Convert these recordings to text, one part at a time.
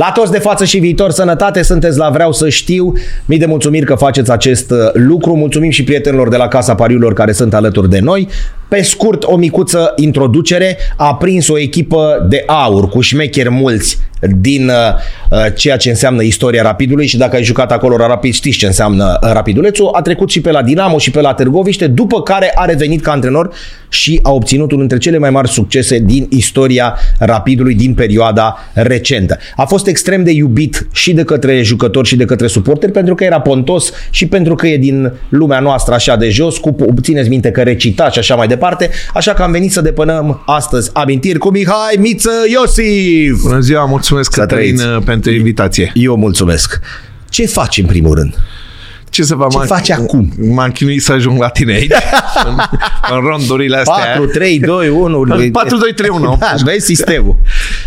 La toți de față și viitor, sănătate, sunteți la Vreau să știu. Mii de mulțumiri că faceți acest uh, lucru. Mulțumim și prietenilor de la Casa Pariurilor care sunt alături de noi. Pe scurt, o micuță introducere. A prins o echipă de aur cu șmecheri mulți din uh, uh, ceea ce înseamnă istoria Rapidului și dacă ai jucat acolo la Rapid știți ce înseamnă uh, Rapidulețul. A trecut și pe la Dinamo și pe la Târgoviște, după care a revenit ca antrenor și a obținut unul dintre cele mai mari succese din istoria Rapidului din perioada recentă. A fost extrem de iubit și de către jucători și de către suporteri pentru că era pontos și pentru că e din lumea noastră așa de jos, cu țineți minte că recita și așa mai departe, așa că am venit să depănăm astăzi amintiri cu Mihai Miță Iosif. Bună ziua, mulțumesc Cătălin pentru invitație. Eu mulțumesc. Ce faci în primul rând? Ce să vă Ce faci acum? M-am chinuit să ajung la tine aici, în, în rondurile astea. 4, 3, 2, 1. 4, 2, 3, 1. Vezi sistemul.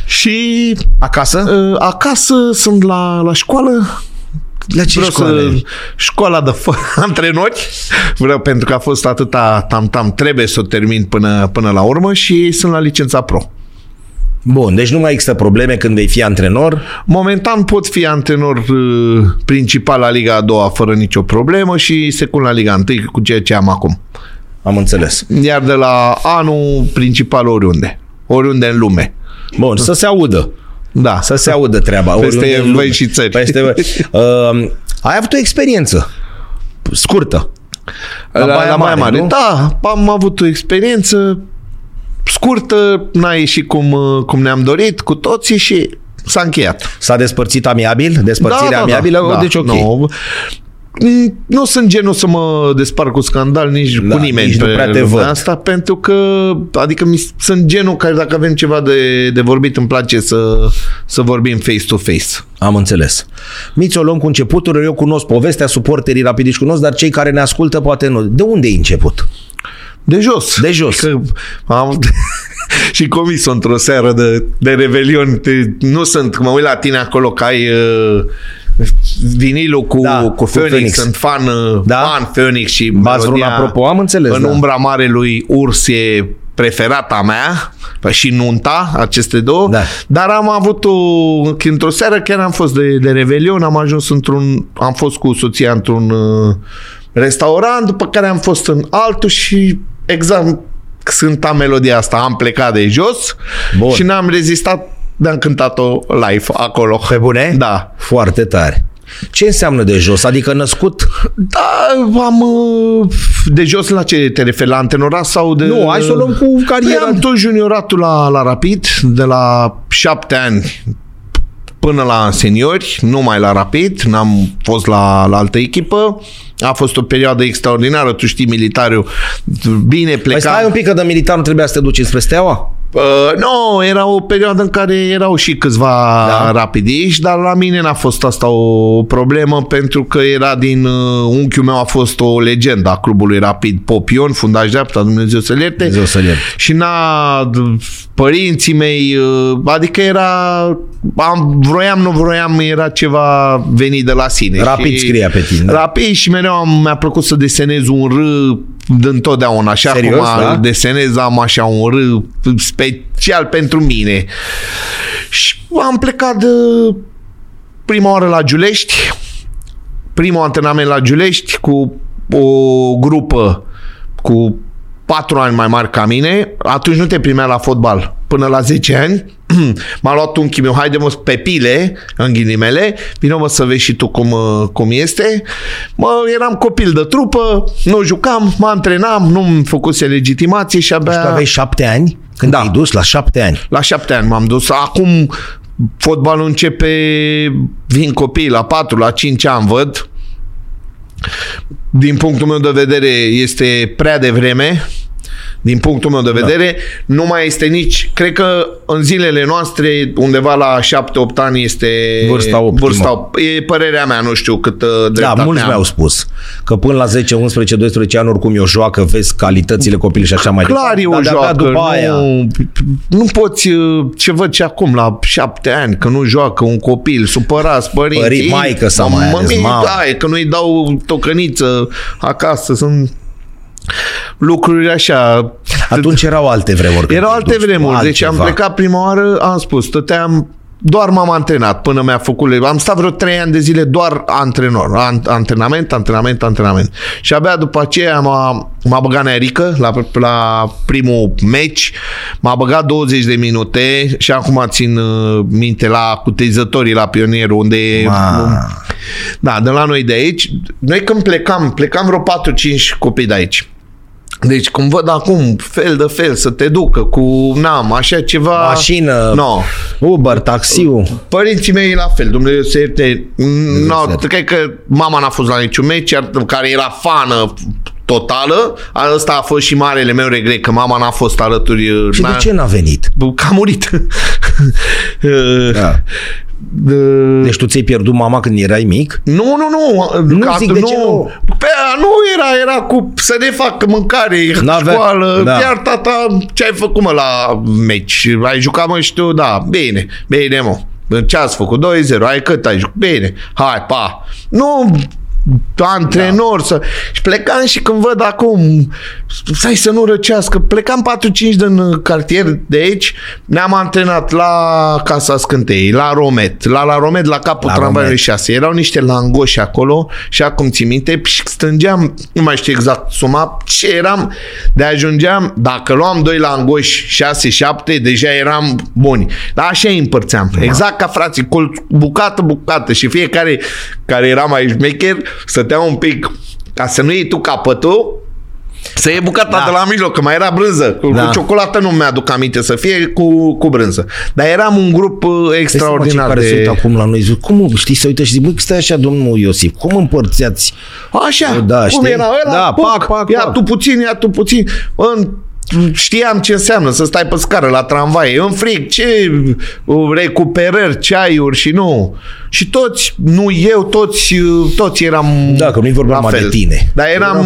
Și acasă? Uh, acasă sunt la, la școală. La ce Vreau școală? Să, școala de f- antrenori. Vreau pentru că a fost atâta tam-tam. Trebuie să o termin până, până la urmă și sunt la licența pro. Bun, deci nu mai există probleme când vei fi antrenor. Momentan pot fi antrenor uh, principal la Liga a doua fără nicio problemă și secund la Liga 1 cu ceea ce am acum. Am înțeles. Iar de la anul principal oriunde. Oriunde în lume. Bun, să se audă. Da. Să se audă treaba. Peste oriunde în lume. voi și țări. Peste voi. Uh, ai avut o experiență scurtă. La, la, la Baia Mare. nu? Da, am avut o experiență scurtă, n-a ieșit cum, uh, cum ne-am dorit cu toții și s-a încheiat. S-a despărțit amiabil? Despărțirea amiabilă? deci ok. Nu, Mm, nu sunt genul să mă despart cu scandal nici Da, cu nimeni nici nu pe prea te lumea văd. asta, pentru că adică mi, sunt genul care dacă avem ceva de, de vorbit îmi place să, să vorbim face-to-face. Am înțeles. Miți, o luăm cu începutul. Eu cunosc povestea, suporterii rapidiși cunosc, dar cei care ne ascultă poate nu. De unde ai început? De jos. De jos. Că am și comis-o într-o seară de, de revelion. Te, nu sunt, mă uit la tine acolo că ai uh, vinilul cu, Da, cu, cu Phoenix. Phoenix. Sunt fan, uh, Da? fan Phoenix și V-ați vrut melodia apropo, am înțeles, În da. umbra marelui urs e preferata mea păi și nunta, aceste două, Da. dar am avut o, într-o seară chiar am fost de, de revelion, am ajuns într-un, am fost cu soția într-un uh, restaurant, după care am fost în altul și exact cânta melodia asta, am plecat de jos Bun. și n-am rezistat, de-am cântat-o live acolo. Pe bune? Da. Foarte tare. Ce înseamnă de jos? Adică născut? Da, am... uh, De jos la ce te referi? La antenorat sau de... Nu, hai să o luăm cu cariera. Păi am tot junioratul la, la Rapid, de la șapte ani până la seniori, numai la Rapid, n-am fost la, la altă echipă. A fost o perioadă extraordinară, tu știi, militarul bine Păi pleca. stai un pic că de militar nu trebuia să te duci spre Steaua? Uh, nu, era o perioadă în care erau și câțiva Da. da. rapidiști, dar la mine n-a fost asta o problemă pentru că era din... Uh, unchiul meu a fost o legendă a clubului Rapid Popion, fundaș dreapta, Dumnezeu să-l ierte. Dumnezeu să-l ierte. Și n-a... Părinții mei, uh, adică era... Am, vroiam, nu vroiam, era ceva venit de la sine. Rapid și, scria pe tine, da. Rapid și mereu am, mi-a plăcut să desenez un R de întotdeauna. Așa Serios, cum da? desenez, am așa un R special pentru mine. Și am plecat de prima oară la Giulești, primul antrenament la Giulești cu o grupă cu patru ani mai mari ca mine. Atunci nu te primea la fotbal până la 10 ani. M-a luat un meu, haide mă pe pile, în ghilimele, vină mă să vezi și tu cum, uh, cum este. Mă, eram copil de trupă, nu jucam, mă antrenam, nu-mi făcuse legitimație și abia... Tu aveai șapte ani? Când Da. te-ai dus la șapte ani? La șapte ani m-am dus. Acum fotbalul începe, vin copii la patru, la cinci ani, văd. Din punctul meu de vedere este prea devreme. Din punctul meu de vedere, da. nu mai este nici... Cred că în zilele noastre, undeva la 7-8 ani este... Vârsta optimă. Vârsta, e părerea mea, nu știu cât uh, Da, dreptate mulți am. mi-au spus că până la 10, 11, 12 ani oricum eu joacă, vezi calitățile copilului și așa mai Clar e o Dar de-abia joacă, după aia, nu, nu poți, uh, ce văd și acum la șapte ani, că nu joacă un copil, supărați părinții. Pări- maică sau mai ales, mămii, mamă. Da, e că nu-i dau tocăniță acasă, sunt lucruri așa. atunci erau alte vremuri. când Erau te alte duci, vremuri, deci am altceva. plecat prima oară, am spus, stăteam doar m-am antrenat până mi-a făcut... Am stat vreo trei ani de zile doar antrenor. An- antrenament, antrenament, antrenament. Și abia după aceea m-a, m-a băgat Nearică la, la primul meci, m-a băgat 20 de minute și acum țin uh, minte la cutezătorii la pionier unde... Ma. Da, de la noi de aici. Noi când plecam, plecam vreo 4-5 copii de aici. Deci când văd acum fel de fel să te ducă cu, n-am, așa ceva... Mașină, No. Uber, taxiu. Părinții mei la fel, Dumnezeu să ierte. No, ierte. cred că mama n-a fost la niciun meci, iar- care era fană totală. Asta a fost și marele meu regret, că mama n-a fost alături. Și de n-a- ce n-a venit? Că a murit. Da. De- Deci tu ți-ai pierdut mama când erai mic? Nu, nu, nu. Nu Că zic, at- de ce nu? Pe aia nu era, era cu să ne facă mâncare, N-avea- școală. da. Iar tata, ce ai făcut mă la meci? Ai jucat mă și tu? Da, bine, bine mă. Ce ați făcut? 2-0, ai cât ai jucat? Bine, hai, pa. Nu antrenor da. să... Și plecam și când văd acum stai să nu răcească. Plecam 4-5 din cartier de aici. Ne-am antrenat la Casa Scântei la Romet la la Romet la capul La tramvaiului Romet. 6 erau niște langoși acolo și acum ți minte și strângeam nu mai știu exact suma ce eram de ajungeam dacă luam doi langoși 6-7 deja eram buni. Dar așa îi împărțeam. Exact ca frații colț, bucată bucată. Și fiecare care era mai șmecher stătea un pic ca să nu iei tu capătul să iei bucata Da. da. de la mijloc, că mai era brânză. Cu, Da. da. cu ciocolată nu mi-aduc aminte să fie cu, cu brânză. Dar eram un grup uh, extraordinar care de... se uită acum la noi, zic, cum știi, se uită și zic, băi, stai așa, domnul Iosif, cum împărțeați? Așa, Da, cum știi? era ăla, Da, puc, pac, pac, ia pac. tu puțin, ia tu puțin. În, știam ce înseamnă să stai pe scară la tramvai, în frig, ce uh, recuperări, ceaiuri și nu. Și toți, nu eu, toți, uh, toți eram Da, că nu-i vorba la numai fel. de tine. Dar eram,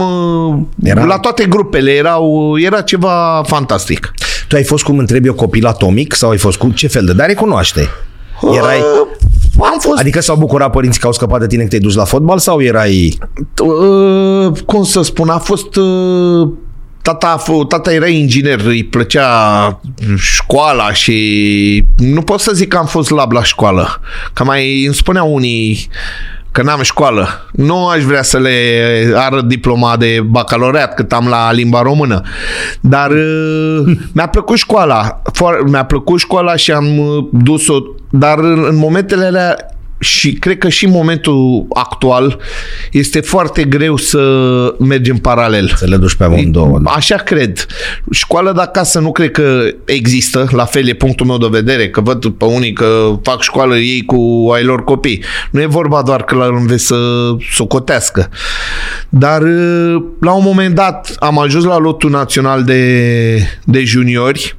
Era- era... la toate grupele, erau, era ceva fantastic. Tu ai fost, cum întrebi eu, copil atomic sau ai fost cu ce fel de? Dar recunoaște. Erai, Uh, am fost adică s-au bucurat părinții că au scăpat de tine că te-ai dus la fotbal sau erai... Uh, cum să spun, a fost uh, tata, a f- tata era inginer, îi plăcea școala și nu pot să zic că am fost lab la școală. Că mai îmi spuneau unii că n-am școală. Nu aș vrea să le arăt diploma de bacalaureat cât am la limba română. Dar uh, mi-a plăcut școala. Foar- mi-a plăcut școala și am uh, dus-o, dar în, în momentele alea și cred că și în momentul actual este foarte greu să mergem paralel. Să le duci pe amândouă. Da. Așa cred. Școală de acasă nu cred că există, la fel e punctul meu de vedere, că văd pe unii că fac școală ei cu ai lor copii. Nu e vorba doar că îl înveți să socotească. Dar uh, la un moment dat am ajuns la lotul național de, de juniori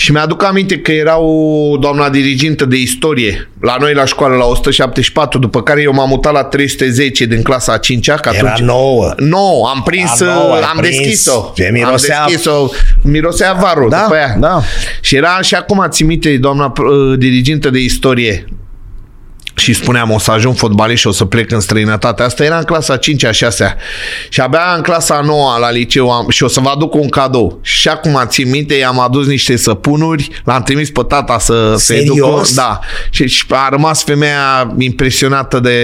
și mi-aduc aminte că era o doamna dirigintă de istorie la noi la școală la 174, după care eu m-am mutat la 310 din clasa a 5-a. Că Era atunci... nouă. Nu, am prins, A nouă, ai am prins. deschis-o. Ce mirosea- Am deschis-o. Mirosea varul Da, după aia. da. Și era și acum, țin minte, doamna uh, dirigintă de istorie și spuneam o să ajung fotbalist și o să plec în străinătate. Asta era în clasa 5 a 6 Și abia în clasa 9 la liceu am, și o să vă aduc un cadou. Și acum țin minte, i-am adus niște săpunuri, l-am trimis pe tata să se ducă. Serios? Da. Și, și a rămas femeia impresionată de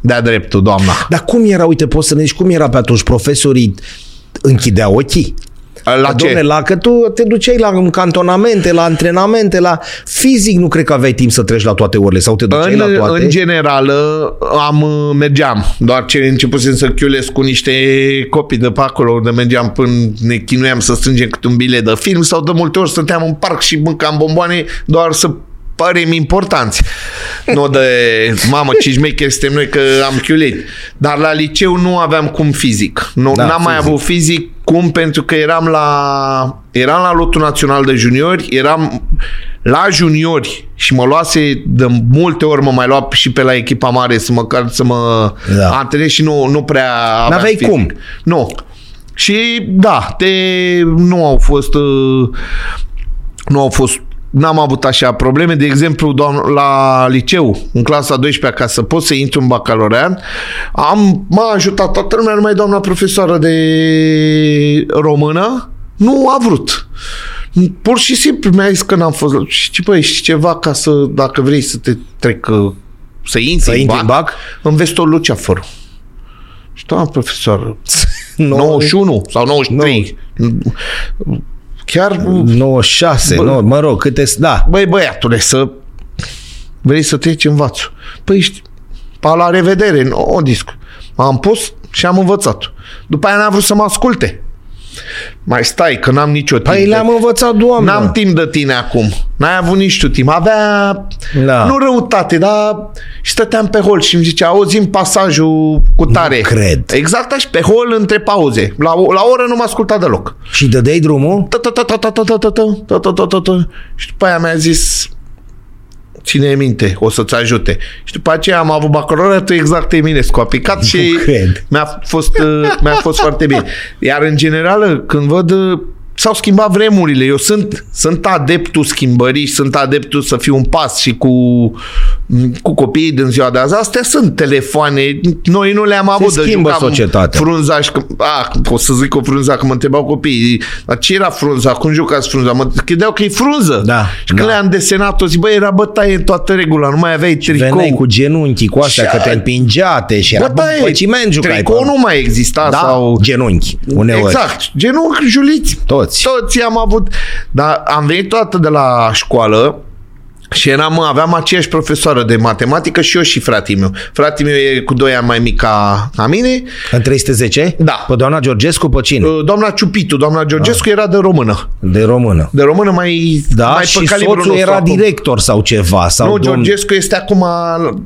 de-a dreptul, doamna. Dar cum era, uite, poți să ne zici, cum era pe atunci? Profesorii închideau ochii? La Că, ce? Domne, la că tu te duceai la cantonamente, la antrenamente, la fizic nu cred că aveai timp să treci la toate orele sau te duceai În, la toate. în general am mergeam, doar ce începusem să chiulesc cu niște copii de pe acolo, unde mergeam până ne chinuiam să strângem câte un bilet de film sau de multe ori stăteam în parc și mâncam bomboane doar să părem importanți. Nu de, mamă, ce șmecheri suntem noi că am chiulit. Dar la liceu nu aveam cum fizic. Nu, Da, n-am mai fizic. avut fizic cum pentru că eram la eram la lotul național de juniori, eram la juniori și mă luase de multe ori mă mai lua și pe la echipa mare să măcar să mă Da. da. antrenez și nu, nu prea aveam N-aveai fizic. cum. Nu. Și da, te, nu au fost uh, nu au fost N-am avut așa probleme, de exemplu, doamn, la liceu, în clasa 12 ca să pot să intru în bacalaureat, am, m-a ajutat toată lumea, numai doamna profesoară de română nu a vrut. Pur și simplu mi-a zis că n-am fost... Și băi, știi ceva ca să, dacă vrei să te trec, uh, să intri, Să intri în bac? înveți tot luceafărul. Și doamna profesoară, No- 91 sau 93. Chiar, 96, Bă. nu, mă rog, câte... Da, băi băiatule, să vrei să treci învațul. Păi știi, pa la revedere, nu o disc. M-am pus și am învățat. După aia n-a vrut să mă asculte. Mai stai, că n-am nicio timp. Păi de- le-am învățat, doamnă. N-am timp de tine acum. N-ai avut nici tu timp. Avea, Da. nu răutate, dar și stăteam pe hol și îmi zicea, auzim pasajul cu tare. Nu cred. Exact așa, pe hol între pauze. La, la oră nu m-a ascultat deloc. Și dădeai drumul? Și după aia mi-a zis ține minte, o să-ți ajute. Și după aceea am avut bacalaureatul exact Eminescu. A picat și cred. mi-a fost, uh, mi-a fost foarte bine. Iar în general, când văd uh, s-au schimbat vremurile. Eu sunt, sunt adeptul schimbării, sunt adeptul să fiu un pas și cu, cu copiii din ziua de azi. Astea sunt telefoane. Noi nu le-am avut. de schimbă jucam societatea. Frunza și că, a, pot să zic o frunza, că mă întrebau copiii, dar ce era frunza? Cum jucați frunza? Mă credeau că e frunză. Da, Și când da. le-am desenat-o, zic, băi, era bătaie în toată regula, nu mai aveai tricou. Veneai cu genunchi, cu astea, Și că te a- împingeate și era Bătaie, pe ciment jucai. tricou pe- nu mai exista da, sau... genunchi, uneori. Exact. Genunchi, juliți. Toți. Toți am avut. Dar am venit toată de la școală și eram, aveam aceeași profesoară de matematică și eu și fratele meu. Fratele meu e cu 2 ani mai mic ca, ca mine. În 310? Da. Pe doamna Georgescu, pe cine? Uh, Doamna Ciupitu, doamna Georgescu era de română. De română. De română mai, Da, mai și pe calibrul soțul nostru era acum. director sau ceva. Sau Nu, domn- Georgescu este acum,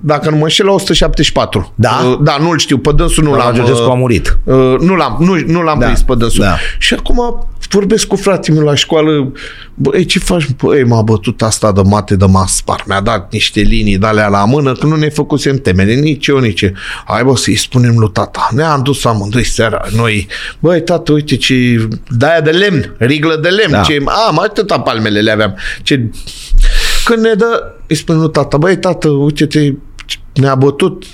dacă nu mă înșel, la 174. Da? Uh, Da, nu-l știu, pe dânsul nu Doamna l-am... Georgescu uh, a murit. Uh, nu l-am, nu, nu l-am Da, prins pe dânsul. da. Și acum vorbesc cu fratele meu la școală. Băi, ce faci? Băi, m-a bătut asta de mate de m-a spart. Mi-a dat niște linii de alea la mână, că nu ne făcusem temele, nici eu, nici eu. Hai, bă, să-i spunem lui tata. Ne-am dus amândoi seara, noi. Băi, tată, uite ce... De-aia de lemn, riglă de lemn. Da. Ce... A, mai atâta palmele le aveam. Ce... Când ne dă, îi spune lui tata, băi, tată, uite-te, ne-a bătut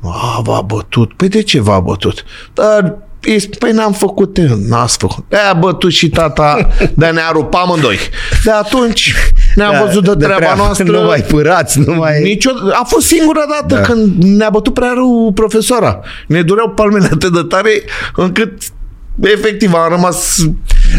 a, v-a bătut. Păi de ce v-a bătut? Dar îi spune, păi n-am făcut, n-ați făcut. De-aia a bătut și tata, de ne-a rupt amândoi. De atunci ne-am Da, văzut de, treaba treabă. noastră. Nu mai părați, nu mai... Nicio, a fost singura dată Da. da. când ne-a bătut prea rău profesoara. Ne dureau palmele atât de tare încât efectiv am rămas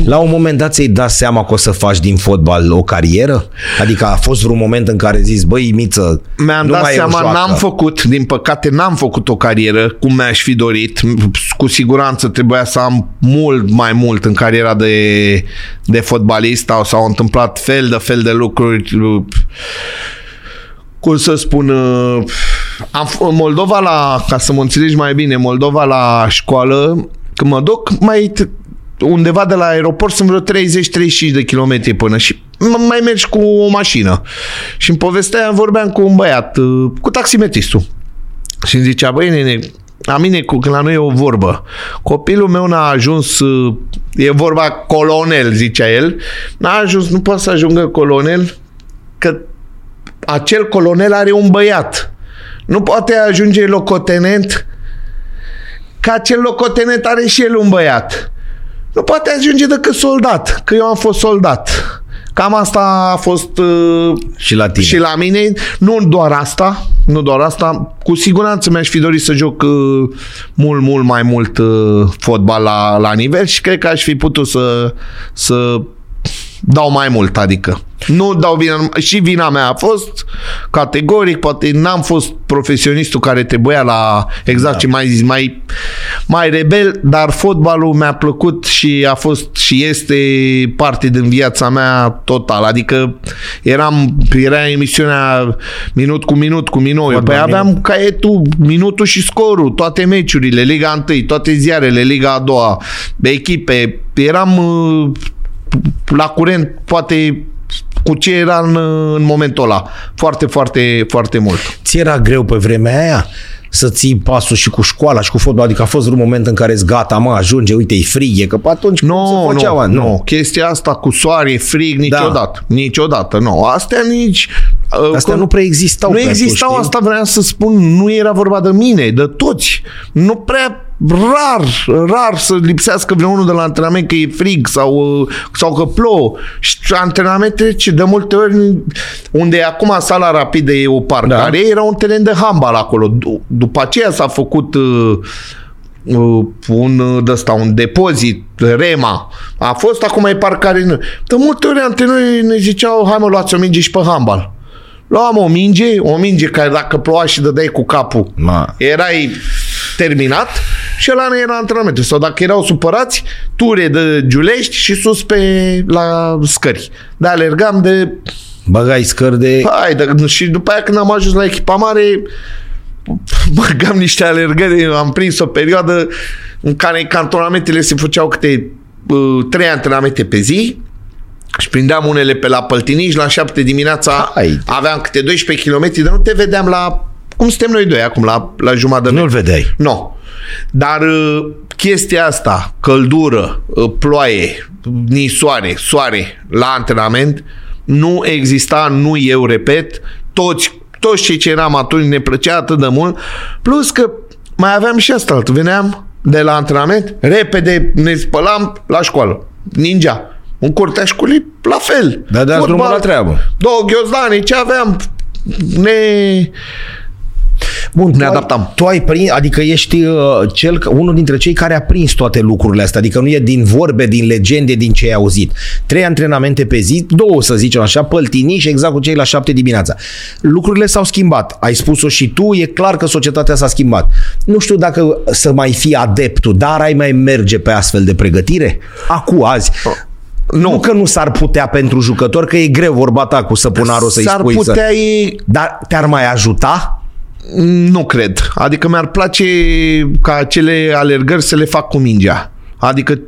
La un moment dat ți-ai dat seama că o să faci din fotbal o carieră? Adică a fost vreun moment în care zici, băi, Miță, Mi-am nu dat mai e o seama, joacă." n-am făcut, din păcate n-am făcut o carieră cum mi-aș fi dorit. Cu siguranță trebuia să am mult mai mult în cariera de, de fotbalist sau s-au întâmplat fel de fel de lucruri. Cum să spun, uh, am, f- în Moldova la, ca să mă înțelegi mai bine, Moldova la școală, când mă duc mai t- undeva de la aeroport sunt vreo 30-35 de kilometri până și m- mai mergi cu o mașină. Și în povestea aia vorbeam cu un băiat, uh, cu taximetristul. Și îmi zicea, băi nene, la mine, cu, când la noi e o vorbă. Copilul meu n-a ajuns, uh, e vorba colonel, zicea el, n-a ajuns, nu poate să ajungă colonel, că acel colonel are un băiat. Nu poate ajunge locotenent, că acel locotenent are și el un băiat. Nu poate ajunge decât soldat, că eu am fost soldat. Cam asta a fost uh, Și la tine. și la mine, nu doar asta, nu doar asta, cu siguranță mi-aș fi dorit să joc uh, mult, mult mai mult uh, fotbal la, la nivel și cred că aș fi putut să, să dau mai mult, adică. Nu dau vina, și vina mea a fost categoric, poate n-am fost profesionistul care trebuia la, exact da. ce mai zis, mai, mai rebel, dar fotbalul mi-a plăcut și a fost și este parte din viața mea total, adică eram, era emisiunea minut cu minut cu minut, Fotbal păi minut. aveam caietul, minutul și scorul, toate meciurile, Liga 1, toate ziarele, Liga a doua, echipe, eram uh, la curent, poate cu ce era în, în momentul ăla. Foarte, foarte, foarte mult. Ți era greu pe vremea aia să ții pasul și cu școala și cu fotbal? Adică a fost un moment în care îți gata, mă, ajunge, uite, e frig, e că pe atunci Nu, se făceau, nu, nu. nu. Chestia asta cu soare, frig, niciodată. Da. Niciodată, nu. Astea nici... uh, Astea cum- nu prea existau Nu pe existau, atunci, asta vreau să spun, nu era vorba de mine, de toți. Nu prea rar, rar să lipsească vreunul de la antrenament că e frig sau, uh, sau că plouă. Și antrenamentele ce de multe ori unde acum sala rapidă e o parcare, da. era un teren de handbal acolo. D- după aceea s-a făcut uh, uh, un, uh, de ăsta, un depozit, Rema. A fost, acum e parcare. De multe ori antrenorii ne ziceau, hai mă, luați o minge și pe handbal. Luam o minge, o minge care dacă ploua și dădeai cu capul, Ma. erai terminat și ăla nu era antrenamentul. Sau dacă erau supărați, ture de giulești și sus pe la scări. Da, alergam de... Băgai scări de... Hai, de, și după aia când am ajuns la echipa mare, băgam niște alergări, am prins o perioadă în care cantonamentele se făceau câte uh, trei antrenamente pe zi și prindeam unele pe la Păltiniș, la 7 dimineața Hai. aveam câte 12 km, dar nu te vedeam la cum suntem noi doi acum, la, la jumătate de Nu-l vedeai. nu. Dar uh, chestia asta, căldură, uh, ploaie, nisoare, soare la antrenament, nu exista, nu eu repet, toți, toți cei ce eram atunci ne plăcea atât de mult, plus că mai aveam și asta, veneam de la antrenament, repede ne spălam la școală, ninja. În curtea școlii, la fel. Da, dați drumul la treabă. Două ghiozdane, ce aveam, ne... Bun, tu adaptam. Ai, tu ai prins, adică ești uh, cel, unul dintre cei care a prins toate lucrurile astea, adică nu e din vorbe, din legende, din ce ai auzit. Trei antrenamente pe zi, două să zicem așa, păltini și exact cu cei la șapte dimineața. Lucrurile s-au schimbat, ai spus-o și tu, e clar că societatea s-a schimbat. Nu știu dacă să mai fii adeptul, dar ai mai merge pe astfel de pregătire? Acu, azi. Nu. nu că nu s-ar putea pentru jucător, că e greu vorba ta cu săpunarul să-i S-ar spui putea să... ei Dar te-ar mai ajuta? Nu cred. Adică mi-ar place ca acele alergări să le fac cu mingea. Adică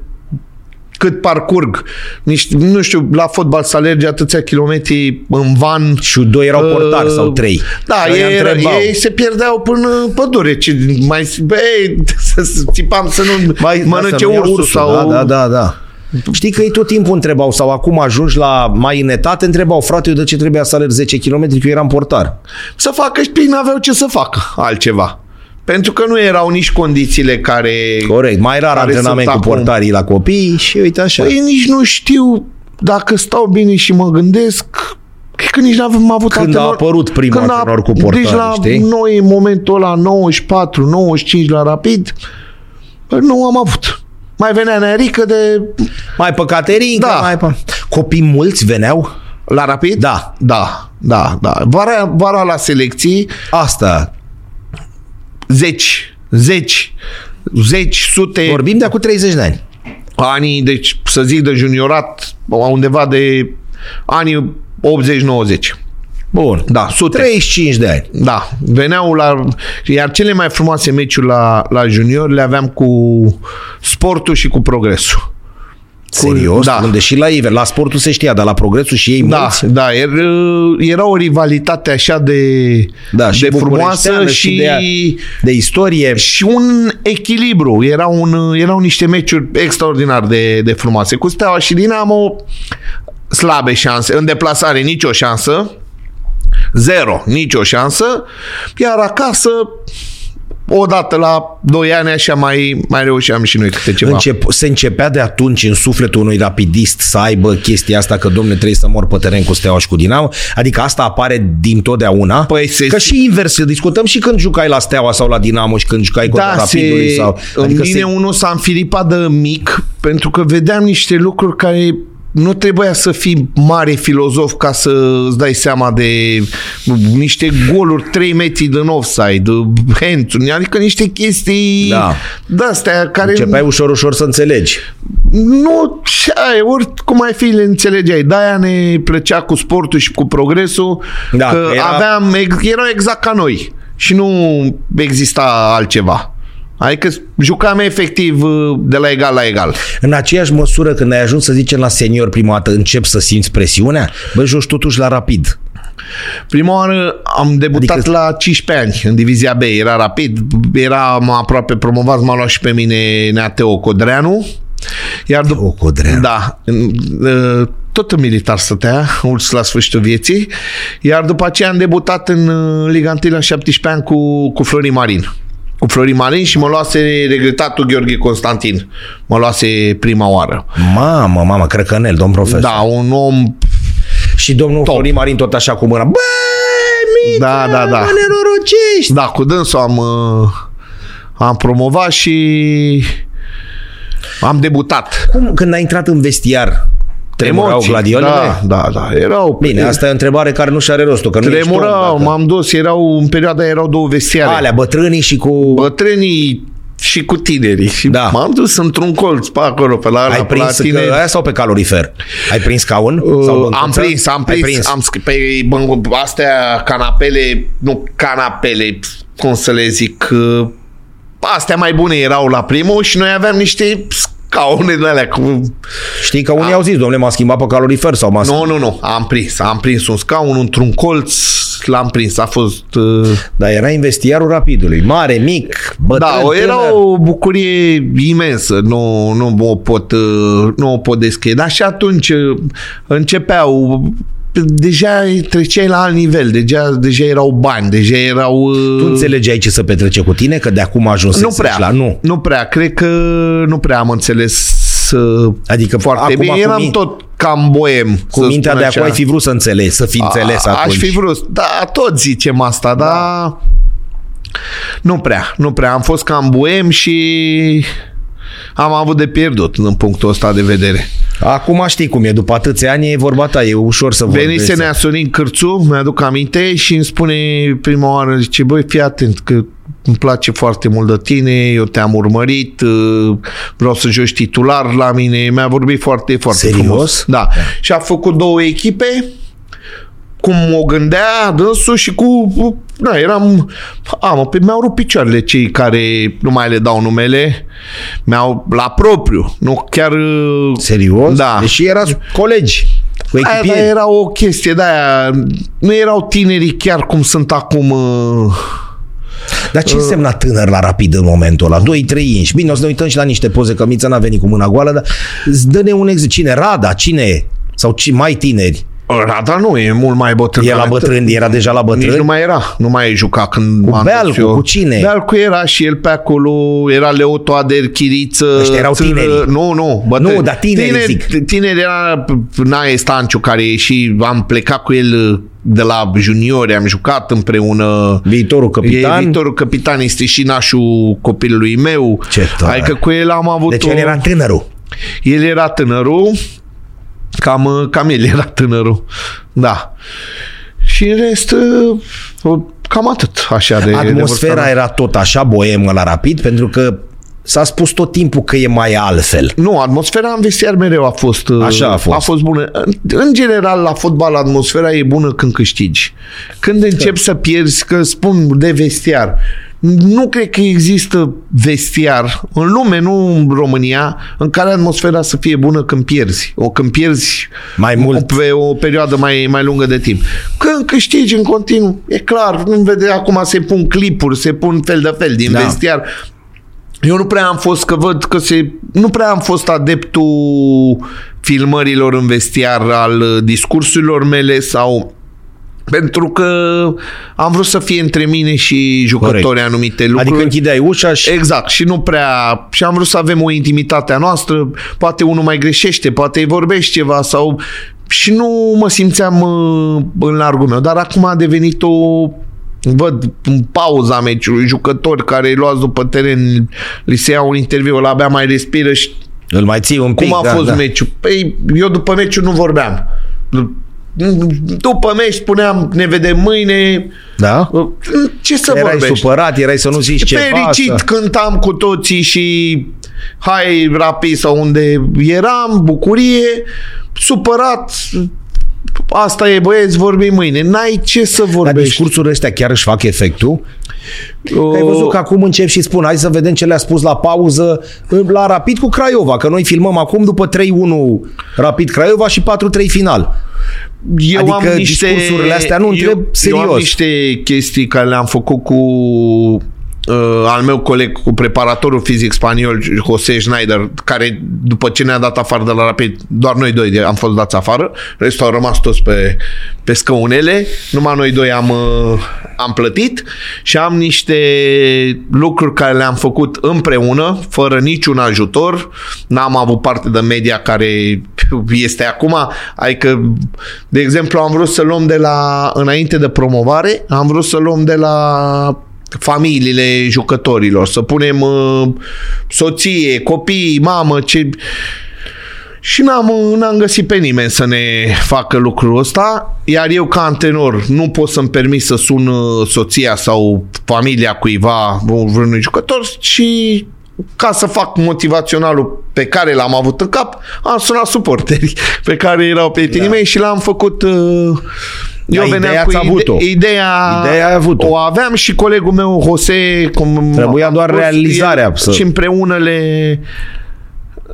cât parcurg. Niște, nu știu, la fotbal să alergi atâția kilometri în van. Și doi erau portari Uh, sau trei. Da, Și ăia ei, întrebau. ei se pierdeau până în pădure. Ce, mai, băi, să să țipam să nu Mai, mănânce să nu ia ursul, sau... Da, da, da, da. Știi că ei tot timpul întrebau, sau acum ajungi la mai în etate, întrebau, frate, eu de ce trebuia să alerg 10 km, că eu eram portar. Să facă și ei n-aveau ce să facă altceva. Pentru că nu erau nici condițiile care... Corect, mai rar care antrenament sunt cu acum. portarii la copii și uite așa. Păi nici nu știu dacă stau bine și mă gândesc cred că nici n-am avut Când a antrenor- apărut primul când a- antrenor cu portari, Deci la știi? noi, în momentul ăla, 94, 95 la rapid, bă, nu am avut. Mai venea Nearică de... Mai pe Caterinca, Da. mai pe... Copii mulți veneau? La rapid? Da. Da, da, da. Vara, vara la selecții, Asta. zeci, zeci, zeci, sute, Vorbim de acum 30 de ani. anii, deci să zic de juniorat, undeva de anii 80-90. Bun. Da, sute. 35 de ani. Da, veneau la... Iar cele mai frumoase meciuri la, la junior le aveam cu sportul și cu progresul. Serios? da. Unde și la Iver, la sportul se știa, dar la progresul și ei Da, mulți? da, era, era o rivalitate așa de, Da, și de frumoasă bucureșteană și, și de, de istorie. și un echilibru. Era un, erau niște meciuri extraordinar de, de frumoase. Cu Steaua și Dinamo, slabe șanse. În deplasare, nicio șansă. Zero, nicio șansă. Iar acasă, odată la 2 ani așa mai, mai reușeam și noi câte ceva. Încep, se începea de atunci în sufletul unui rapidist să aibă chestia asta că, domne, trebuie să mor pe teren cu Steaua și cu Dinamo? Adică asta apare din totdeauna? Păi se- că și invers, discutăm și când jucai la Steaua sau la Dinamo și când jucai cu Da, Rapidului. se, Sau, în adică mine se, unul s-a înfilipat de mic pentru că vedeam niște lucruri care nu trebuia să fii mare filozof ca să îți dai seama de niște goluri 3 metri din offside, hands adică niște chestii Da. de-astea care începeai ușor, ușor să înțelegi. nu, ce ai, oricum ai fi, le înțelegeai. De-aia ne plăcea cu sportul și cu progresul, Da, că că era- aveam, ex- erau exact ca noi și nu exista altceva. Adică jucam efectiv uh, de la egal la egal. În aceeași măsură când ai ajuns să zicem la senior prima dată, încep să simți presiunea? Bă, joci totuși la rapid. Prima oară am debutat Adică- la 15 ani în divizia B, era rapid, eram aproape promovat, m-a luat și pe mine Neateo Codreanu. Iar după Teo Codreanu. Da. în- uh, Tot în militar stătea, urs la sfârșitul vieții. Iar după aceea am debutat în uh, Liga 1 la 17 ani cu, cu Florin Marin. Cu Florin Marin și mă luase regretatul Gheorghe Constantin. Mă luase prima oară. Mamă, mamă, Crăcănel, domn profesor. Da, un om... Și domnul Top. Florin Marin tot așa cu mâna. Bă, mică, Da, da, da. mă nenorocești. Da, cu dânsul am, uh, am promovat și am debutat. Cum, când ai intrat în vestiar, tremurau Emoții. gladiolele? Da, da, da. Erau... Bine, asta e o întrebare care nu și are rostul, că nu ești om, Tremurau, dacă- m-am dus, erau, în perioada erau două vestiare. Alea, bătrânii și cu... Bătrânii și cu tinerii. Și Da. m-am dus într-un colț pe acolo, pe la, ai la, prins la că, tineri. aia sau pe calorifer? Ai prins scaun? sau Uh, băncuță? am prins, am Ai prins, am scris pe bă, astea canapele, nu canapele, cum să le zic, uh, astea mai bune erau la primul și noi aveam niște scaune de alea cu... Știi că unii au zis, domnule, m-a schimbat pe calorifer sau m-a Nu, nu, nu, am prins, am prins un scaun într-un colț, l-am prins, a fost... Uh, Dar era investiarul rapidului. Mare, mic, bătrân, da, o, era tânăr. o bucurie imensă, nu, nu o pot, uh, nu o pot descrie. Dar și atunci uh, începeau deja treceai la alt nivel, deja, deja erau bani, deja erau... uh, Tu înțelegeai ce să petrece cu tine? Că de acum a ajuns nu prea, la nu. nu prea, cred că nu prea am înțeles uh, Adică foarte acum bine. cu Eram min- tot cam boem. Cu să mintea spun de așa. acum ai fi vrut să înțelegi, să fi înțeles A- atunci. Aș fi vrut, da, tot zicem asta, da. dar nu prea, nu prea. Am fost cam boem și am avut de pierdut în punctul ăsta de vedere. Acum știi cum e, după atâția ani e vorba ta, e ușor să vorbești. Venise Nea Sorin Cârțu, mi-aduc aminte, și îmi spune prima oară, zice, băi, fii atent, că îmi place foarte mult de tine, eu te-am urmărit, uh, vreau să joci titular la mine, mi-a vorbit foarte, foarte Serios? frumos. Da. Și a făcut două echipe, cum o gândea dânsul și cu... Da, eram... A, mă, pe, mi-au rupt picioarele cei care nu mai le dau numele. Mi-au... La propriu. Nu chiar... uh, Serios? Da. Deși erați colegi cu Aia, echipieri. dar era o chestie de aia. Nu erau tinerii chiar cum sunt acum. uh, Dar ce însemna tânăr la rapid în momentul ăla? 2-3 inși. Bine, o să ne uităm și la niște poze, că Mița n-a venit cu mâna goală, dar dă-ne un exemplu. Cine? Rada? Cine e? Sau ci mai tineri? Rada nu, e mult mai bătrân. E la bătrân, era deja la bătrân? Nici nu mai era. Nu mai juca când Cu m-am dus Bealcu, eu. cu cine? Bealcu era și el pe acolo. Era Leo Toader, Chiriță. Ăștia erau tinerii. Nu, nu. Bătrâni. Nu, dar tineri, tineri, zic. Tineri era Nae Stanciu, care și am plecat cu el de la juniori, am jucat împreună. Viitorul capitan? E viitorul capitan, este și nașul copilului meu. Ce tare. Adică cu el am avut Deci o... el era tânărul. El era tânărul, cam, cam el era tânărul, da. Și în rest, uh, cam atât, așa de... de Atmosfera vârsta era tot așa boemă la rapid, pentru că s-a spus tot timpul că e mai altfel. Nu, atmosfera în vestiar mereu a fost, uh, Așa a fost. a fost bună. În, în general, la fotbal, atmosfera e bună când câștigi. Când începi să pierzi, că spun de vestiar, nu cred că există vestiar în lume, nu în România, în care atmosfera să fie bună când pierzi. O când pierzi Mai mult. pe o perioadă mai, mai lungă de timp. Când câștigi în continuu, e clar, nu vede acum se pun clipuri, se pun fel de fel din Da. vestiar. Eu nu prea am fost, că văd că se... Nu prea am fost adeptul filmărilor în vestiar al uh, discursurilor mele sau... Pentru că am vrut să fie între mine și jucătorii Corect. anumite lucruri. Adică închideai ușa și... Exact, și nu prea... Și am vrut să avem o intimitate a noastră, poate unul mai greșește, poate îi vorbești ceva sau... Și nu mă simțeam uh, în largul meu, dar acum a devenit o... Văd în pauza meciului jucători care îi luați după teren, li se ia un interviu, ăla abia mai respiră și Îl mai ții un pic. cum a da, fost da. meciul? Păi eu după meciul nu vorbeam. După meci spuneam ne vedem mâine. Da? Ce să Erai vorbești? supărat, erai să nu zici ceva. Fericit Să... cântam cu toții și hai rapid sau unde eram, bucurie, supărat, asta e băieți, vorbim mâine. N-ai ce să Dar vorbești. discursurile astea chiar își fac efectul? O- Că ai văzut că acum încep și spun, hai să vedem ce le-a spus la pauză la Rapid cu Craiova, că noi filmăm acum după 3-1 Rapid Craiova și 4-3 final. Eu adică am niște, discursurile astea nu întreb eu, serios. Eu am niște chestii care le-am făcut cu uh, al meu coleg cu preparatorul fizic spaniol, José Schneider, care după ce ne-a dat afară de la Rapid, doar noi doi am fost dați afară, restul au rămas toți pe, pe scăunele, numai noi doi am, uh, am plătit și am niște lucruri care le-am făcut împreună, fără niciun ajutor, n-am avut parte de media care este acum, adică, de exemplu, am vrut să luăm de la, înainte de promovare, am vrut să luăm de la familiile jucătorilor, să punem uh, soție, copii, mamă, ce... Și n-am, n-am găsit pe nimeni să ne facă lucrul ăsta, iar eu ca antrenor nu pot să-mi permit să sun uh, soția sau familia cuiva, vreunui jucător, și ca să fac motivaționalul pe care l-am avut în cap, am sunat suporteri pe care erau prietenii da. mei și l-am făcut uh, eu da, veneam cu ide- avut-o. ideea, ideea avut-o. o aveam și colegul meu, Jose, cum Trebuia doar realizarea. să... Și împreună le,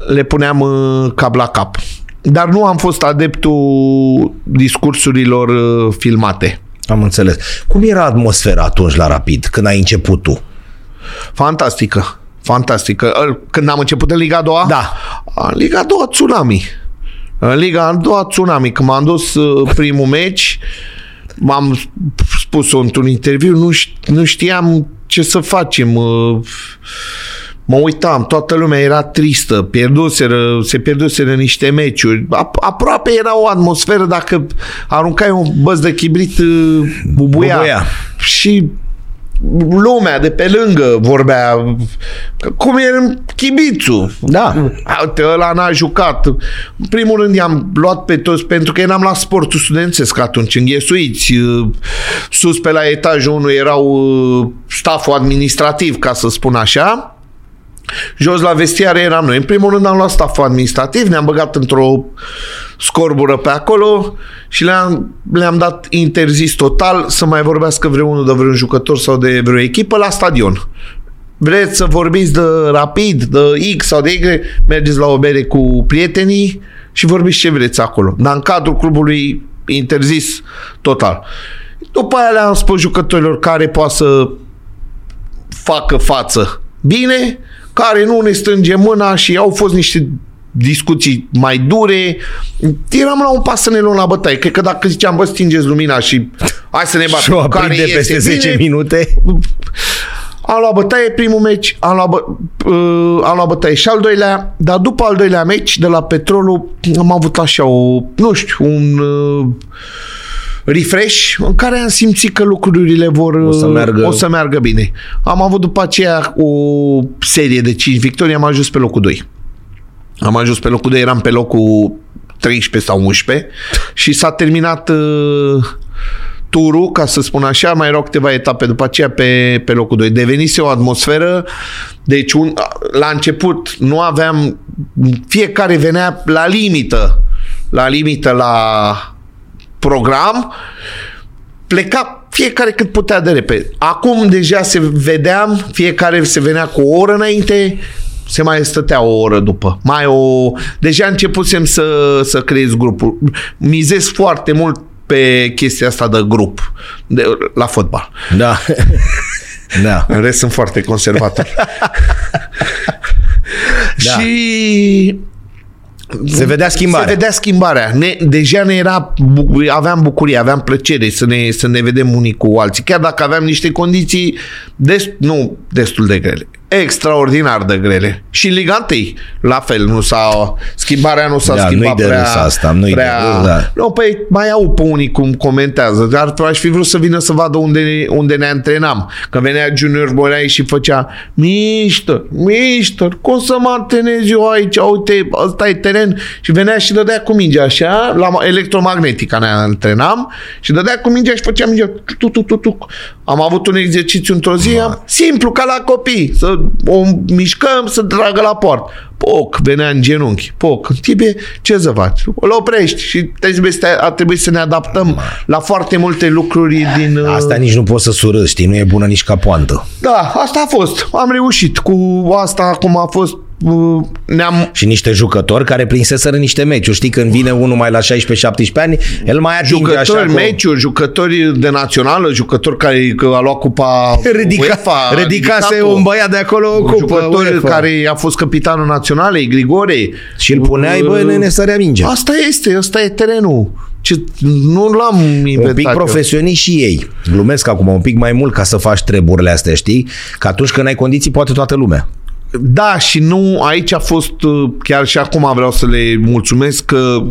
le puneam uh, cap la cap. Dar nu am fost adeptul discursurilor uh, filmate. Am înțeles. Cum era atmosfera atunci la Rapid, când ai început tu? Fantastică. Fantastică. Când am început în Liga 2 Da. În Liga 2 Tsunami. În Liga a doua tsunami, când m-am dus uh, primul meci, m-am spus într-un interviu, nu, nu știam ce să facem. Uh, mă uitam, toată lumea era tristă, pierduseră, se pierduseră niște meciuri. Aproape era o atmosferă dacă aruncai un băț de chibrit uh, bubuia. bubuia. Și lumea de pe lângă vorbea cum e chibițul. Da. Uite, ăla n-a jucat. În primul rând i-am luat pe toți pentru că eram la sportul studențesc atunci, înghesuiți. Sus pe la etajul 1 erau uh, staful administrativ, ca să spun așa. Jos la vestiare eram noi. În primul rând am luat staful administrativ, ne-am băgat într-o scorbură pe acolo și le-am, le-am dat interzis total să mai vorbească vreunul de vreun jucător sau de vreo echipă la stadion. Vreți să vorbiți de rapid, de X sau de Y, mergeți la o bere cu prietenii și vorbiți ce vreți acolo. Dar în cadrul clubului interzis total. După aia le-am spus jucătorilor care poate să facă față bine, care nu ne strânge mâna și au fost niște discuții mai dure. Eram la un pas să ne luăm la bătaie. Cred că dacă ziceam, bă, stingeți lumina și hai să ne batem. Și care de peste 10 bine, minute. Am luat bătaie primul meci, am luat, bă, uh, am luat bătaie și al doilea, dar după al doilea meci de la Petrolul am avut așa o, nu știu, un uh, refresh în care am simțit că lucrurile vor o să meargă, o să meargă bine. Am avut după aceea o serie de 5 victorii, am ajuns pe locul 2. Am ajuns pe locul 2, eram pe locul 13 sau 11 și s-a terminat uh, turul, ca să spun așa, mai erau câteva etape după aceea pe, pe locul 2. Devenise o atmosferă, deci un, la început nu aveam, fiecare venea la limită, la limită la program, pleca fiecare cât putea de repede. Acum deja se vedeam, fiecare se venea cu o oră înainte, se mai stătea o oră după. Mai o... Deja începusem să, să creez grupul. Mizez foarte mult pe chestia asta de grup de, la fotbal. Da. da. În rest sunt foarte conservator. da. Și se vedea schimbarea. Se vedea schimbarea. Ne, deja ne era, aveam bucurie, aveam plăcere să ne, să ne vedem unii cu alții. Chiar dacă aveam niște condiții des, nu destul de grele extraordinar de grele. Și în Liga 1, la fel, nu s-a, schimbarea nu s-a da, schimbat nu-i prea... asta, nu prea, de da. Nu, păi mai au pe unii cum comentează, dar aș fi vrut să vină să vadă unde, unde ne antrenam. Că venea Junior Borai și făcea Mister, Mister, cum să mă antrenez eu aici? Uite, ăsta e teren. Și venea și dădea cu mingea așa, la electromagnetică ne antrenam și dădea cu mingea și făcea mingea. Tu, tu, tu, tu. Am avut un exercițiu într-o zi, simplu, ca la copii, să o mișcăm să tragă la poartă. Poc, venea în genunchi. Poc, în tibie, ce să faci? Îl oprești și trebuie să, a trebuit să ne adaptăm la foarte multe lucruri din... Asta nici nu poți să surâzi, știi? Nu e bună nici ca poantă. Da, asta a fost. Am reușit. Cu asta acum a fost uh, ne-am Și niște jucători care prinseseră niște meciuri. Știi, când vine unul mai la 16-17 ani, el mai atinge așa jucători, cu... meciuri, jucători de națională, jucători care că a luat cupa Ridica, UEFA, ridicase ridicat-o. un băiat de acolo o cupă. jucători UEFA. care a fost capitanul naționalei, Grigore. Și îl puneai, bă, nene, sărea mingea. Asta este, asta e terenul. Ce, nu l-am inventat Un pic eu. profesioniști și ei. Glumesc acum un pic mai mult ca să faci treburile astea, știi? Că atunci când ai condiții, poate toată lumea. Da, și nu, aici a fost, uh, chiar și acum vreau să le mulțumesc că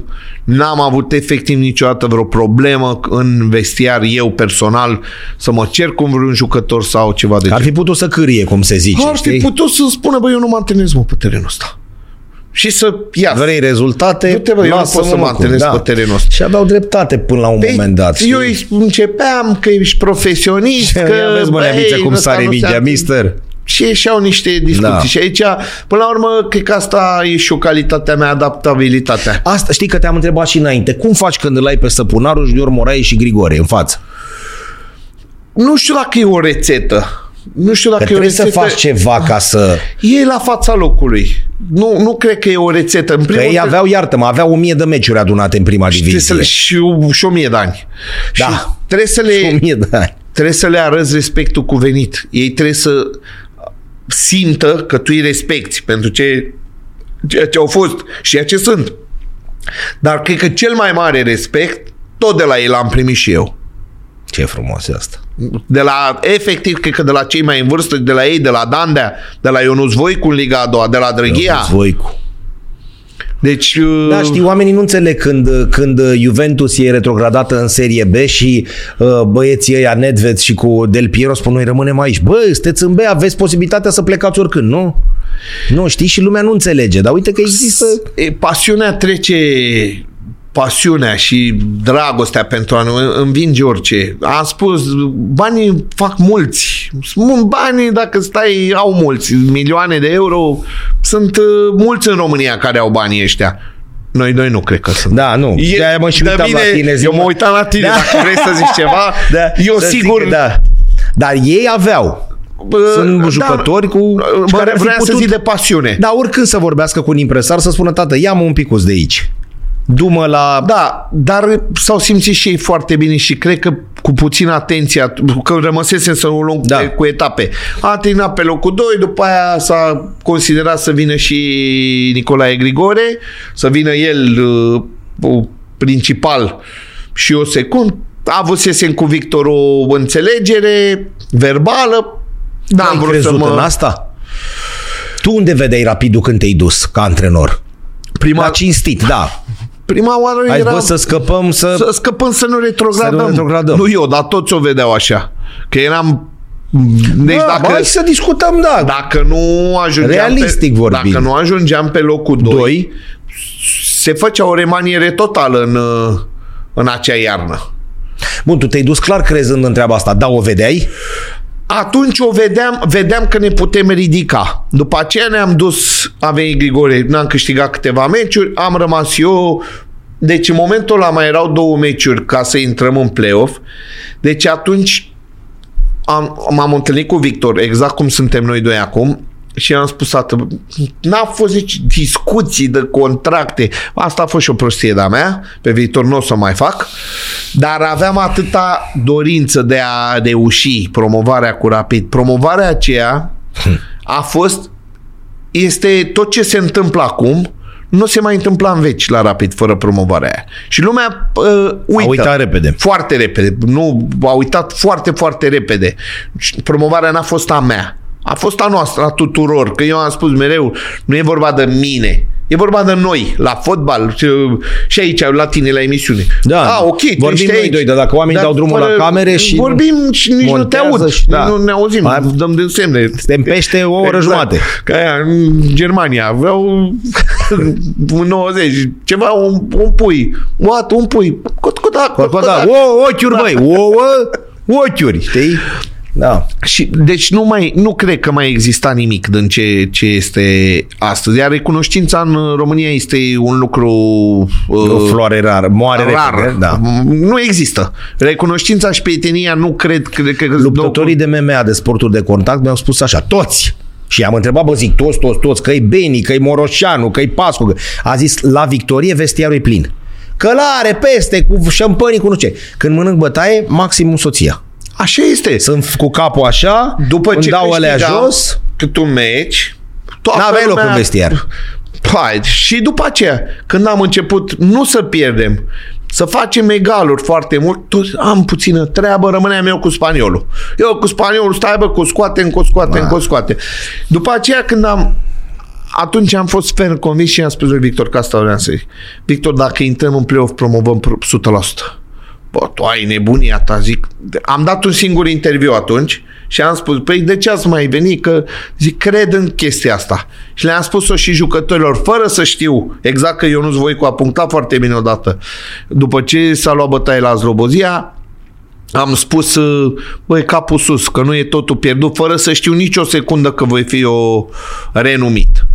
n-am avut efectiv niciodată vreo problemă în vestiar eu personal să mă cer cu vreun jucător sau ceva de Ar genul. fi putut să cârie, cum se zice, Ar fi știi? putut să spună, bă, eu nu mă antrenez, mă, pe terenul ăsta. Și să ia. Vrei rezultate? Du-te, bă, eu nu lasă-mă, pot să mă cu- antrenez pe terenul ăsta. Și aveau dreptate până la un Păi, moment dat. eu știi? îi începeam că ești profesionist, că... Ia vezi, mă, băi, neamiță, cum ăsta sare nu se mingea, ating- mister. Și ieșeau niște discuții. Da. Și aici, până la urmă, cred că asta e și o calitatea mea, adaptabilitatea. Asta știi că te-am întrebat și înainte. Cum faci când îl ai pe Săpunaru, Junior Moraes și Grigore în față? Nu știu dacă e o rețetă. Nu știu dacă Că e o trebuie să rețetă. faci ceva ca să... E la fața locului. Nu, nu cred că e o rețetă. În Că primul ei rând, aveau, iartă-mă, aveau o mie de meciuri adunate în prima trebuie să divizie. le, și, și o mie de ani. Da. Și trebuie să O le, mie de ani. trebuie să le arăți respectul cuvenit. Ei trebuie să simtă că tu îi respecti pentru ce, ceea ce au fost și ceea ce sunt. Dar cred că cel mai mare respect tot de la ei l-am primit și eu. Ce frumos e asta. De la, efectiv, cred că de la cei mai în vârstă, de la ei, de la Dandea, de la Ionuț Voicu în Liga a doua, de la Drăghia. Voicu. Deci, uh, Da, știi, oamenii nu înțeleg când, când Juventus e retrogradată în Serie B și uh, băieții ăia Nedved și cu Del Piero spun noi rămânem aici. Bă, sunteți în B, aveți posibilitatea să plecați oricând, nu? Nu, știi, și lumea nu înțelege, dar uite că există... e, pasiunea trece pasiunea și dragostea pentru a nu învinge orice. Am spus, banii fac mulți. Sunt Banii, dacă stai, au mulți. Milioane de euro. Sunt uh, mulți în România care au banii ăștia. Noi doi nu cred că sunt. Da, nu. E- De-aia mă și de uitam mine, la tine. zic, eu mă uitam la tine. Da. Dacă vrei să zici ceva, eu să zic sigur... că Da. Dar ei aveau. Bă, Sunt da, jucători cu... Bă, care ar fi vreau să putut- zic de pasiune. Da, oricând să vorbească cu un impresar, să spună, tată, ia-mă un picuț de aici. Du-mă la... Da, dar s-au simțit și ei foarte bine și cred că cu puțină atenție, că rămăsesem să o luăm Da. da. cu etape. A terminat pe locul 2, după aia s-a considerat să vină și Nicolae Grigore, să vină el uh, principal și o secund. A avusesem cu Victor o înțelegere verbală. Da, Ai am vrut să crezut mă... în asta? Tu unde vedeai rapidul când te-ai dus ca antrenor? Prima, La cinstit, da. Prima oară Ai era... vă să scăpăm, să... Să scăpăm să nu retrogradăm. Să nu retrogradăm. Nu eu, dar toți o vedeau așa. Că eram... Deci da, dacă, hai să discutăm, da. dacă nu ajungeam Realistic pe, vorbind. Dacă nu ajungeam pe locul 2, Doi. se făcea o remaniere totală în, uh, în acea iarnă. Bun, tu te-ai dus clar crezând în treaba asta. Da, o vedeai? Atunci o vedeam, vedeam că ne putem ridica. După aceea ne-am dus, a venit Grigore, n-am câștigat câteva meciuri, am rămas eu, deci în momentul ăla mai erau două meciuri ca să intrăm în play-off. Deci atunci am, m-am întâlnit cu Victor, exact cum suntem noi doi acum, și am spus atât, n-a fost nici discuții de contracte. Asta a fost și o prostie de-a mea, pe viitor nu o să o mai fac, dar aveam atâta dorință de a reuși promovarea cu Rapid. Promovarea aceea a fost, este tot ce se întâmplă acum, nu se mai întâmpla în veci la Rapid fără promovarea aia. Și lumea uh, uită. A uitat repede. Foarte repede. Nu, a uitat foarte, foarte repede. Și Promovarea n-a fost a mea. A fost a noastră, a tuturor. Că eu am spus mereu, nu e vorba de mine. E vorba de noi, la fotbal și, și aici, la tine, la emisiune. Da. A, ok, tu Vorbim ești noi aici. doi, dar dacă oamenii dau drumul la camere și Vorbim și nici nu te montează aud. și- da. Nu ne auzim, Mai- dăm din semne. Suntem pește o oră jumate. Ca aia, în Germania, vreau în 90, ceva, un, un pui. What? Un pui. Cot, cot, cot, Bă, cot, da, o, ochiuri, băi, ouă, ochiuri, știi? Da. Și, deci nu, mai, nu cred că mai exista nimic din ce, ce este astăzi. Iar recunoștința în România este un lucru uh, O floare rar, moare rar. repede, da. Nu există. Recunoștința și prietenia nu cred, cred că Luptătorii de MMA, de sporturi de contact, mi-au spus așa, toți, Și am întrebat, bă, zic, toți, toți, toți, că e Beni, că e Moroșanu, că e Pascu. Că... A zis, la victorie vestiarul e plin. Călare, peste, cu șampanii, cu nu ce. Când mănânc bătaie, maximum soția. Așa este. Sunt cu capul așa, După îmi ce dau alea câștigam jos, cât un meci, toată N-aveai loc lumea- în vestiar. Hai, și după aceea, când am început nu să pierdem, să facem egaluri foarte mult, tot am puțină treabă, rămâneam eu cu spaniolul. Eu cu spaniolul, stai bă, cu scoate, cu scoate, cu scoate. După aceea, când am atunci am fost ferm convins și am spus lui Victor că asta vreau să zic. Victor, dacă intrăm în play-off, promovăm pro- 100%. Bă, tu ai nebunia ta, zic. Am dat un singur interviu atunci și am spus, păi de ce ați mai venit? Că zic, cred în chestia asta. Și le-am spus-o și jucătorilor, fără să știu exact că Ionuț Voicu a punctat foarte bine odată. După ce s-a luat bătaie la Zlobozia, am spus, uh, băi, capul sus, că nu e totul pierdut, fără să știu nici o secundă că voi fi o renumit.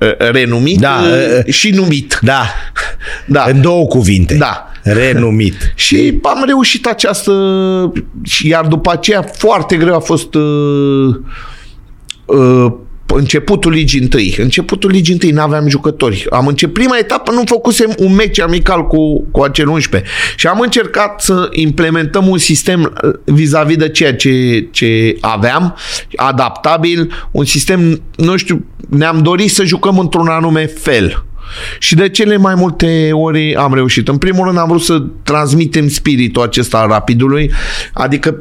Uh, Renumit Da, uh, uh, și numit. da, Da. în două cuvinte. Da. Renumit. Și am reușit această... și Iar după aceea foarte greu a fost uh, uh, începutul ligii întâi. Începutul ligii întâi, n-aveam jucători. Am început prima etapă, nu făcusem un meci amical cu, cu acel 11. Și am încercat să implementăm un sistem uh, vis-a-vis de ceea ce, ce aveam, adaptabil, un sistem, nu știu, ne-am dorit să jucăm într-un anume fel. Și de cele mai multe ori am reușit. În primul rând am vrut să transmitem spiritul acesta al rapidului, adică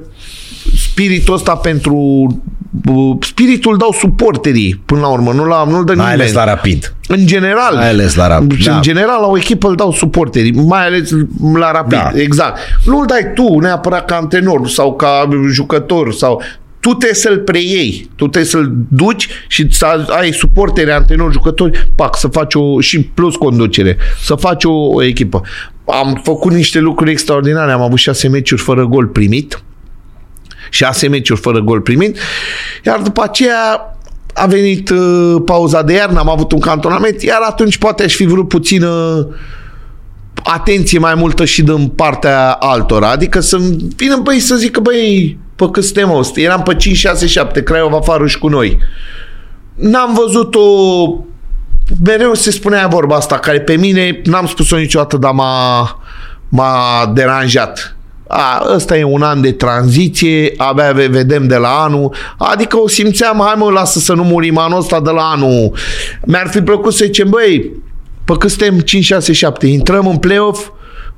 spiritul ăsta pentru uh, spiritul dau suporterii până la urmă, nu la, nu-l dă Mai nimeni. ales la rapid. În general. Mai ales la Rapid, Și da. În general, la o echipă îl dau suporterii, mai ales la rapid. Da. Exact. Nu îl dai tu neapărat ca antrenor sau ca jucător sau tu trebuie să-l preiei, tu trebuie să-l duci și să ai suportere, antrenori, jucători, pac, să faci o, și plus conducere, să faci o, o echipă. Am făcut niște lucruri extraordinare, am avut șase meciuri fără gol primit, șase meciuri fără gol primit, iar după aceea a venit uh, pauza de iarnă, am avut un cantonament, iar atunci poate aș fi vrut puțină atenție mai multă și din partea altora. Adică să vină băi să zică, băi, pe cât suntem ăsta? Eram pe 5, 6, 7, Craiova afară și cu noi. N-am văzut-o mereu se spunea vorba asta, care pe mine n-am spus-o niciodată, dar m-a, m-a deranjat. A, ăsta e un an de tranziție, abia ve- vedem de la anul, adică o simțeam, hai mă, lasă să nu murim anul ăsta de la anul. Mi-ar fi plăcut să zicem, băi, pe cât suntem 5, 6, 7, intrăm în play-off,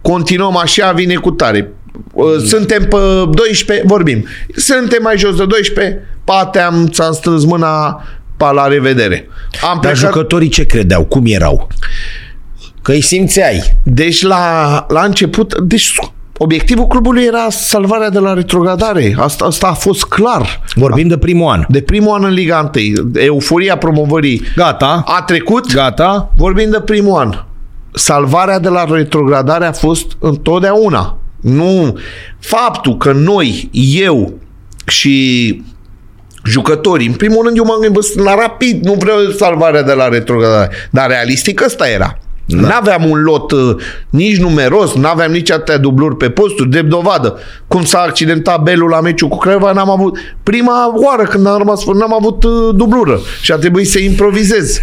continuăm așa, vine cu tare. Uh, Suntem pe 12, vorbim. Suntem mai jos de 12, pate am, ți-am strâns mâna, pa la revedere. Am Dar plecat, jucătorii ce credeau? Cum erau? Că îi simțeai. deci la, la început, deci obiectivul clubului era salvarea de la retrogradare. Asta, asta a fost clar. Vorbim de primul an. De primul an în Liga 1, euforia promovării Gata, a trecut, gata. vorbim de primul an. Salvarea de la retrogradare a fost întotdeauna. Nu faptul că noi, eu și jucătorii, în primul rând eu m-am gândit la rapid, nu vreau salvarea de la retrogradare, dar realistic ăsta era. Da. N-aveam un lot uh, nici numeros, n-aveam nici atâtea dubluri pe posturi, drept dovadă. Cum s-a accidentat Belul la meciul cu Craiova, n-am avut... Prima oară când am rămas fără, n-am avut uh, dublură și a trebuit să improvizez.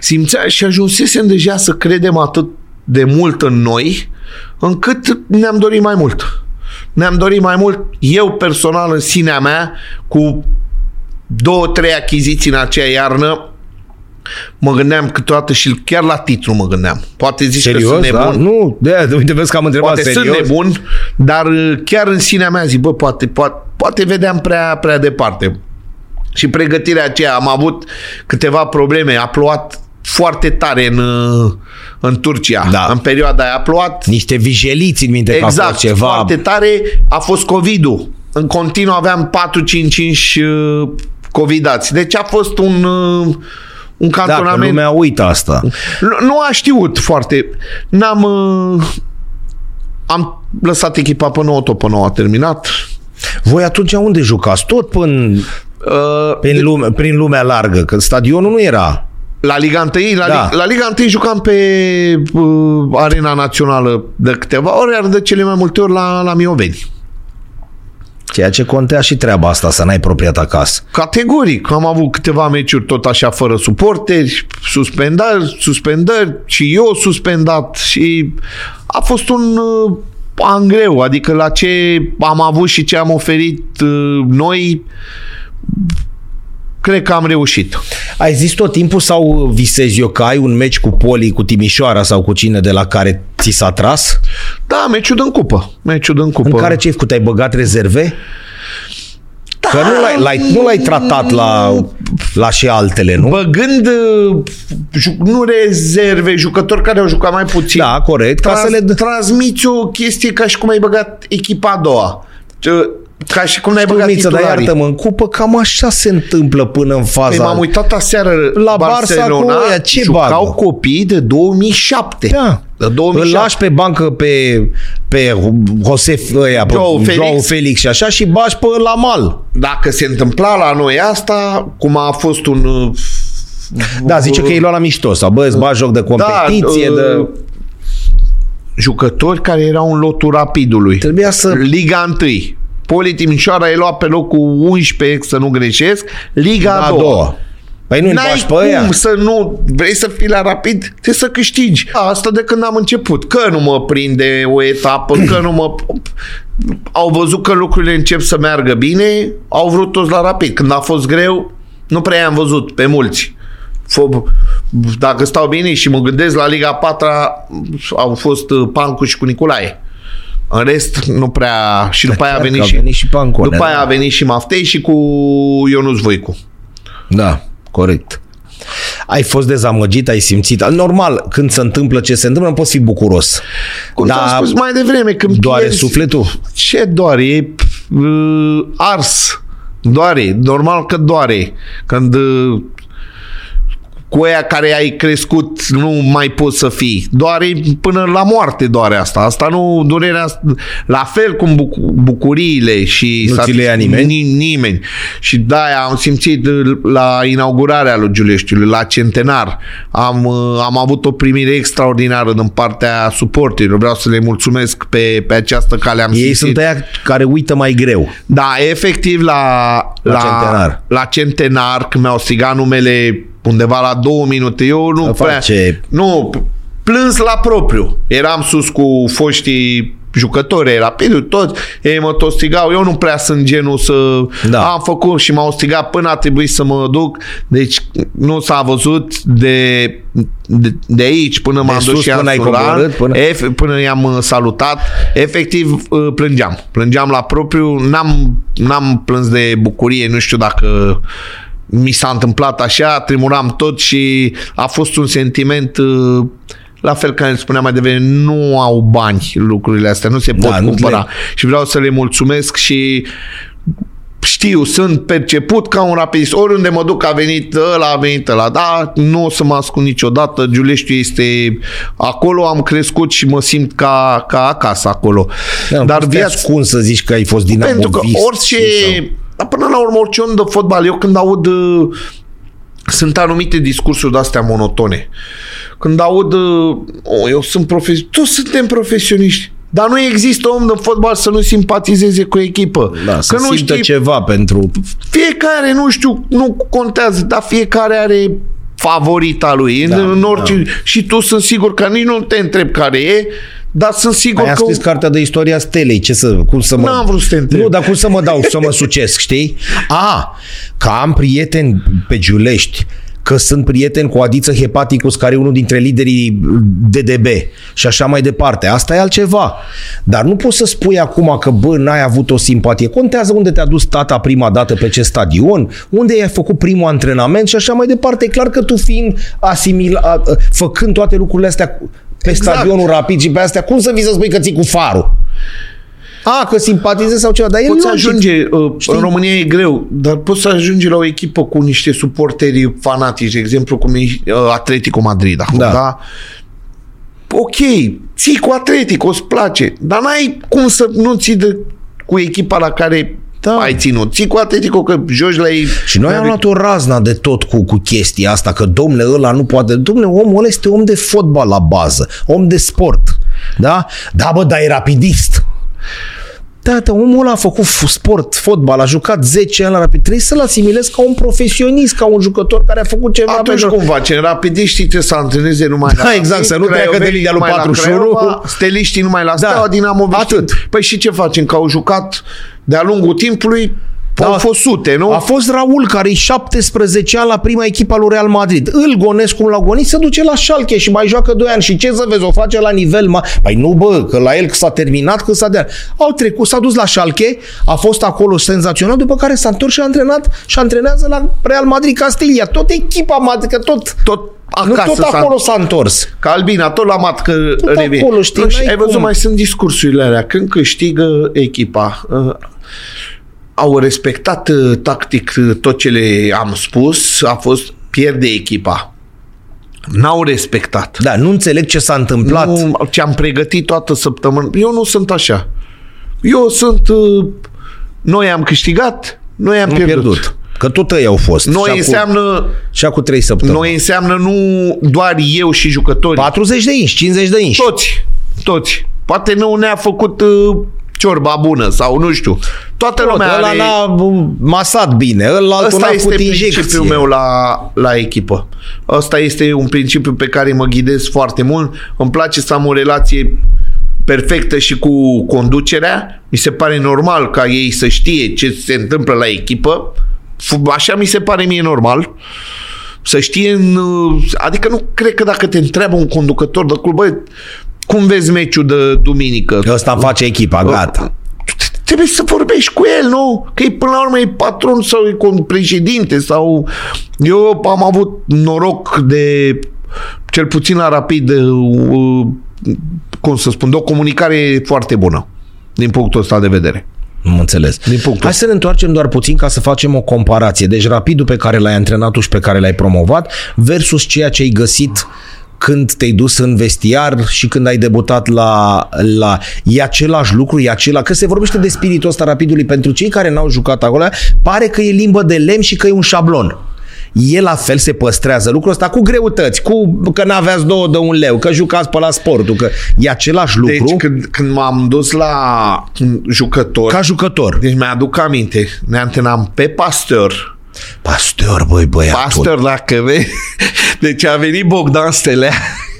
Simțea și ajunsesem deja să credem atât de mult în noi, încât ne-am dorit mai mult. Ne-am dorit mai mult, eu personal în sinea mea, cu două, trei achiziții în acea iarnă, mă gândeam câteodată și chiar la titlu mă gândeam. Poate zici că Serios, sunt da? nebun. Nu, de uite, vezi că am întrebat Poate serios. sunt nebun, dar uh, chiar în sinea mea zic, bă, poate, poate, poate vedeam prea, prea departe. Și pregătirea aceea, am avut câteva probleme, a plouat foarte tare în, uh, în Turcia. Da. În perioada aia a plouat Niște vijeliți în minte că a exact, fost ceva. foarte tare. A fost COVID-ul. În continuu aveam 4-5-5 uh, covidați. Deci a fost un, uh, un Da, că cantonament lumea uită asta. nu, nu a știut foarte. N-am... Uh, am lăsat echipa pe nouă, tot pe nouă a terminat. Voi atunci unde jucați? Tot până Uh, prin, lume, prin lumea largă, că stadionul nu era. La Liga 1, la, Da. da. la Liga 1 jucam pe uh, Arena Națională de câteva ori, iar de cele mai multe ori la, la Mioveni. Ceea ce contea și treaba asta, să n-ai propria ta casă. Categoric. Am avut câteva meciuri tot așa fără suporteri, suspendări, suspendări și eu suspendat și a fost un uh, an greu. Adică la ce am avut și ce am oferit uh, noi, cred că am reușit. Ai zis tot timpul sau visezi eu că ai un meci cu Poli, cu Timișoara sau cu cine de la care ți s-a tras? Da, meciul din cupă. Meciul din cupă. În care ce ai făcut? Ai băgat rezerve? Da. Că nu l-ai, l-ai, nu l-ai tratat la, la și altele, nu? Băgând uh, ju- nu rezerve, jucători care au jucat mai puțin. Da, corect. Ca să le... transmiți o chestie ca și cum ai băgat echipa a doua. Ce- Ca și cum n-ai băgat Lumiță, dar titularii. iartă-mă, în cupă cam așa se întâmplă până în Păi faza... m-am uitat aseară La Barça Barcelona, cu ăia, ce jucau bagă? copii de 2007. Da. De Îl 2007. lași pe bancă pe, pe Josef, ăia, pe Joao Felix. Joao Felix și așa și bași pe la mal. Dacă se întâmpla la noi asta, cum a fost un... uh, Da, zice că e luat la mișto sau bă, îți bagi joc de competiție, uh, de... Jucători care erau în lotul rapidului. Trebuia să... Liga 1. Poli Timișoara e luat pe locul 11, să nu greșesc. Liga A a doua. doua. Păi nu-i N-ai bași pe cum ăia. să nu vrei să fii la rapid, trebuie să câștigi. Asta de când am început. Că nu mă prinde o etapă, că nu mă... Au văzut că lucrurile încep să meargă bine, au vrut toți la rapid. Când a fost greu, nu prea am văzut pe mulți. Fo- Dacă stau bine și mă gândesc la Liga 4 au fost uh, Pancu și cu Nicolae. În rest, nu prea... Și după aia a clar că venit a și... venit și Pancone, după aia da. a venit și Maftei și cu Ionus Voicu. Da, corect. Ai fost dezamăgit, ai simțit. Normal, când se întâmplă ce se întâmplă, nu poți fi bucuros. Cum Da, ți-am spus mai devreme, când doare pierzi- sufletul? Ce doare? E uh, ars. Doare. Normal că doare. Când uh, cu aia care ai crescut nu mai poți să fii. Doare până la moarte doare asta. Asta nu durerea la fel cum buc- bucuriile și Nu ți le ia nimeni? Ni- nimeni. Și de-aia am simțit uh, la inaugurarea lui Giuleștiului, la centenar. Am, uh, am avut o primire extraordinară din partea suporterilor. Vreau să le mulțumesc pe, pe această cale. Am Ei simțit. sunt aia care uită mai greu. Da, efectiv la, La centenar. La centenar, când mi-au strigat numele undeva la două minute, eu nu Să prea... face- Nu, plâns la propriu. Eram sus cu foștii jucători ai rapidul, toți, ei mă tot strigau, eu nu prea sunt genul să... Da. Am făcut și m-au strigat până a trebuit să mă duc, deci nu s-a văzut de, de, de aici până m-am sus dus și am până ai sunat, coborât, până- Ef, până i-am uh, salutat, efectiv uh, plângeam. Plângeam la propriu, n-am, n-am plâns de bucurie, nu știu dacă mi s-a întâmplat așa, tremuram tot și a fost un sentiment uh, la fel ca spuneam mai devreme, nu au bani lucrurile astea, nu se pot Da, nu cumpăra. le- Și vreau să le mulțumesc și știu, sunt perceput ca un rapidist. Oriunde mă duc a venit ăla, a venit ăla. Da, nu o să mă ascund niciodată. Giuleștiu este acolo, am crescut și mă simt ca, ca acasă acolo. Da, Dar Dar viața... ascuns să zici că ai fost dinamovist. Pentru că orice... sau- Dar până la urmă, orice om de fotbal, eu când aud... uh, Sunt anumite discursuri de-astea monotone. Când aud... uh, Oh, eu sunt profesionist. Toți suntem profesioniști. Dar nu există om de fotbal să nu simpatizeze cu o echipă. Da, să că nu simtă știi, ceva pentru... fiecare, nu știu, nu contează, dar fiecare are favorita lui. Da, în, în orice, da. Și tu sunt sigur că nici nu te întreb care e, dar sunt sigur Ai că... scris cartea de istoria stelei, ce să, cum să mă... N-am vrut să te întreb. Nu, dar cum să mă dau, să mă sucesc, știi? A, că am prieteni pe Giulești, că sunt prieteni cu Adiță Hepaticus, care e unul dintre liderii DDB și așa mai departe. Asta e altceva. Dar nu poți să spui acum că, bă, n-ai avut o simpatie. Contează unde te-a dus tata prima dată pe ce stadion, unde ai făcut primul antrenament și așa mai departe. E clar că tu fiind asimil, a, a, făcând toate lucrurile astea pe Exact. stadionul rapid și pe astea, cum să vii să spui că ții cu farul? A, că simpatizezi sau ceva, dar e Poți logic. ajunge, uh, Știi? în România e greu, dar poți să ajungi la o echipă cu niște suporteri fanatici, de exemplu cum e uh, Atletico Madrid acum, Da. da? Ok, ții cu Atletico, îți place, dar n-ai cum să nu ții de, cu echipa la care Da. ai ținut. Ții cu Atletico că joci la ei. Și noi am luat o razna de tot cu, cu chestia asta, că domnule ăla nu poate. Domnule, omul ăla este om de fotbal la bază, om de sport. Da? Da, bă, dar e rapidist. Da, da, omul ăla a făcut f- sport, fotbal, a jucat 10 ani la rapid. Trebuie să-l asimilezi ca un profesionist, ca un jucător care a făcut ceva Atunci pentru... cum face? Rapidiștii trebuie să antreneze numai Da, la exact, să nu treacă de craiovenii linia lui numai la 41. Craiova, Steliștii numai la Da, Steaua, Dinamo atât. Păi și ce facem? Că au jucat de-a lungul timpului Da. au fost sute, nu? A fost Raul, care e 17 ani la prima echipă lui Real Madrid. Îl gonesc cum l-au gonit, se duce la Schalke și mai joacă 2 ani. Și ce să vezi, o face la nivel ma... Păi nu, bă, că la el s-a terminat, că s-a de Au trecut, s-a dus la Schalke, a fost acolo senzațional, după care s-a întors și a antrenat și antrenează la Real Madrid Castilia. Tot echipa Madrid, că tot... tot Nu acasă tot s-a- acolo s-a întors. Ca Albina, tot la mat că Tot revine. acolo, știi, Nu, și n-ai ai văzut, cum. mai sunt discursurile alea. Când câștigă echipa, uh, au respectat uh, tactic uh, tot ce le am spus, a fost pierde echipa. N-au respectat. Da, nu înțeleg ce s-a întâmplat. Nu, ce am pregătit toată săptămâna. Eu nu sunt așa. Eu sunt... Uh, noi am câștigat, noi am Nu pierdut. pierdut. Că tot ei au fost. Noi și acum, înseamnă, și acum 3 săptămâni. noi înseamnă nu doar eu și jucătorii. 40 de inși, 50 de inși. Toți, toți. Poate nu ne-a făcut uh, ciorba bună sau nu știu. Toată Tot, lumea ăla are... n-a masat bine, ăla altul Ăsta n-a este făcut injecție. principiul meu la, la echipă. Ăsta este un principiu pe care mă ghidez foarte mult. Îmi place să am o relație perfectă și cu conducerea. Mi se pare normal ca ei să știe ce se întâmplă la echipă. F- Așa mi se pare mie normal. Să știe în, Adică nu cred că dacă te întreabă un conducător de club, băi, cum vezi meciul de duminică? Ăsta îmi face echipa, gata. trebuie să vorbești cu el, nu? Că e, până la urmă e patron sau e con- președinte sau... Eu am avut noroc de, cel puțin la rapid, de, uh, cum să spun, de o comunicare foarte bună din punctul ăsta de vedere. Nu înțeles. Din punctul Hai să ne întoarcem doar puțin ca să facem o comparație. Deci rapidul pe care l-ai antrenat tu și pe care l-ai promovat versus ceea ce ai găsit când te-ai dus în vestiar și când ai debutat la, la... E același lucru, e acela... Că se vorbește de spiritul ăsta rapidului pentru cei care n-au jucat acolo, pare că e limbă de lemn și că e un șablon. E la fel, se păstrează lucrul ăsta cu greutăți, cu că n-aveați două de un leu, că jucați pe la sportul, că e același lucru Deci când, când m-am dus la jucător, ca jucător. deci mi-aduc aminte, ne antrenam pe Pasteur, Pastor, băi, băiatul. Pastor, dacă vei. Deci a venit Bogdan Stelea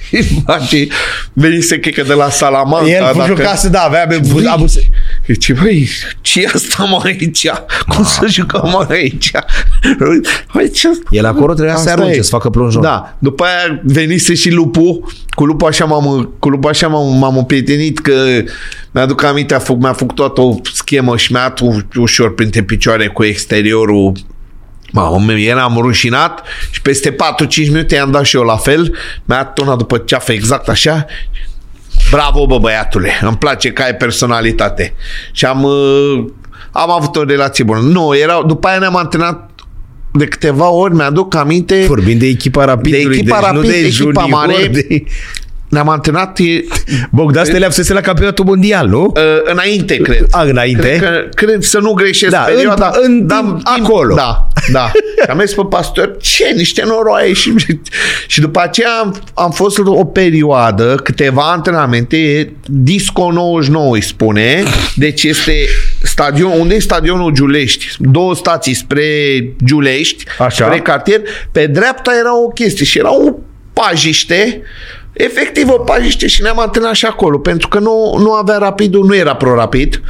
și face, venise, cred că de la Salamanca. El dacă... jucase, da, avea Băi, abuz... Zice, băi, ce e asta mă aici? Cum să jucăm mă aici? Băi, ce El acolo trebuia să Asta arunce, e. să facă plonjon. Da, după aia venise și lupul, cu lupul așa m-am, cu lupul așa m-am, m-am împrietenit că mi-aduc aminte, a făcut, mi-a făcut toată o schemă și mi-a dat u- ușor printre picioare cu exteriorul Mamă, eram rușinat și peste 4-5 minute i-am dat și eu la fel. Mi-a dat una după ceafă exact așa. Bravo, bă, băiatule. Îmi place că ai personalitate. Și am, uh, am avut o relație bună. Nu, erau, după aia ne-am antrenat de câteva ori, mi-aduc aminte. Vorbim de echipa rapidului, De echipa deci Rapid, nu de echipa junior, mare. De... Ne-am antrenat e, Bogdan Stelea fusese la campionatul mondial, nu? uh, înainte, cred. A, înainte? Cred, că, cred să nu greșesc Da, perioada. în- în dar timp- acolo. Da, da. Și am mers pe pastor, ce, niște noroaie și, și după aceea am, am fost o perioadă, câteva antrenamente, Disco 99 îi spune, deci este stadion, unde e stadionul Giulești? Două stații spre Giulești, Așa. spre cartier, pe dreapta era o chestie și era o pajiște Efectiv o pajiște și ne-am antrenat și acolo, pentru că nu, nu avea rapidul, nu era pro-rapid.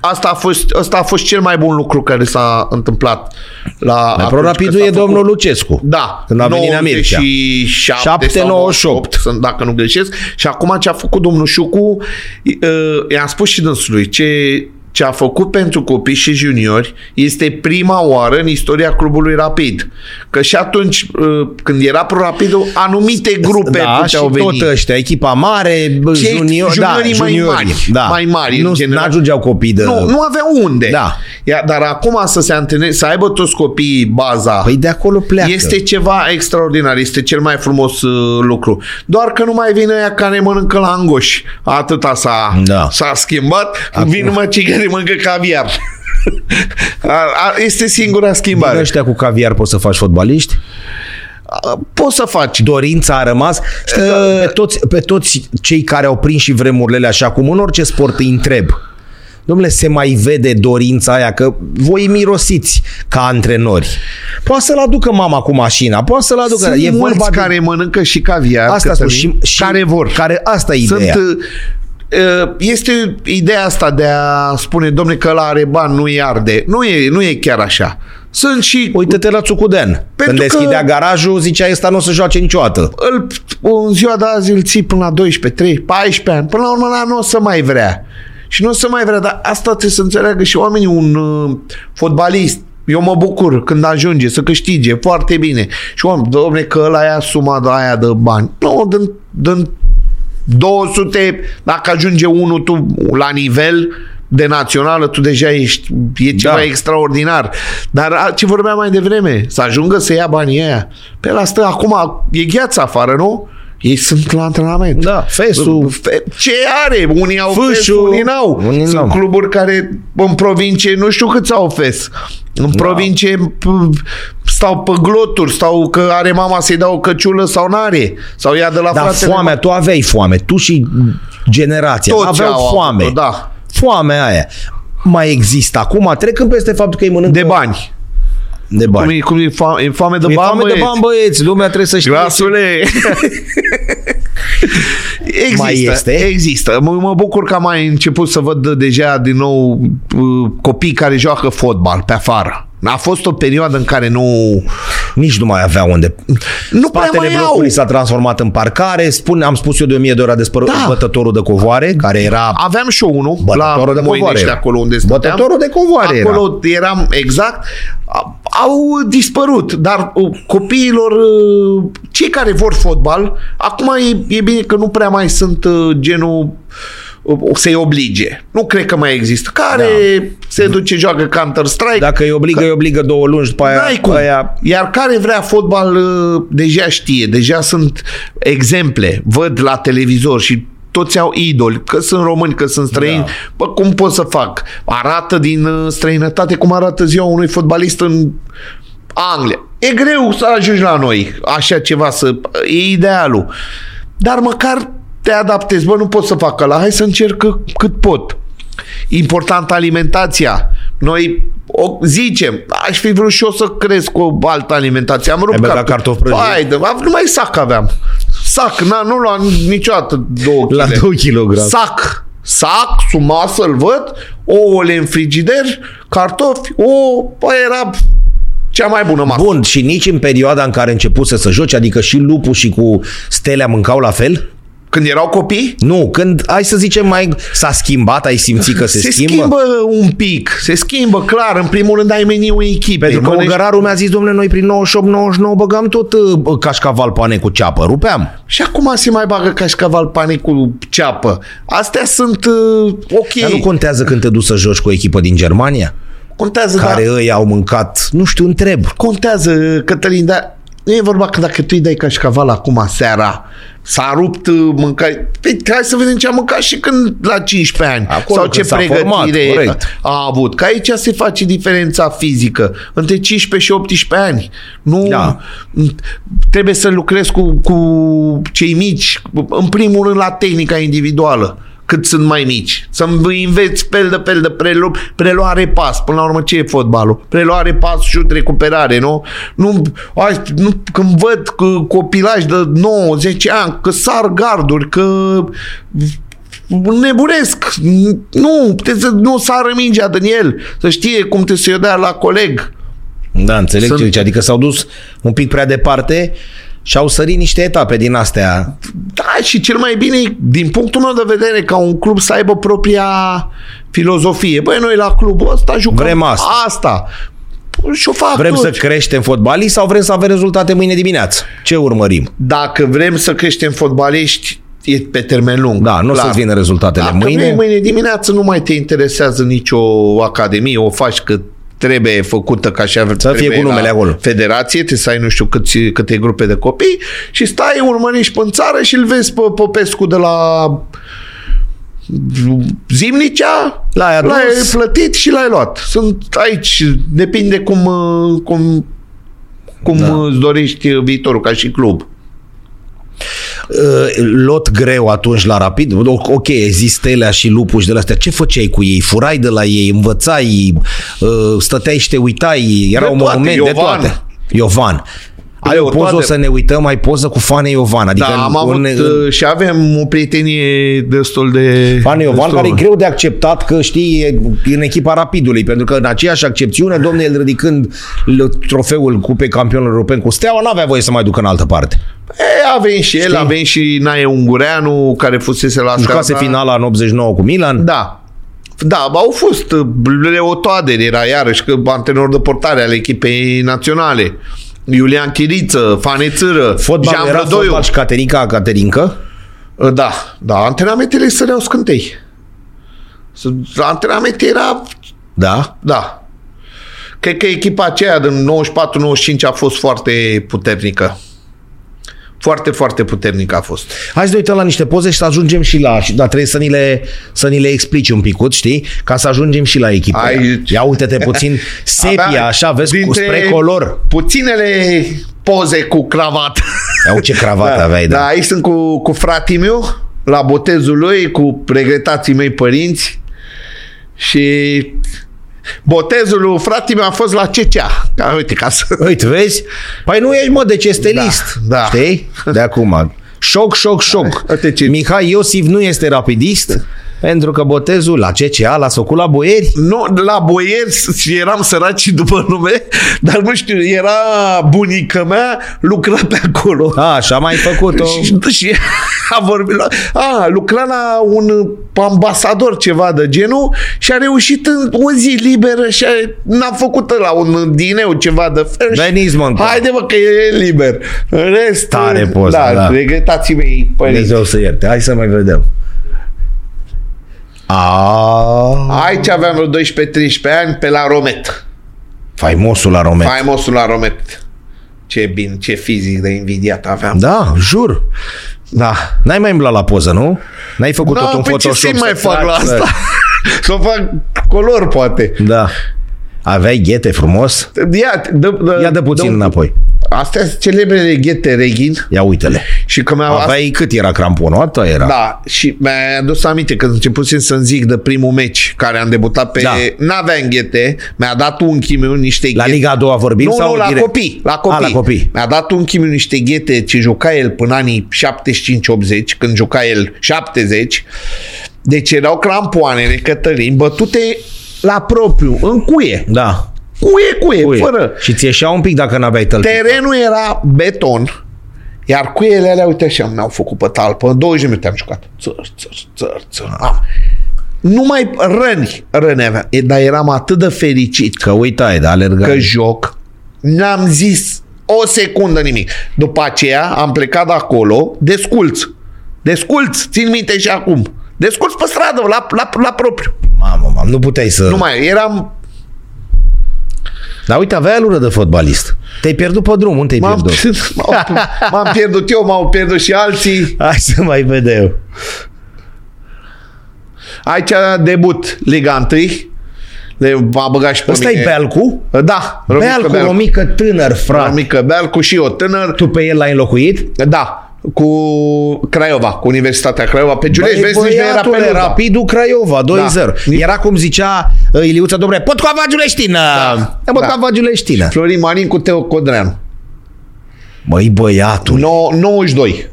Asta a, fost, asta a fost cel mai bun lucru care s-a întâmplat la atunci Pro-rapidul când s-a e făcut. domnul Lucescu. Da, Când a venit în Mircea. 97 7, sau 98. 98, sunt, dacă nu greșesc. Și acum ce a făcut domnul Șucu, uh, i-am spus și dânsului, ce, ce a făcut pentru copii și juniori este prima oară în istoria clubului Rapid. Că și atunci, uh, când era pro-rapidul, anumite grupe da, și puteau veni. tot ăștia, echipa mare, bă, Cei junior, da, juniorii mai juniorii, mari, da. mai mari, în Nu general. ajungeau copii de... Nu, nu aveau unde. Da. Ia, dar acum să se antreneze, să aibă toți copiii baza. Păi de acolo pleacă. Este ceva extraordinar, este cel mai frumos uh, lucru. Doar că nu mai vine ea care mănâncă la angoși. Atâta s-a, Da. s-a schimbat. Acum- Acum. Vin numai cei care mănâncă caviar. a, a, este singura Din schimbare. ăștia cu caviar poți să faci fotbaliști? A, Poți să faci. Dorința a rămas. Știi că pe, toți, pe toți cei care au prins și vremurile alea, și acum în orice sport îi întreb. domnule, se mai vede dorința aia că voi mirosiți ca antrenori. Poate să-l aducă mama cu mașina, poate să-l aducă. Sunt e mulți vorba care mănâncă și caviar, Asta Cătălin, spun, și, și care vor. Care, asta e Sunt, ideea. uh, este ideea asta de a spune, domne, că ăla are bani, nu-i arde. Nu e, nu e chiar așa. Sunt și Uite-te la Țucudean. Când că- deschidea garajul, zicea ăsta nu o să joace niciodată. îl, în ziua de azi îl ții până la 12, 3, 14 ani. Până la urmă la nu o să mai vrea. Și nu o să mai vrea, dar asta trebuie să înțeleagă și oamenii, un uh, fotbalist. Eu mă bucur când ajunge să câștige foarte bine. Și om, domne, că ăla ia suma de aia de bani. Nu, dă, dă 200, dacă ajunge unul tu la nivel de națională, tu deja ești, e ceva Da. extraordinar. Dar a, ce vorbeam mai devreme, să ajungă să ia banii aia. Pe la stă acum, e gheață afară, nu? Ei sunt la antrenament. Da, fesul. Fe- Ce are? Unii au Fâșul. fes, unii n-au. Unii Sunt n-au. cluburi care în provincie nu știu câți au fes. În provincie p- stau pe gloturi, stau că are mama să-i dau o căciulă sau n-are. Sau ia de la Dar fratele. foamea, tu aveai foame. Tu și generația Toți aveau au foame. avut-o, da. Foamea aia. Mai există acum, trecând peste faptul că îi mănâncă De bani. De bani. Cum e, cum e, foame, e foame de E bani, foame de băieți? bani, băieți. Lumea trebuie să știe. Grasule! există, Mai este? Există. Mă, mă bucur că am mai început să văd deja din nou uh, copii care joacă fotbal pe afară. A fost o perioadă în care nu... Nici nu mai avea unde. Nu prea Spatele mai au. blocului s-a transformat în parcare. Spune, am spus eu de o mie de ori a despărut Da. bătătorul de covoare, care era Aveam și eu unul la Bătătorul de covoare Moinești, era. acolo unde stăteam. Bătătorul de covoare era. Acolo eram exact. A- Au dispărut, dar uh, copiilor, uh, cei care vor fotbal, acum e, e bine că nu prea mai sunt uh, genul uh, să-i oblige. Nu cred că mai există. Care Da. se duce, joacă Counter-Strike. Dacă îi obligă, îi obligă două luni și după aia, N-ai cum. aia Iar care vrea fotbal uh, deja știe, deja sunt exemple, văd la televizor și toți au idoli, că sunt români, că sunt străini, da. bă, cum pot să fac? Arată din uh, străinătate cum arată ziua unui fotbalist în Anglia. E greu să ajungi la noi, așa ceva, să, e idealul. Dar măcar te adaptezi, bă, nu pot să fac la hai să încerc cât, cât pot. Important alimentația. Noi o zicem, aș fi vrut și eu să cresc cu o altă alimentație. Am rupt băgat cartofi prăjiți? Hai, de, numai sac aveam. Sac, na, nu luam niciodată două la chile. 2 kg. Sac. Sac, suma să-l văd, ouăle în frigider, cartofi, o, bă, era cea mai bună masă. Bun, și nici în perioada în care începuse să joci, adică și lupul și cu stelea mâncau la fel? Când erau copii, Nu, când, hai să zicem, mai s-a schimbat, ai simțit că se, se schimbă? schimbă un pic, se schimbă, clar, în primul rând ai meniul echipei. Pentru că mănânci- Ogărarul mi-a zis, domnule, noi prin 98-99 băgam tot uh, cașcaval pane cu ceapă, rupeam. Și acum se mai bagă cașcaval pane cu ceapă. Astea sunt uh, ok. Dar nu contează când te duci să joci cu o echipă din Germania, contează, care da, ei au mâncat, nu știu, întreb. contează, Cătălin, dar nu e vorba că dacă tu îi dai cașcaval acum seara, s-a rupt uh, mâncare. Păi, hai să vedem ce a mâncat și când la 15 ani. Acolo, sau ce când s-a pregătire format, corect. a avut. Că aici se face diferența fizică între 15 și 18 ani. Nu Da. trebuie să lucrezi cu, cu cei mici, în primul rând la tehnica individuală cât sunt mai mici. Să înveți pel de pel de prelu- preluare pas. Până la urmă ce e fotbalul? Preluare pas, șut, recuperare, nu? Nu, ai, nu când văd că copilași de 9-10 ani, că sar garduri, că nebunesc. Nu, trebuie să nu sară mingea din el. Să știe cum te să-i o dea la coleg. Da, înțeleg Sunt- ce zici. Adică s-au dus un pic prea departe și au sărit niște etape din astea. Da, și cel mai bine, din punctul meu de vedere, ca un club să aibă propria filozofie. Băi, noi la clubul ăsta jucăm Vrem asta. asta. Și o fac Vrem toți. să creștem fotbalii sau vrem să avem rezultate mâine dimineață? Ce urmărim? Dacă vrem să creștem fotbaliști, e pe termen lung. Da, nu o clar. să-ți vină rezultatele Dacă mâine. vrei mâine dimineață nu mai te interesează nicio academie, o faci cât trebuie făcută ca și Să fie cu numele acolo. Federație, te să ai nu știu câți, câte grupe de copii și stai, urmărești pe țară și îl vezi pe Popescu de la Zimnicea, L-ai adus. l-ai plătit și l-ai luat. Sunt aici, depinde cum, uh, cum, cum Da. da. îți dorești viitorul ca și club. Uh, lot greu atunci la Rapid. Ok, există Stelea și Lupuș și de la astea. Ce făceai cu ei? Furai de la ei, învățai, uh, stăteai și te uitai, era De un toate, monument de Iovan. toate. Iovan. Ai Eu, o poză toate- o să ne uităm, ai poză cu Fane Iovan. Adică Da, am un- avut uh, și avem o prietenie destul de... Fane Iovan, destul- care e greu de acceptat că știi e în echipa Rapidului, pentru că în aceeași accepțiune, domnule, el ridicând l- trofeul Cupei Campionilor Europeni cu Steaua, n-avea voie să mai ducă în altă parte. E, avem și el, Știi? avem și Nae Ungureanu, care fusese la Jucase Steaua. finala în 89 cu Milan. Da. Da, au fost uh, Leo Toader era iarăși că antrenor de portare ale echipei naționale. Iulian Chiriță, Fane Țără, Fotbal Jean era Brădoiu. fotbal și Caterinca Caterinca. Uh, Da, da, antrenamentele săreau scântei. S- Antrenamente era, Da. da. Cred că echipa aceea din 94-95 a fost foarte puternică. Foarte, foarte puternică a fost. Hai să ne uităm la niște poze și să ajungem și la... și- Dar trebuie să ni le, să ni le explici un picut, știi? Ca să ajungem și la echipă. Aici. Ia uite-te puțin sepia, Avea așa, vezi, cu spre color. Puținele poze cu cravată. Ia uite ce cravată aveai, da. Da, aici sunt cu, cu fratii meu, la botezul lui, cu regretații mei părinți și botezul lui fratii meu a fost la CCA. Ca, uite, ca să... Uite, vezi? Păi nu ești, mă, de ce este list. da. Știi? De acum. Șoc, șoc, șoc. Uite ce- Mihai Iosif nu este rapidist pentru că botezul la CCA l-a făcut la boieri. Nu, la boieri și eram săraci după nume, dar nu știu, era bunica mea, lucra pe acolo. A, așa mai făcut-o. Și, și a vorbit la, a, lucra la un ambasador ceva de genul și a reușit în o zi liberă și a, n-a făcut la un dineu ceva de fel. și- Veniți, mă, încă. Haide mă că e liber. În rest, Tare poză, da, da. regretații mei părinți. Dumnezeu să ierte. Hai să mai vedem. A, Aici aveam vreo 12-13 ani pe la Romet. faimosul la Romet. Faimosul la Romet. Ce bine, ce fizic de invidiat aveam. Da, jur. Da. N-ai mai umblat la poză, nu? N-ai făcut Da, tot un păi ce Photoshop să mai să fac la tragi, să- asta? Să o fac color, poate. Da. Aveai ghete frumos? Ia, dă, dă, Ia dă puțin dă- înapoi. Astea sunt celebrele ghete Reghin Ia uite-le. și că mi-au Aveai cât era cramponul? Atâta era. Da, și mi-a adus aminte când începusem să-mi zic de primul meci care am debutat pe... Da. N-aveam ghete, mi-a dat unchiul meu niște La ghete. Liga a doua vorbim? Nu, sau nu, la direct? copii, la copii. A, la copii. Mi-a dat unchiul meu niște ghete ce juca el până anii 75-80, când juca el 70. Deci erau crampoanele, Cătălin, bătute la propriu, în cuie. Da. Cuie, cuie, Ui. fără. Și ți ieșea un pic dacă n-aveai tălpi. Terenul era beton, iar cuiele alea, uite așa, mi-au făcut pe talpă. În 20 minute am jucat. Țăr, țăr, țăr, țăr. Am. Numai răni, răni aveam. E, Dar eram atât de fericit Că uitai, da, alergai. că joc. N-am zis o secundă nimic. După aceea am plecat de acolo, desculț. Desculț, țin minte și acum. Desculț pe stradă, la, la, la propriu. Mamă, mamă, nu puteai să... Nu mai, eram... Dar uite, aveai alură de fotbalist. Te-ai pierdut pe drum. Unde te-ai M-am, pierdut? m-am, m-am pierdut eu, m-au pierdut și alții. Hai să mai vedem. Aici debut Liga 1. Le va băga și pe Ăsta mine. e Belcu? Da, Romică Belcu, Belcu. Romică tânăr, frate. Romică Belcu și eu tânăr. Tu pe el l-ai înlocuit? Da, cu Craiova, cu Universitatea Craiova. Pe Giulești, vezi, nici nu era pe băiatule, Luda. Rapidul Craiova, 2-0. Da. Era cum zicea uh, Iliuța Dobre, pot cu Giuleștină! Da. Pot Da. cu Giuleștină. Florin Marin cu Teo Codreanu. Măi, băiatul. No, 92.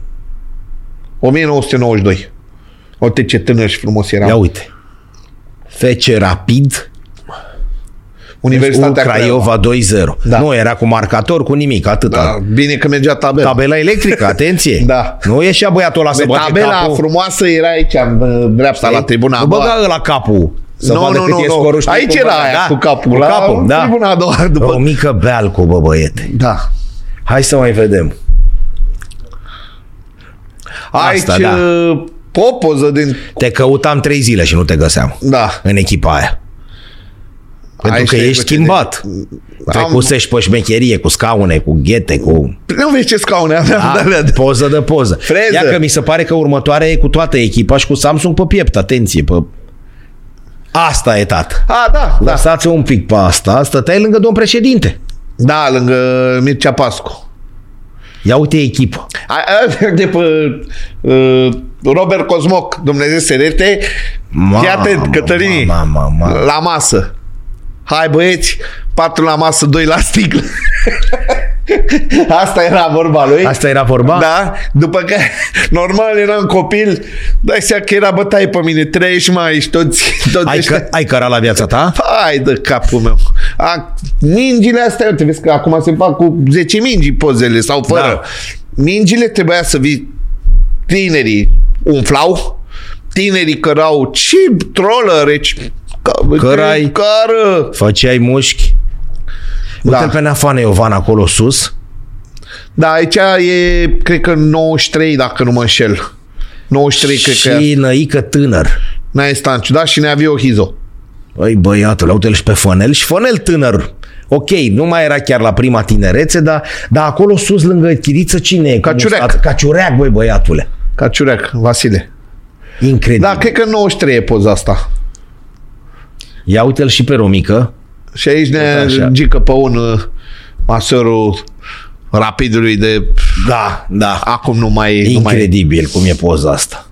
1992. Uite ce tânăr și frumos era. Ia uite. Fece Rapid, Universitatea Craiova 2-0. Da. Nu era cu marcator, cu nimic, atâta. Da, bine că mergea tabela. Tabela electrică, atenție. Da. Nu ieșea băiatul ăla să Pe bate tabela capul. frumoasă era aici, în dreapta, la tribuna a Nu doua. băga la capul. Să Nu, vadă nu, cât nu, e nu. scorul. știi Aici cum era băga, aia da? cu capul, Cu la capul, da. tribuna a doua, după- O mică bealcu, bă, băiete. Da. Hai să mai vedem. Aici Asta, da. uh, o poză din... Te căutam trei zile și nu te găseam Da. în echipa aia. Pentru Aici că te- ești schimbat. Trecusești pe șmecherie cu scaune, cu ghete, cu... Nu vezi ce scaune aveam Da, de alea de... poză de poză. Freză. Ia că mi se pare că următoarea e cu toată echipa și cu Samsung pe piept. Atenție, pe... Asta e, tat. A, da, da. Lăsați un pic pe asta. Stăteai lângă domn președinte. Da, lângă Mircea Pascu. Ia uite echipă. A, a, de pe uh, Robert Cosmoc, Dumnezeu serete, Mamă, fii atent, Cătălini, mamă, mamă. la masă. Hai băieți, patru la masă, doi la sticlă. Asta era vorba lui. Asta era vorba? Da, după că normal eram copil, dai seama că era bătaie pe mine, trăiești mai ești toți, toți Ai, ăștia. că, ai cărat la viața ta? Hai de capul meu. A, mingile astea, uite, vezi că acum se fac cu 10 mingi pozele sau fără. Da. Mingile trebuia să vii tinerii umflau, tinerii cărau ce trollere, ce, Cărai. Cară. Făceai mușchi? Da. Uite pe Neafane Iovan acolo sus. Da, aici e, cred că 93, dacă nu mă înșel. 93, cred că Și năică tânăr. N-ai Stanciu, da? Și Neavio Hizo. Băi, băiatul, uite-l și pe Fănel. Și Fănel tânăr. Ok, nu mai era chiar la prima tinerețe, dar, dar acolo sus, lângă Chiriță, cine e? Caciureac. Cum stat? Caciureac, băi, băiatule. Caciureac, Vasile. Incredibil. Da, cred că 93 e poza asta. Ia uite-l și pe Romică. Și aici ne Așa. gică pe un uh, masorul rapidului de Da, da. acum nu mai... Nu mai... Incredibil cum e poza asta.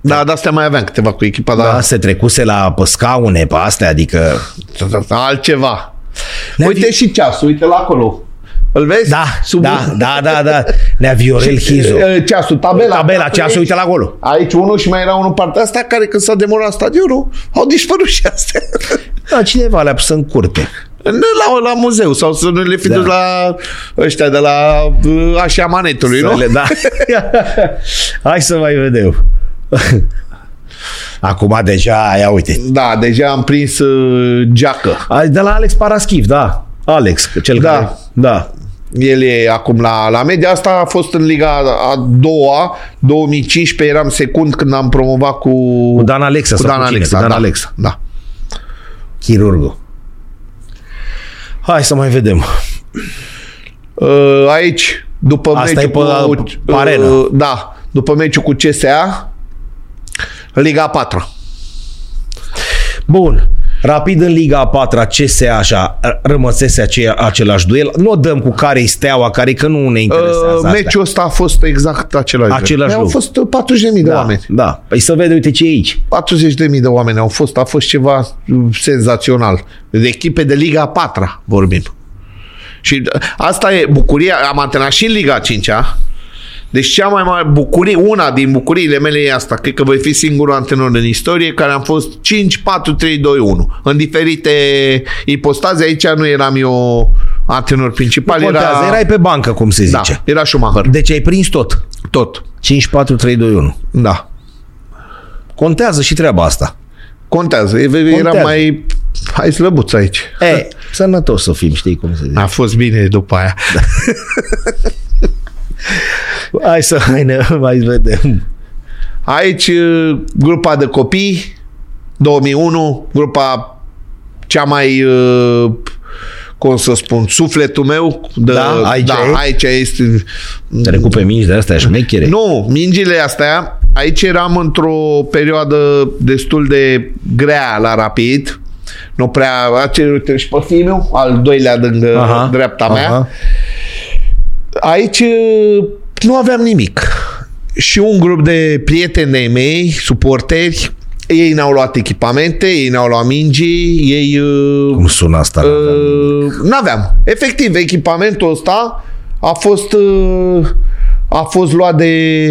Da, de astea mai aveam câteva cu echipa, Da, dar se trecuse la pe scaune, pe astea, adică... altceva. Ne-a Uite vi- și ceasul, uite la acolo. Îl vezi? Da, Sub da, da, da, da. Nea Viorel Hizo. Uh, Ceasul, tabela. Tabela, ceasul, uite la acolo. Aici unul și mai era unul partea asta care când s-a demorat stadionul au dispărut și astea. Da, cineva le-a pus în curte. La, la muzeu sau să nu le fi Da. dus la ăștia de la uh, așa manetului, Să nu? le, da. Hai să mai vedem. Acum deja, ia uite. Da, deja am prins uh, geacă. A, De la Alex Paraschiv, da. Alex, cel Da. care... Da. El e acum la, la media. Asta a fost în Liga a doua, 2015, eram secund când am promovat cu, Cu Dan Alexa. cu sau Dan cu cine? Alexa. Cu Dan da, Alexa. Da. Chirurgul. Hai să mai vedem. Uh, aici, după Asta meciul e pe- cu... pe arenă. Uh, da, după meciul cu CSA, Liga 4. Bun. Rapid în Liga a patra, CSA așa, r- rămăsese aceea, același duel. Nu o dăm cu care-i steaua, care că nu ne interesează Uh, astea. meciul ăsta a fost exact același. Același Au lucru. fost uh, 40.000 de da, oameni. Da. Păi să vede, uite ce e aici. 40.000 de oameni au fost, a fost ceva uh, senzațional. De echipe de Liga 4 vorbim. Și uh, asta e bucuria, am antrenat și în Liga 5 -a. Deci cea mai mare bucurie, una din bucuriile mele e asta. Cred că voi fi singurul antrenor în istorie care am fost 5, 4, 3, 2, 1. În diferite ipostaze. Aici nu eram eu antrenor principal. Contează, era, erai pe bancă, cum se da, zice. era Schumacher. Deci ai prins tot. Tot. 5, 4, 3, 2, 1. Da. Contează și treaba asta. Contează. E- Era Contează. mai... Hai slăbuț aici. E, sănătos să fim, știi cum se zice. A fost bine după aia. Hai să mai, ne, mai vedem. Aici uh, grupa de copii 2001, grupa cea mai uh, cum să spun, sufletul meu de, Da, aici da, e? aici este Trecut pe mici de astea șmechere. nu, mingile astea aici eram într-o perioadă destul de grea la rapid nu prea, acel, uite, și pe filmul, al doilea din aha, dreapta mea aha. Aici uh, nu aveam nimic. Și un grup de prieteni de mei, suporteri, ei ne-au luat echipamente, ei ne-au luat mingi, ei... Uh, Cum sună asta? uh, n-aveam. Efectiv, echipamentul ăsta a fost... Uh, a fost luat de,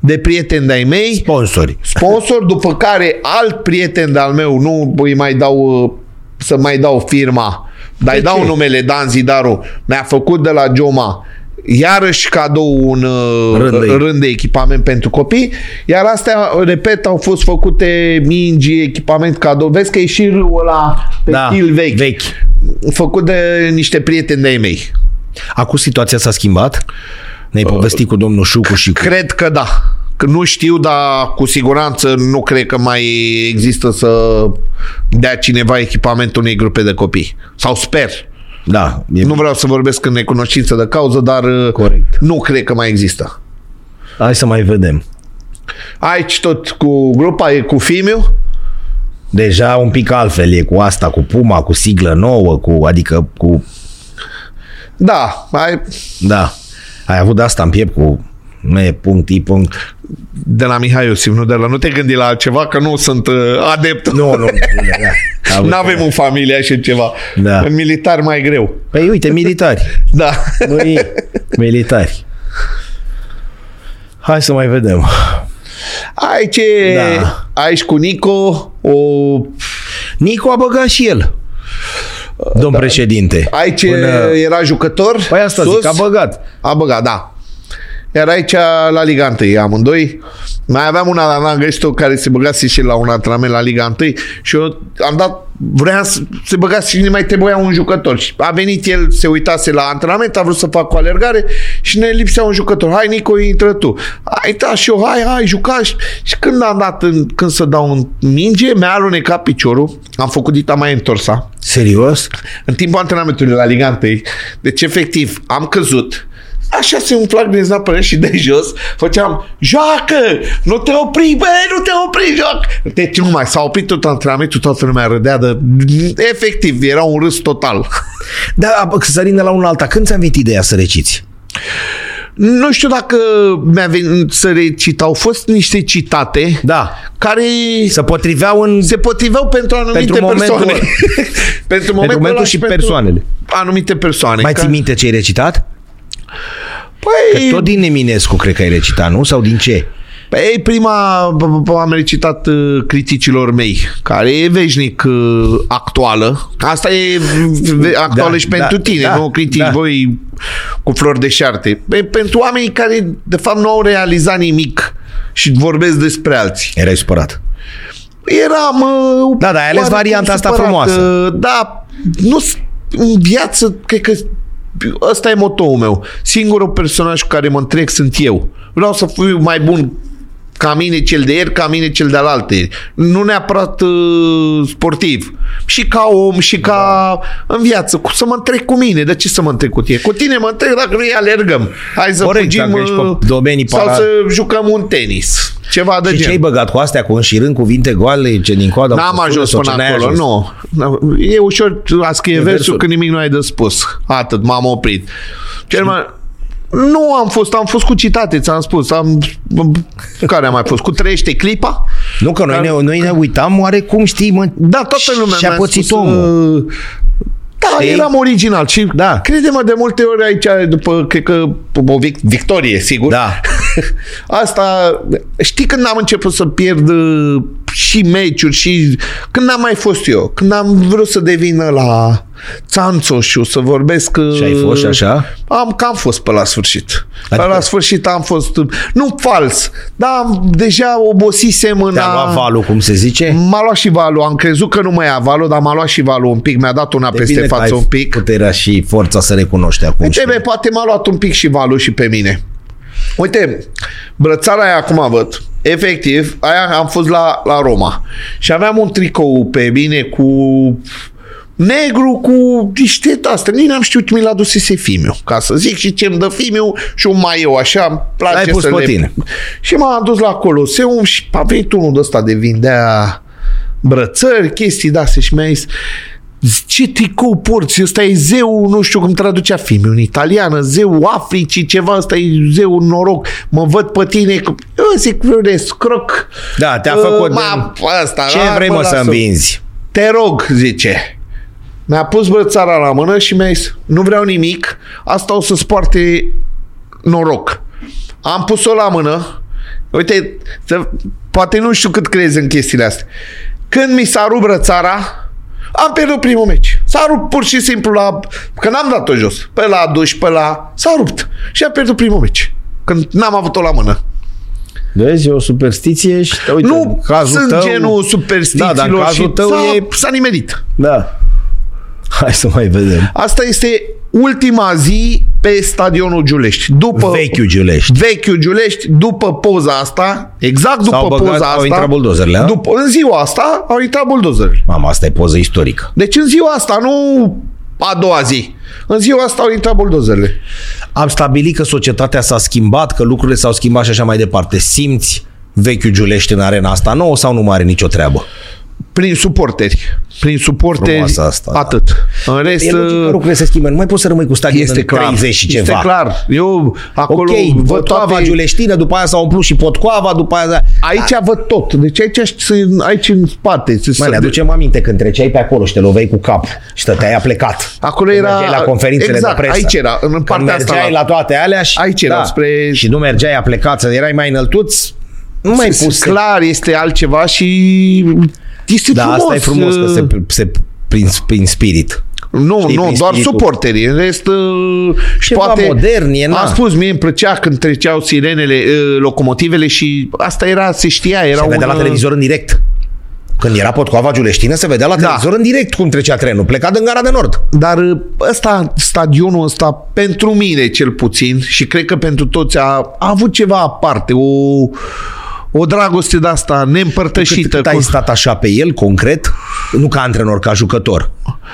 de prieteni de-ai mei, Sponsori. sponsor, după care alt prieten de-al meu, nu îi mai dau uh, să mai dau firma, dar îi De dau ce? numele Dan Zidaru, mi-a făcut de la Joma iarăși cadou un uh, Rând de- rând de echipament pentru copii, iar astea, repet, au fost făcute mingi, echipament cadou. Vezi că e și râul ăla pe Da, stil vechi, vechi. făcut de niște prieteni de-ai mei. Acum situația s-a schimbat? Ne-ai povestit cu domnul Șucu și cu... Cred că da. Că nu știu, dar cu siguranță nu cred că mai există să dea cineva echipamentul unei grupe de copii. Sau sper. Da, e... Nu vreau să vorbesc în necunoștință de cauză, dar uh, Corect. nu cred că mai există. Hai să mai vedem. Aici tot cu grupa e cu Fimiu. Deja un pic altfel e cu asta, cu Puma, cu siglă nouă, cu, adică cu... Da, ai, Da. Ai avut de asta în piept cu me, punct, i, punct. De la Mihai Iosif, nu de la... Nu te gândi la altceva, că nu sunt uh, adept. Nu, nu, nu. Da. Nu avem în familie așa ceva. Da. În militar mai greu. Păi uite, militari. Da. Băi, militari. Hai să mai vedem. Aici, Da. aici cu Nico, o, Nicu a băgat și el. Domn da. președinte. aici Până- era jucător. Păi asta sus. zic, a băgat. A băgat, da. Iar aici la Liga 1 amândoi. Mai aveam una la Nangresto care se băgase și la un antrenament la Liga 1 și eu am dat, vrea să se băgase și ne mai trebuia un jucător. Și a venit el, se uitase la antrenament, a vrut să facă o alergare și ne lipsea un jucător. Hai Nico, intră tu. Hai, da, și eu, hai, hai, jucați. Și când am dat, în, când să dau un minge, mi-a alunecat piciorul, am făcut dita mai întorsa Serios? în timpul antrenamentului la Liga 1. Deci, efectiv, am căzut. Așa se umfla din zapără și de jos făceam Joacă! Nu te opri, bă, nu te opri, joacă! Deci nu mai s-a oprit tot antrenamentul, toată lumea râdea de... Efectiv, era un râs total. Da, bă, sărind de la unul alta, când ți-a venit ideea să reciți? Nu știu dacă mi-a venit să recit. Au fost niște citate Da. care Să potriveau în... se potriveau pentru anumite Pentru momentul persoane. ăla. pentru momentul ăla și pentru persoanele. Anumite persoane. Mai Ca- ții minte ce ai recitat? Că Păi, tot din Eminescu cred că ai recitat, nu? Sau din ce? Păi prima b- b- am recitat uh, criticilor mei, care e veșnic uh, actuală. Asta e ve- actuală Da, și pentru da, tine, da, nu critici da. voi cu flori de șarte. Păi, pentru oamenii care de fapt nu au realizat nimic și vorbesc despre alții. Erai supărat. Eram... uh, Da, da, ai ales oarecum varianta asta supărat. frumoasă. Uh, Da, nu în viață, cred că ăsta e motoul meu. Singurul personaj cu care mă întreg sunt eu. Vreau să fiu mai bun ca mine cel de ieri, ca mine cel de alte. Nu neapărat uh, sportiv. Și ca om, și ca în viață. Cu, să mă întreg cu mine. De ce să mă întreg cu tine? Cu tine mă întreg dacă noi alergăm. Hai să Corect, fugim dacă ești pe uh, domenii sau para- să jucăm un tenis. Ceva de Și ce gen. ai băgat cu astea, cu înșirând cuvinte goale, ce din coada? N-am cu ajuns sau până ce n-ai acolo, ajuns? nu. E ușor a scrie E versul versul. când nimic nu ai de spus. Atât, m-am oprit. Cel mai... Nu am fost, am fost cu citate, ți-am spus. Am... Care am mai fost? Cu trăiește clipa? Nu, că noi, Dar- ne, noi ne uitam oarecum, știi, mă, Da, toată lumea Și-a mi-a pățit spus, omul. uh, Da, Știi? eram original și Da. crede-mă de multe ori aici, după, cred că o vic- victorie, sigur. Da. Asta, știi când am început să pierd uh, și meciuri și când n-am mai fost eu, când am vrut să devin la țanțoșu, să vorbesc... uh, Și ai fost și așa? Am cam fost pe la sfârșit. Pe Adică- la sfârșit am fost, nu fals, dar am, deja obosisem în Te-a a... luat valul, cum se zice? M-a luat și valul, am crezut că nu mai ia valul, dar m-a luat și valul un pic, mi-a dat una E peste bine că față ai un pic. Puterea și forța să recunoști acum. Uite, știi? bă, poate m-a luat un pic și valul și pe mine. Uite, brățara aia acum văd, efectiv, aia am fost la, la Roma și aveam un tricou pe mine cu negru cu niște astea. Nici n-am știut mi l-a dusese fimiu, ca să zic și ce-mi dă fimiu și un maieu așa, îmi place L-ai pus să pe le... tine. Și m-am dus la Coloseum și a venit unul de ăsta de vindea brățări, chestii de-astea și mi-a zis ce tricou porți? Ăsta e zeu, nu știu cum traducea filmul în italiană, zeu Africii, ceva, ăsta e zeu noroc. Mă văd pe tine, cu- eu zic, de scroc. Da, te-a Uh, făcut... Ma, asta, Ce la- vrei, mă, să lasă. învinzi? Te rog, zice. Mi-a pus brățara la mână și mi-a zis, nu vreau nimic, asta o să-ți poarte noroc. Am pus-o la mână, uite, să, poate nu știu cât crezi în chestiile astea. Când mi s-a rupt brățara, am pierdut primul meci. S-a rupt pur și simplu la... Că n-am dat-o jos. Pe la duș, pe la... S-a rupt. Și am pierdut primul meci. Când n-am avut-o la mână. Vezi, e o superstiție și uite, nu în cazul sunt tău, genul superstițiilor Da, dar în cazul și tău s-a, e... s-a nimerit. Da. Hai să mai vedem. Asta este ultima zi pe stadionul Giulești. După Vechiul Giulești. Vechiul Giulești, după poza asta, exact după S-au băgat- poza au asta, intrat buldozerele, a? după, în ziua asta au intrat buldozerele. Mama, asta e poză istorică. Deci în ziua asta, nu a doua zi. În ziua asta au intrat buldozerele. Am stabilit că societatea s-a schimbat, că lucrurile s-au schimbat și așa mai departe. Simți vechiul Giulești în arena asta nouă sau nu mai are nicio treabă? Prin suporteri. Prin suporteri, Frumoasă asta, da. atât. În rest, E logic că lucrurile se schimbă. Nu mai poți să rămâi cu stadion este în clar. 30 și ceva. Este clar. Eu acolo ok, văd Potcoava, toate... Giuleștină, după aia s-a umplut și Potcoava, după aia... Aici văd tot. Deci aici, aici în spate. Mai ne aducem aminte când treceai pe acolo și te loveai cu cap și stăteai a plecat. Acolo Când era- mergeai la conferințele exact, de presă. aici era, în Când partea asta mergeai la- la toate alea și... Aici era, spre- Și nu mergeai a plecat, să erai mai înăltuț, nu mai pus. Clar, este altceva și este Da, frumos. asta e frumos că se, se prin, prin spirit. Nu, Știi, nu, prin doar spiritul. suporterii. În rest, uh, Ceva poate... modern e, na. Am spus, mie îmi plăcea când treceau sirenele, uh, locomotivele și asta era, se știa, era Se un... vedea la uh, televizor în direct. Când era Potcoava Giuleștină, se vedea la Da. televizor în direct cum trecea trenul, plecat în gara de nord. Dar uh, ăsta, stadionul ăsta, pentru mine cel puțin, și cred că pentru toți, a, a avut ceva aparte, o, o dragoste de asta neîmpărtășită. Cât, cât ai cu- stat așa pe el, concret, nu ca antrenor, ca jucător.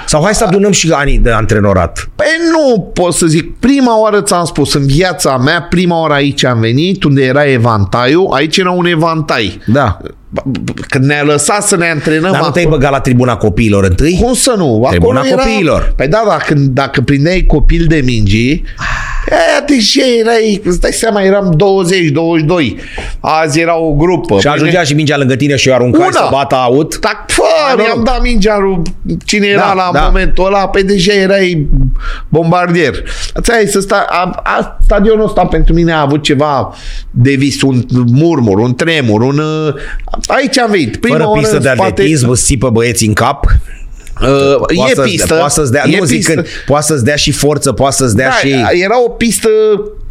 Sau hai să adunăm și anii de antrenorat. Păi nu pot să zic. Prima oară ți-am spus, în viața mea, prima oară aici am venit, unde era evantaiul, aici era un evantai. Da. Când ne-a lăsat să ne antrenăm Dar nu te-ai acolo- băgat la tribuna copiilor întâi? Cum să nu? Tribuna Acolo era... copiilor. Păi da, dacă, dacă prindeai copil de mingi, aia deja erai, îți dai seama, eram 20-22. Azi era o grupă. Și ajungea și mingea lângă tine și o aruncai Una. să bată aut. Tac, fă, noroc. i-am dat mingea lui cine era Da, la da. momentul ăla, pe deja erai bombardier. Ți-ai să sta, a, a, stadionul ăsta pentru mine a avut ceva de vis, un murmur, un tremur, un... uh, Aici am venit. Prima Fără oară pistă în de spate- atletism, îți țipă băieții în cap. Uh, Poate e să-ți pistă. Dea, poate să-ți dea, e nu zic pistă. când, poate să-ți dea și forță, poate să-ți dea Da, și... era o pistă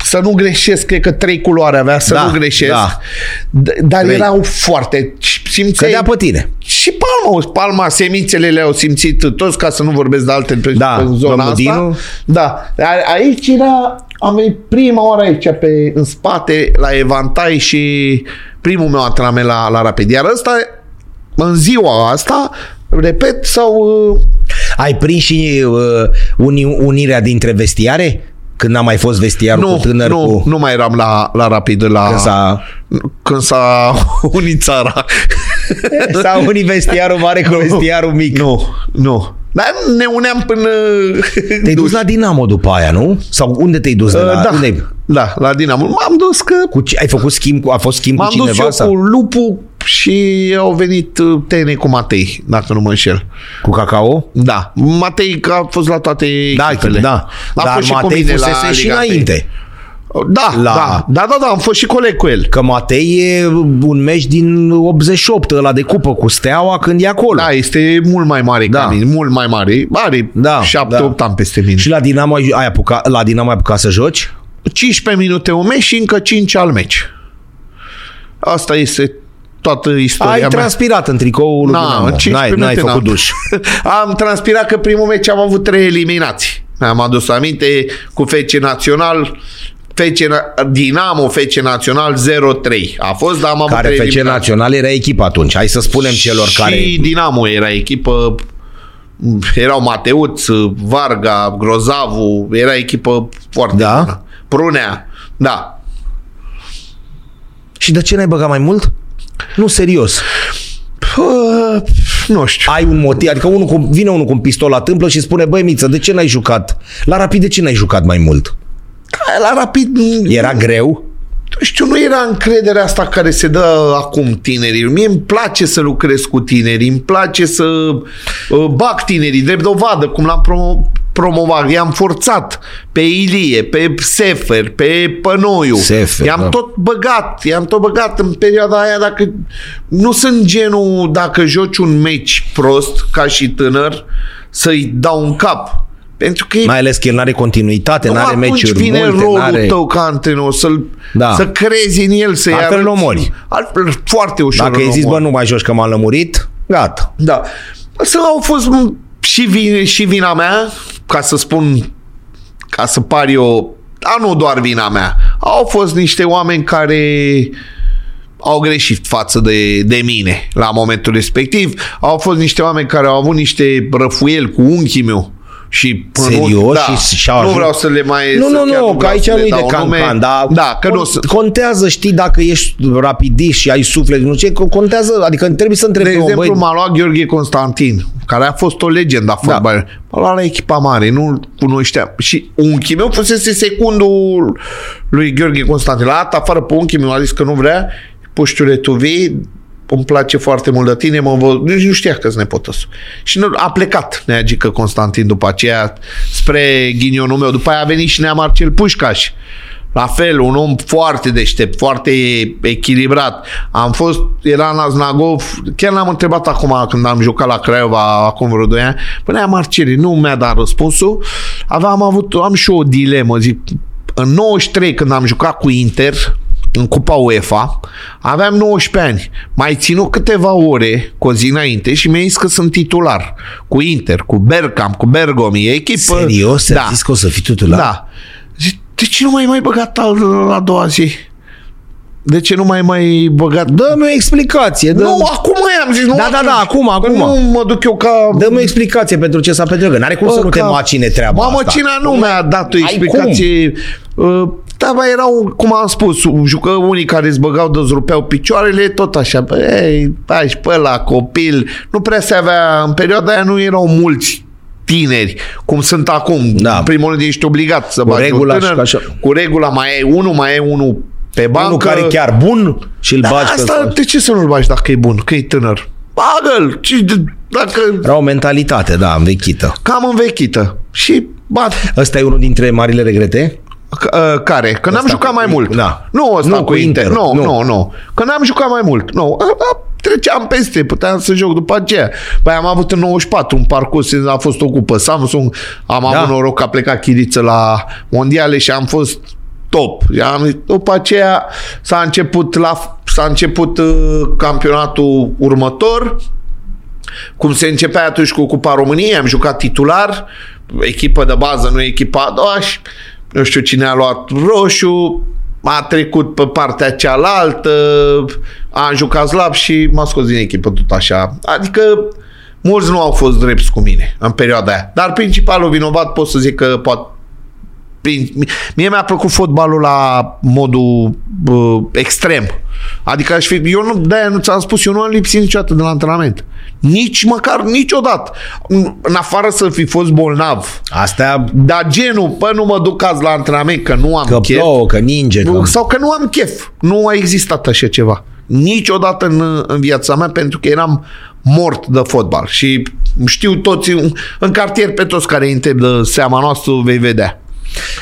să nu greșesc, cred că trei culoare avea, să Da, nu greșesc. da. D- Dar Trei. erau foarte... Simțeai... Cădea pe tine. Și palma, palma, semințele le-au simțit toți, ca să nu vorbesc de alte pe, Da, în zona domnul asta. Dinu? Da. A- Aici era, am venit prima oară aici, pe, în spate, la Evantai și primul meu antrenament la, la Rapid. Iar ăsta, în ziua asta, repet, sau uh, Ai prins și uh, uni, unirea dintre vestiare? Când n-a mai fost vestiarul nu, cu tânăr nu, cu... nu mai eram la, la Rapid la, Când s-a, când s-a unit țara. s-a unit vestiarul mare cu vestiarul mic. nu, nu. Dar ne uneam până... Te-ai dus la Dinamo după aia, nu? Sau unde te-ai dus? De Uh, la, da, unde, da, la Dinamo. M-am dus că cu, ce- ai făcut schimb? cu- A fost schimb m-am cu dus cineva? eu sau? cu Lupu și au venit uh, Tene cu Matei, dacă nu mă înșel. cu cacao? Da. Matei că a fost la toate Da, echipele. da. A Dar fost și cu Matei mine fusese la și Liga înainte. Da, La- da, da, da, da, am fost și coleg cu el. Că Matei e un meci din 88, ăla de cupă cu Steaua când e acolo. Da, este mult mai mare Da. ca mine, mult mai mare. Are Da, 7-8 da. ani peste mine. Și la Dinamo ai, ai apucat, la Dinamo ai apucat să joci? 15 minute un meci și încă 5 al meci. Asta este toată istoria Ai mea. transpirat în tricoul lui Na, Dinamo. în 15 N-ai, n-ai minute făcut n-am. duș. Am transpirat că primul meci am avut trei eliminații. Am adus aminte cu FC Național, FC Na- Dinamo, FC Național 0-3. A fost, dar am avut Care trei FC eliminații. Național era echipă atunci. Hai să spunem celor și care... Dinamo era echipă erau Mateuț, Varga, Grozavu, era echipă foarte Da? bună. Prunea, da. Și de ce n-ai băgat mai mult? Nu, serios. Pă, nu știu. Ai un motiv, adică unul cu, vine unul cu un pistol la tâmplă și spune, băi Miță, de ce n-ai jucat? La Rapid, de ce n-ai jucat mai mult? La Rapid Era greu? nu știu, nu era încrederea asta care se dă acum tinerii. Mie îmi place să lucrez cu tinerii, îmi place să uh, bag tinerii, drept dovadă, cum l-am promo- promovat. I-am forțat pe Ilie, pe Sefer, pe Pănoiu. Sefer, I-am da. tot băgat, i-am tot băgat în perioada aia dacă nu sunt genul dacă joci un meci prost ca și tânăr să-i dau un cap. Pentru că e Mai ales că el n-are continuitate, nu, n-are atunci meciuri vine multe, rolul n-are... tău ca antrenor să-l, Da. să crezi în el, să-i Altfel îl arăți- omori. Altfel foarte ușor Dacă îl ai zis, bă, omori. nu mai joci că m-am lămurit, gata. Da. Să au fost m, și, vin, și vina mea, ca să spun, ca să par eu, dar nu doar vina mea. Au fost niște oameni care au greșit față de, de mine la momentul respectiv. Au fost niște oameni care au avut niște răfuieli cu unchii meu și Serios? da, Și- și-au nu ajuns- vreau să le mai Nu, să nu, chiar nu, că vreau aici să le nu-i de dau nume. cancan, dar da, că nu o să, contează, știi, dacă ești rapidist și ai suflet, nu ce, contează, adică trebuie să întrebi, De pe om, exemplu, băi, m-a luat Gheorghe Constantin, care a fost o legendă a fotbalului. M-a luat la echipa mare, nu cunoșteam. Și unchiul meu fusese secundul lui Gheorghe Constantin. L-a dat afară pe unchiul meu, a zis că nu vrea. Puștiule, tu vii, îmi place foarte mult de tine, mă vă... nici nu știa că-s nepotăsul. Și nu- a plecat Neagică Constantin după aceea spre ghinionul meu. După aia a venit și Nea Marcel Pușcaș. La fel, un om foarte deștept, foarte echilibrat. Am fost, era în Aznagov, chiar l-am întrebat acum când am jucat la Craiova, acum vreo 2 ani, până Marceli, nu mi-a dat răspunsul. Aveam avut, am și o dilemă, zic, în 93 când am jucat cu Inter, în Cupa UEFA, aveam 19 ani. Mai ținut câteva ore cu o zi înainte și mi-a zis că sunt titular cu Inter, cu Bergkamp, cu Bergomi, e echipă. serios, da. zis că o să fii titular? Da. Zic, de ce nu mai mai băgat al, la a doua zi? De ce nu mai mai băgat? Dă-mi o explicație. Dă Nu, acum i-am zis. Nu Da, da, da, acum, acum. Nu mă duc eu ca... Dă-mi o explicație pentru ce s-a petrecut. N-are cum să nu te ca- macine treaba Mamă, asta. cine nu mi-a dat o Ai explicație? Uh, Da, mai erau, cum am spus, jucă unii care îți băgau de rupeau picioarele, tot așa, ei, ai și pe la copil, nu prea se avea, în perioada aia nu erau mulți tineri, cum sunt acum. Da. În primul rând ești obligat să Cu bagi regula un și tânăr, ca așa. cu regula mai ai unul, mai ai unul pe bancă. Unul care e chiar bun și îl da, bagi pe asta, de ce să nu-l bagi dacă e bun, că e tânăr? Bagă-l! Ce- Dacă Era o mentalitate, da, învechită. cam învechită. Și bat Ăsta e unul dintre marile regrete? C- uh, care? Că n-am Ăsta jucat cu- mai mult. da. Nu ăsta Nu, cu cu Inter. Inter. Nu, Nu. nu, nu. Că n-am jucat mai mult. Nu. A, a, treceam peste, puteam să joc după aceea. Păi am avut în 94 un parcurs, a fost o cupă Samsung, am Da. avut noroc că a plecat Chiriță la mondiale și am fost top. Am, după aceea s-a început, la, s-a început uh, campionatul următor, cum se începea atunci cu Cupa României, am jucat titular, echipă de bază, nu echipa a doua și nu știu cine a luat roșu, a trecut pe partea cealaltă, a jucat slab și m-a scos din echipă tot așa. Adică mulți nu au fost drepți cu mine în perioada aia. Dar principalul vinovat pot să zic că poate prin- mie mi-a plăcut fotbalul la modul uh, extrem. Adică aș fi, eu nu, de nu ți-am spus, eu nu am lipsit niciodată de la antrenament. Nici măcar, niciodată. În în afară să fi fost bolnav. Astea Dar genul, pă, nu mă duc azi la antrenament că nu am că chef. plouă, că ninge, că... Sau că nu am chef. Nu a existat așa ceva. Niciodată în, în viața mea pentru că eram mort de fotbal. Și știu toți, în, în cartier pe toți care întreb de seama noastră vei vedea.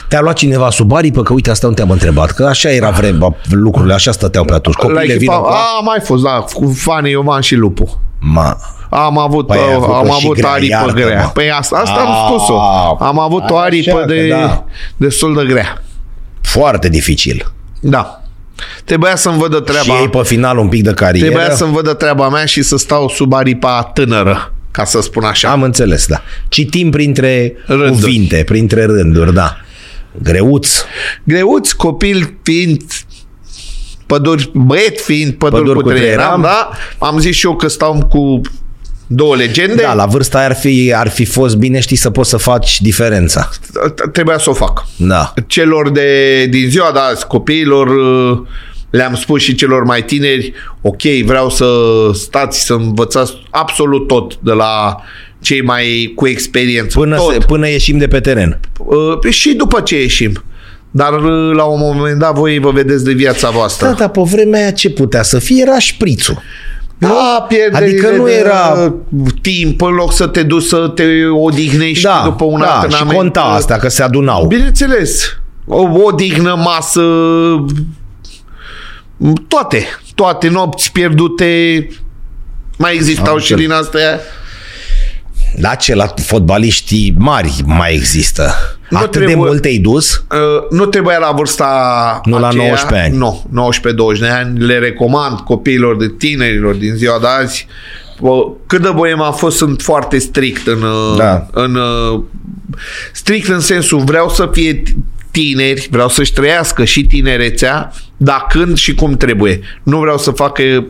Te-a luat cineva sub aripă? Că uite, asta nu te-am întrebat. Că așa era vremea, lucrurile așa stăteau pe atunci. La Copiile echipa, vină cu... a, mai fost, da, cu Fani Iovan și Lupu. Ma, Am avut, Păi, ai avut-o am și avut grea, aripă iartă-mă. grea. Păi asta, asta am Ah, spus-o. Am avut o așa aripă că de, da. destul de grea. foarte dificil. Da. Trebuia să-mi vădă Și treaba. ei pe final un pic de carieră. Trebuia să-mi vădă treaba mea și să stau sub aripa tânără, ca să spun așa. Am înțeles, da. Citim printre Rânduri. cuvinte, printre rânduri, da. Greuț. Greuți, copil fiind păduri, băiet fiind păduri, Păduri cu cu trei trei eram, ram. da? Am zis și eu că stau cu două legende. Da, la vârsta aia ar fi, ar fi fost bine, știi, să poți să faci diferența. Trebuia să o fac. Da. celor de, din ziua de azi, copiilor, uh, le-am spus și celor mai tineri, ok, vreau să stați să învățați absolut tot de la cei mai cu experiență. Până, tot. se, până ieșim de pe teren. Uh, și după ce ieșim. Dar uh, la un moment dat voi vă vedeți de viața voastră. Da, dar pe vremea aia ce putea să fie? Era șprițul. Da, pierderile Adică nu de era- timp în loc să te duci să te odihnești Da, după un da, și antrenament. conta asta, că se adunau. Bineînțeles. O odihnă, masă, toate. Toate nopți pierdute. Mai existau Am și înțeles. din astea. Da, ce la fotbaliștii mari mai există. Nu Atât trebuie- de mult te-ai dus? Uh, nu trebuia la vârsta Nu la aceea, 19 ani. Nu, 19-20 de ani. Le recomand copiilor de tinerilor din ziua de azi. Bă, Cât de boem a fost, sunt foarte strict în, uh, Da. în uh, strict în sensul vreau să fie tineri, vreau să-și trăiască și tinerețea, dar când și cum trebuie. Nu vreau să facă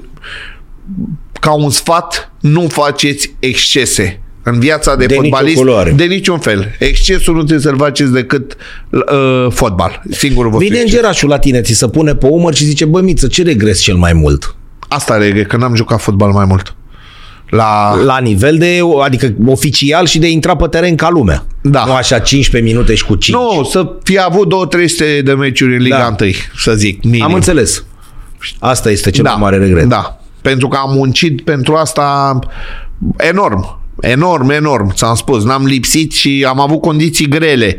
ca un sfat, nu faceți excese. În viața de, De nicio fotbalist culoare. de niciun fel. Excesul nu trebuie să-l faceți decât uh, fotbal. Singurul vă Vine fie. îngerașul la tine, ți se pune pe umăr și zice, bă, Miță, ce regres cel mai mult? Asta regret, că n-am jucat fotbal mai mult. La... La nivel de, adică oficial și de intra pe teren ca lumea. Da. Nu așa 15 minute și cu 5. Nu, să fi avut 2-300 de meciuri în Liga Da. 1, să zic, minim. Am înțeles. Asta este cel mai mare regret. Da, pentru că am muncit pentru asta enorm. Enorm, enorm, ți-am spus. N-am lipsit și am avut condiții grele.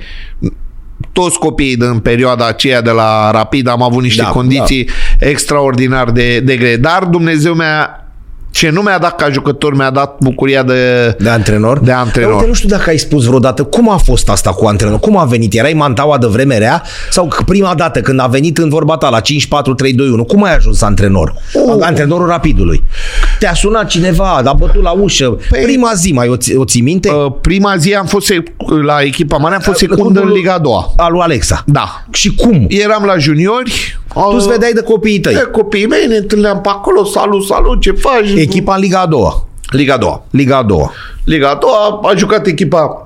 Toți copiii din perioada aceea de la Rapid am avut niște Da, condiții extraordinar de, de grele. Dar Dumnezeu mi-a ce nu mi-a dat ca jucător, mi-a dat bucuria de... De antrenor? De antrenor. Dar Uite, nu știu dacă ai spus vreodată cum a fost asta cu antrenor. Cum a venit? Erai mantaua de vreme rea? Sau că prima dată când a venit în vorba ta la 5-4-3-2-1, cum ai ajuns antrenor? Oh. Antrenorul rapidului. Te-a sunat cineva, a bătut la ușă. Păi- prima zi, mai o, ți- o ții minte? Uh, prima zi am fost sec- la echipa mare, am fost La secundă în clubul- Liga a doua. Al lui Alexa. Da. Și cum? Eram la juniori. Tu uh, îți vedeai de copiii tăi. E, copiii mei ne întâlneam pe acolo, salut, salut, ce faci? Echipa în Liga a doua. Liga a doua. Liga a doua. Liga a doua a jucat echipa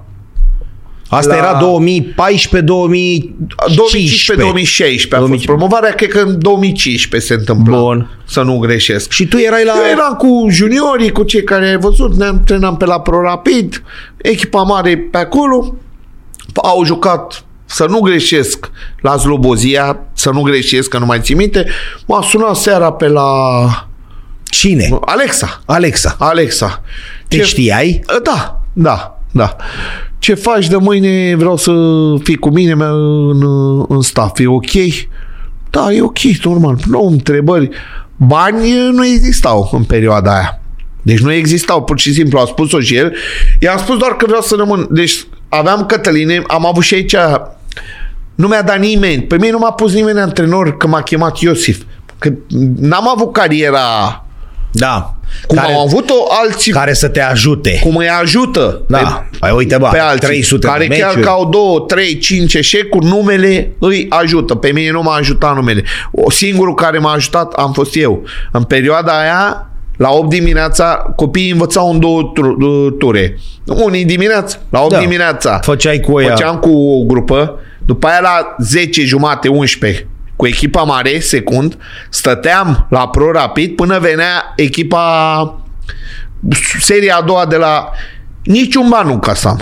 Asta La- era 2014 2015 2015-2016 a fost promovarea, cred că în 2015 se întâmplă. Bun. Să nu greșesc. Și tu erai la... Eu eram cu juniorii, cu cei care ai văzut, ne antrenam pe la Pro Rapid, echipa mare pe acolo, au jucat să nu greșesc la Zlobozia, să nu greșesc, că nu mai țin minte, m-a sunat seara pe la Cine? Alexa. Alexa. Alexa. Te știai? Da, da, da. Ce faci de mâine? Vreau să fii cu mine mea, în, în staff. E ok? Da, e ok, normal. Nu întrebări. Bani nu existau în perioada aia. Deci nu existau, pur și simplu a spus-o și el. I-am spus doar că vreau să rămân. Deci aveam Cătăline, am avut și aici nu mi-a dat nimeni. Pe mine nu m-a pus nimeni antrenor că m-a chemat Iosif. Că n-am avut cariera Da. cum care, au avut-o alții care să te ajute. cum îi ajută Da. pe, Păi uite, bă, pe alții, 300 care de chiar meciuri. că au 2, 3, 5 eșecuri, numele îi ajută. Pe mine nu m-a ajutat numele. O singurul care m-a ajutat am fost eu. În perioada aia, la 8 dimineața, copiii învățau în două tur- două ture. Unii dimineața, la 8 Da. dimineața. Făceai cu ea. Făceam cu o grupă, după aia la 10 jumate, 11, cu echipa mare, secund, stăteam la Pro Rapid până venea echipa seria a doua de la niciun ban nu casam.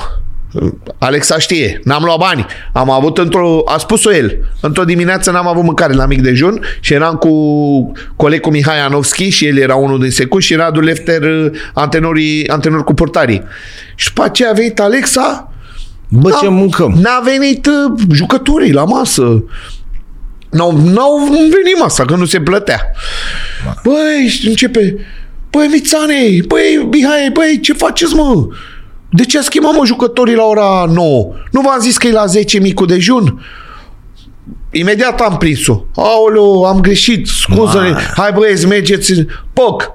Alexa știe, n-am luat bani. Am avut într-o, a spus-o el, într-o dimineață n-am avut mâncare la mic dejun și eram cu colegul Mihai Anovski și el era unul din secund și Radu Lefter, antenorii, antenor cu portarii. Și după aceea a venit Alexa, Bă, ce mâncăm? N-a venit uh, jucătorii la masă. N-au, n-au venit masa, că nu se plătea. Băi, și începe... Băi, Mițane, băi, Mihai, băi, ce faceți, mă? De ce a schimbat, mă, jucătorii la ora 9? Nu v-am zis că e la 10 micul dejun? Imediat am prins-o. Aoleu, am greșit, scuză Hai băieți, mergeți. în- Poc!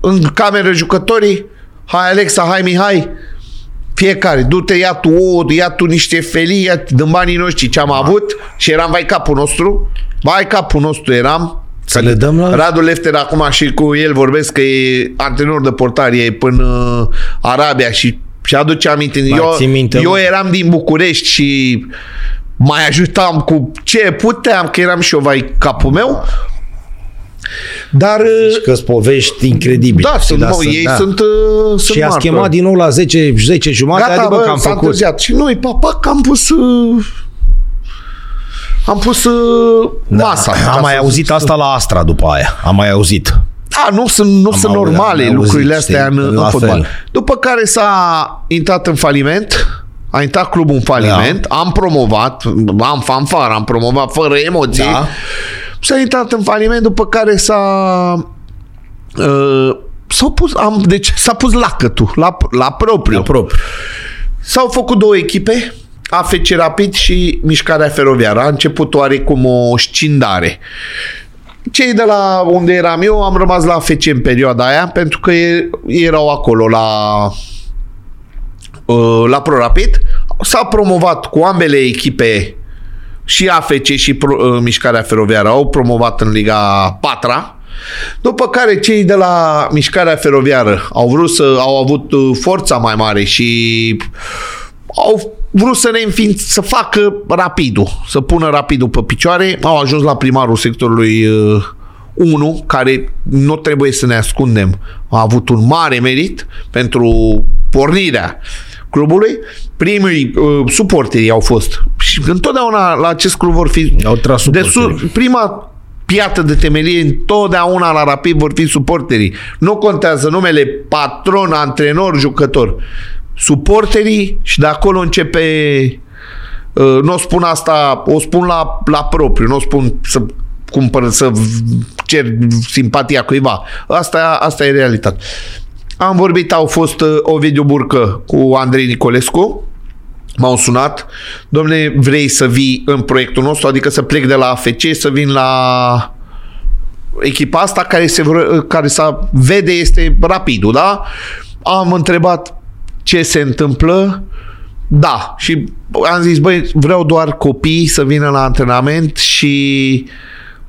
În cameră jucătorii. Hai Alexa, hai Mihai. Fiecare, du-te, ia tu ouă, ia tu niște felii, ia din banii noștri ce am avut și eram vai capul nostru. Vai capul nostru eram. Să le dăm la... Radu Lefter acum și cu el vorbesc că e antrenor de portarie până uh, Arabia și și aduce aminte. Mai Eu, ții minte, eu mă? eram din București și mai ajutam cu ce puteam, că eram și eu vai capul meu. Dar uh, Că-ți povești incredibile. da, sunt, Da, mă, sunt, ei da. sunt, uh, sunt Și a martori. schemat din nou la 10, 10 jumate, Gata, adică bă, că am s-a făcut. întârziat. Și noi, papa, că am pus... Uh, am pus uh, Da, masa. ca am mai să auzit zic. asta la Astra după aia. Am mai auzit. Da, nu sunt, nu sunt auzit, normale am lucrurile auzit, astea știi, în, la în fotbal. fel. După care s-a intrat în faliment, a intrat clubul în faliment, Da. am promovat, am fanfar, am promovat fără emoții. Da. S-a intrat în faliment, după care s-a... Uh, s-a pus, am, deci s-a pus lacătul la, la propriu. La propriu. S-au făcut două echipe, AFC Rapid și Mișcarea Feroviară. A început oarecum o scindare. Cei de la unde eram eu am rămas la AFC în perioada aia pentru că e- erau acolo la uh, la Pro Rapid. S-a promovat cu ambele echipe și AFC și Pro, uh, Mișcarea Feroviară au promovat în Liga 4 După care cei de la mișcarea feroviară au vrut să au avut uh, forța mai mare și au vrut să ne înființ, să facă rapidul, să pună rapidul pe picioare. Au ajuns la primarul sectorului uh, 1, care nu trebuie să ne ascundem, a avut un mare merit pentru pornirea clubului. Primii uh, suporterii au fost și întotdeauna la acest club vor fi Au tras de suporterii. sus, prima piată de temelie întotdeauna la Rapid vor fi suporterii. Nu contează numele patron, antrenor, jucător. Suporterii și de acolo începe uh, nu o spun asta, o spun la, la propriu, nu o spun să cumpăr, să cer simpatia cuiva. Asta, asta e realitate. Am vorbit, au fost uh, Ovidiu Burcă cu Andrei Nicolescu, m-au sunat, domne, vrei să vii în proiectul nostru, adică să plec de la AFC, să vin la echipa asta care se, vre- care să vede este rapidul, da? Am întrebat ce se întâmplă, da, și am zis, băi, vreau doar copii să vină la antrenament și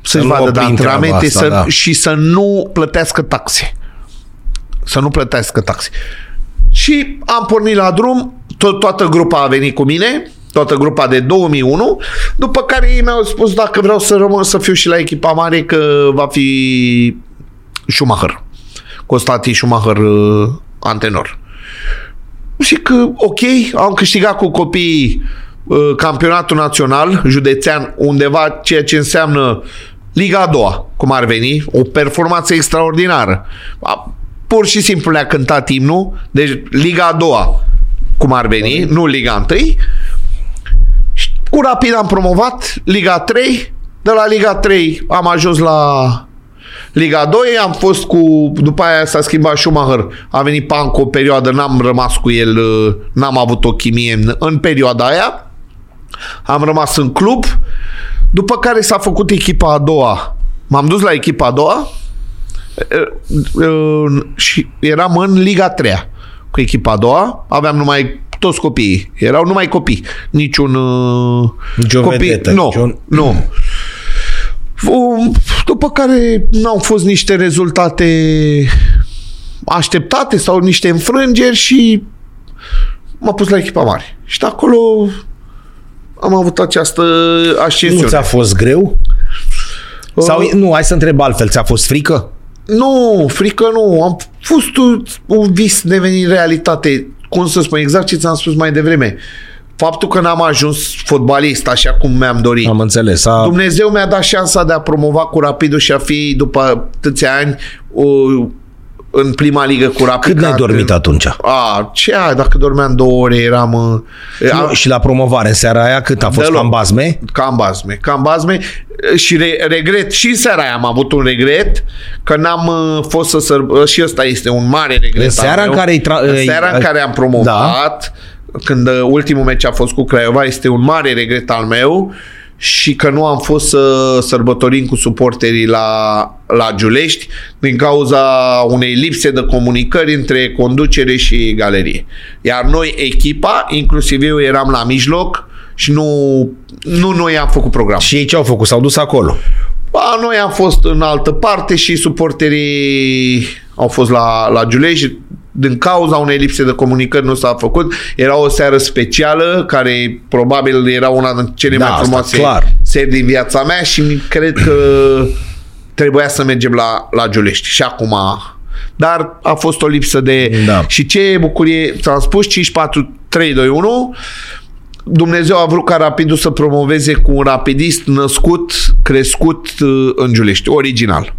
să-și nu vadă de oprim treaba antrenamente asta, să, da. și să nu plătească taxe. Să nu plătească taxe. Și am pornit la drum, to- toată grupa a venit cu mine, toată grupa de 2001, după care ei mi-au spus dacă vreau să rămân să fiu și la echipa mare că va fi Schumacher. Constantin Schumacher uh, antrenor. Și că, ok, am câștigat cu copiii uh, campionatul național, județean, undeva ceea ce înseamnă Liga a doua, cum ar veni, o performanță extraordinară. A, Pur și simplu le-a cântat imnul, deci Liga a doua, cum ar veni, nu Liga 1. Și cu rapid am promovat Liga 3, de la Liga 3 am ajuns la Liga 2, am fost cu, după aia s-a schimbat Schumacher, a venit Panco o perioadă, n-am rămas cu el, uh, n-am avut o chimie în, în perioada aia, am rămas în club, după care s-a făcut echipa a doua, m-am dus la echipa a doua. uh, uh, și eram în Liga 3 cu echipa a doua, aveam numai toți copiii, erau numai copii, niciun uh, Nici o copii, vedetă, nu, nici un- nu. Um, După care n-au fost niște rezultate așteptate sau niște înfrângeri și m-a pus la echipa mare. Și de acolo am avut această Nu ascensiune. ți-a fost greu? Sau, Uh, nu, hai să întreb altfel, ți-a fost frică? Nu, frică nu. Am fost un, un vis devenit realitate. Cum să spun, exact ce ți-am spus mai devreme. Faptul că n-am ajuns fotbalist așa cum mi-am dorit. Am înțeles. A, Dumnezeu mi-a dat șansa de a promova cu Rapidul și a fi după atâția ani o, în prima ligă cu Rapid. cât n-ai Ca- dormit atunci? A, ce ai? Dacă dormeam două ore eram... uh, Nu, am- și la promovare în seara aia cât a fost Deloc. cam bazme? Cam bazme, cam bazme și re, regret, și în seara aia am avut un regret că n-am uh, fost să sărbă, și ăsta este un mare regret În al seara în meu. care îi tra- în îi- seara în care am promovat, când uh, ultimul meci a fost cu Craiova, este un mare regret al meu și că nu am fost să sărbătorim cu suporterii la, la Giulești din cauza unei lipse de comunicări între conducere și galerie. Iar noi, echipa, inclusiv eu eram la mijloc și nu, nu noi am făcut program. Și ei ce au făcut? S-au dus acolo. Ba, noi am fost în altă parte și suporterii au fost la, la Giulești. Din cauza unei lipse de comunicări nu s-a făcut. Era o seară specială, care probabil era una din cele Da, mai asta frumoase clar. seri din viața mea și mi- cred că trebuia să mergem la, la Giulești. Și acum... Dar a fost o lipsă de... Da. Și ce bucurie, ți-am spus, 5-4-3-2-1, Dumnezeu a vrut ca Rapidul să promoveze cu un rapidist născut, crescut uh, în Giulești, original.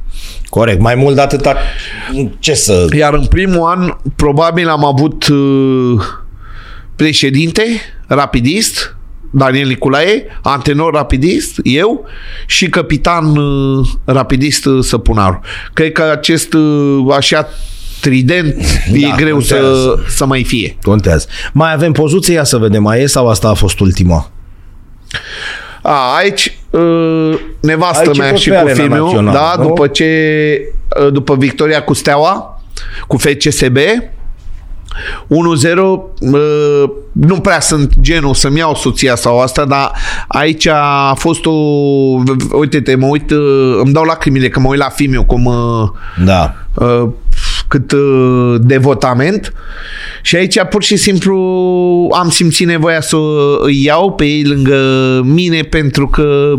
Corect. Mai mult de atâta... Ce să... Iar în primul an, probabil am avut uh, președinte, rapidist, Daniel Niculae, antrenor rapidist, eu și capitan uh, rapidist uh, Săpunaru. Cred că acest uh, așa trident da, e greu să, contează. să mai fie. Contează. Mai avem poziție, ia să vedem, mai e sau asta a fost ultima? A, aici uh, nevastă Aici e mea tot și pe cu arena filmul, națională, da, nu? după ce uh, după victoria cu Steaua, cu FCSB, uh, nu prea sunt genul să-mi iau soția sau asta, dar aici a fost o... Uite-te, mă uit, uh, îmi dau lacrimile că mă uit la filmul cum... uh, Da. uh, cât uh, devotament și aici pur și simplu am simțit nevoia să îi iau pe ei lângă mine pentru că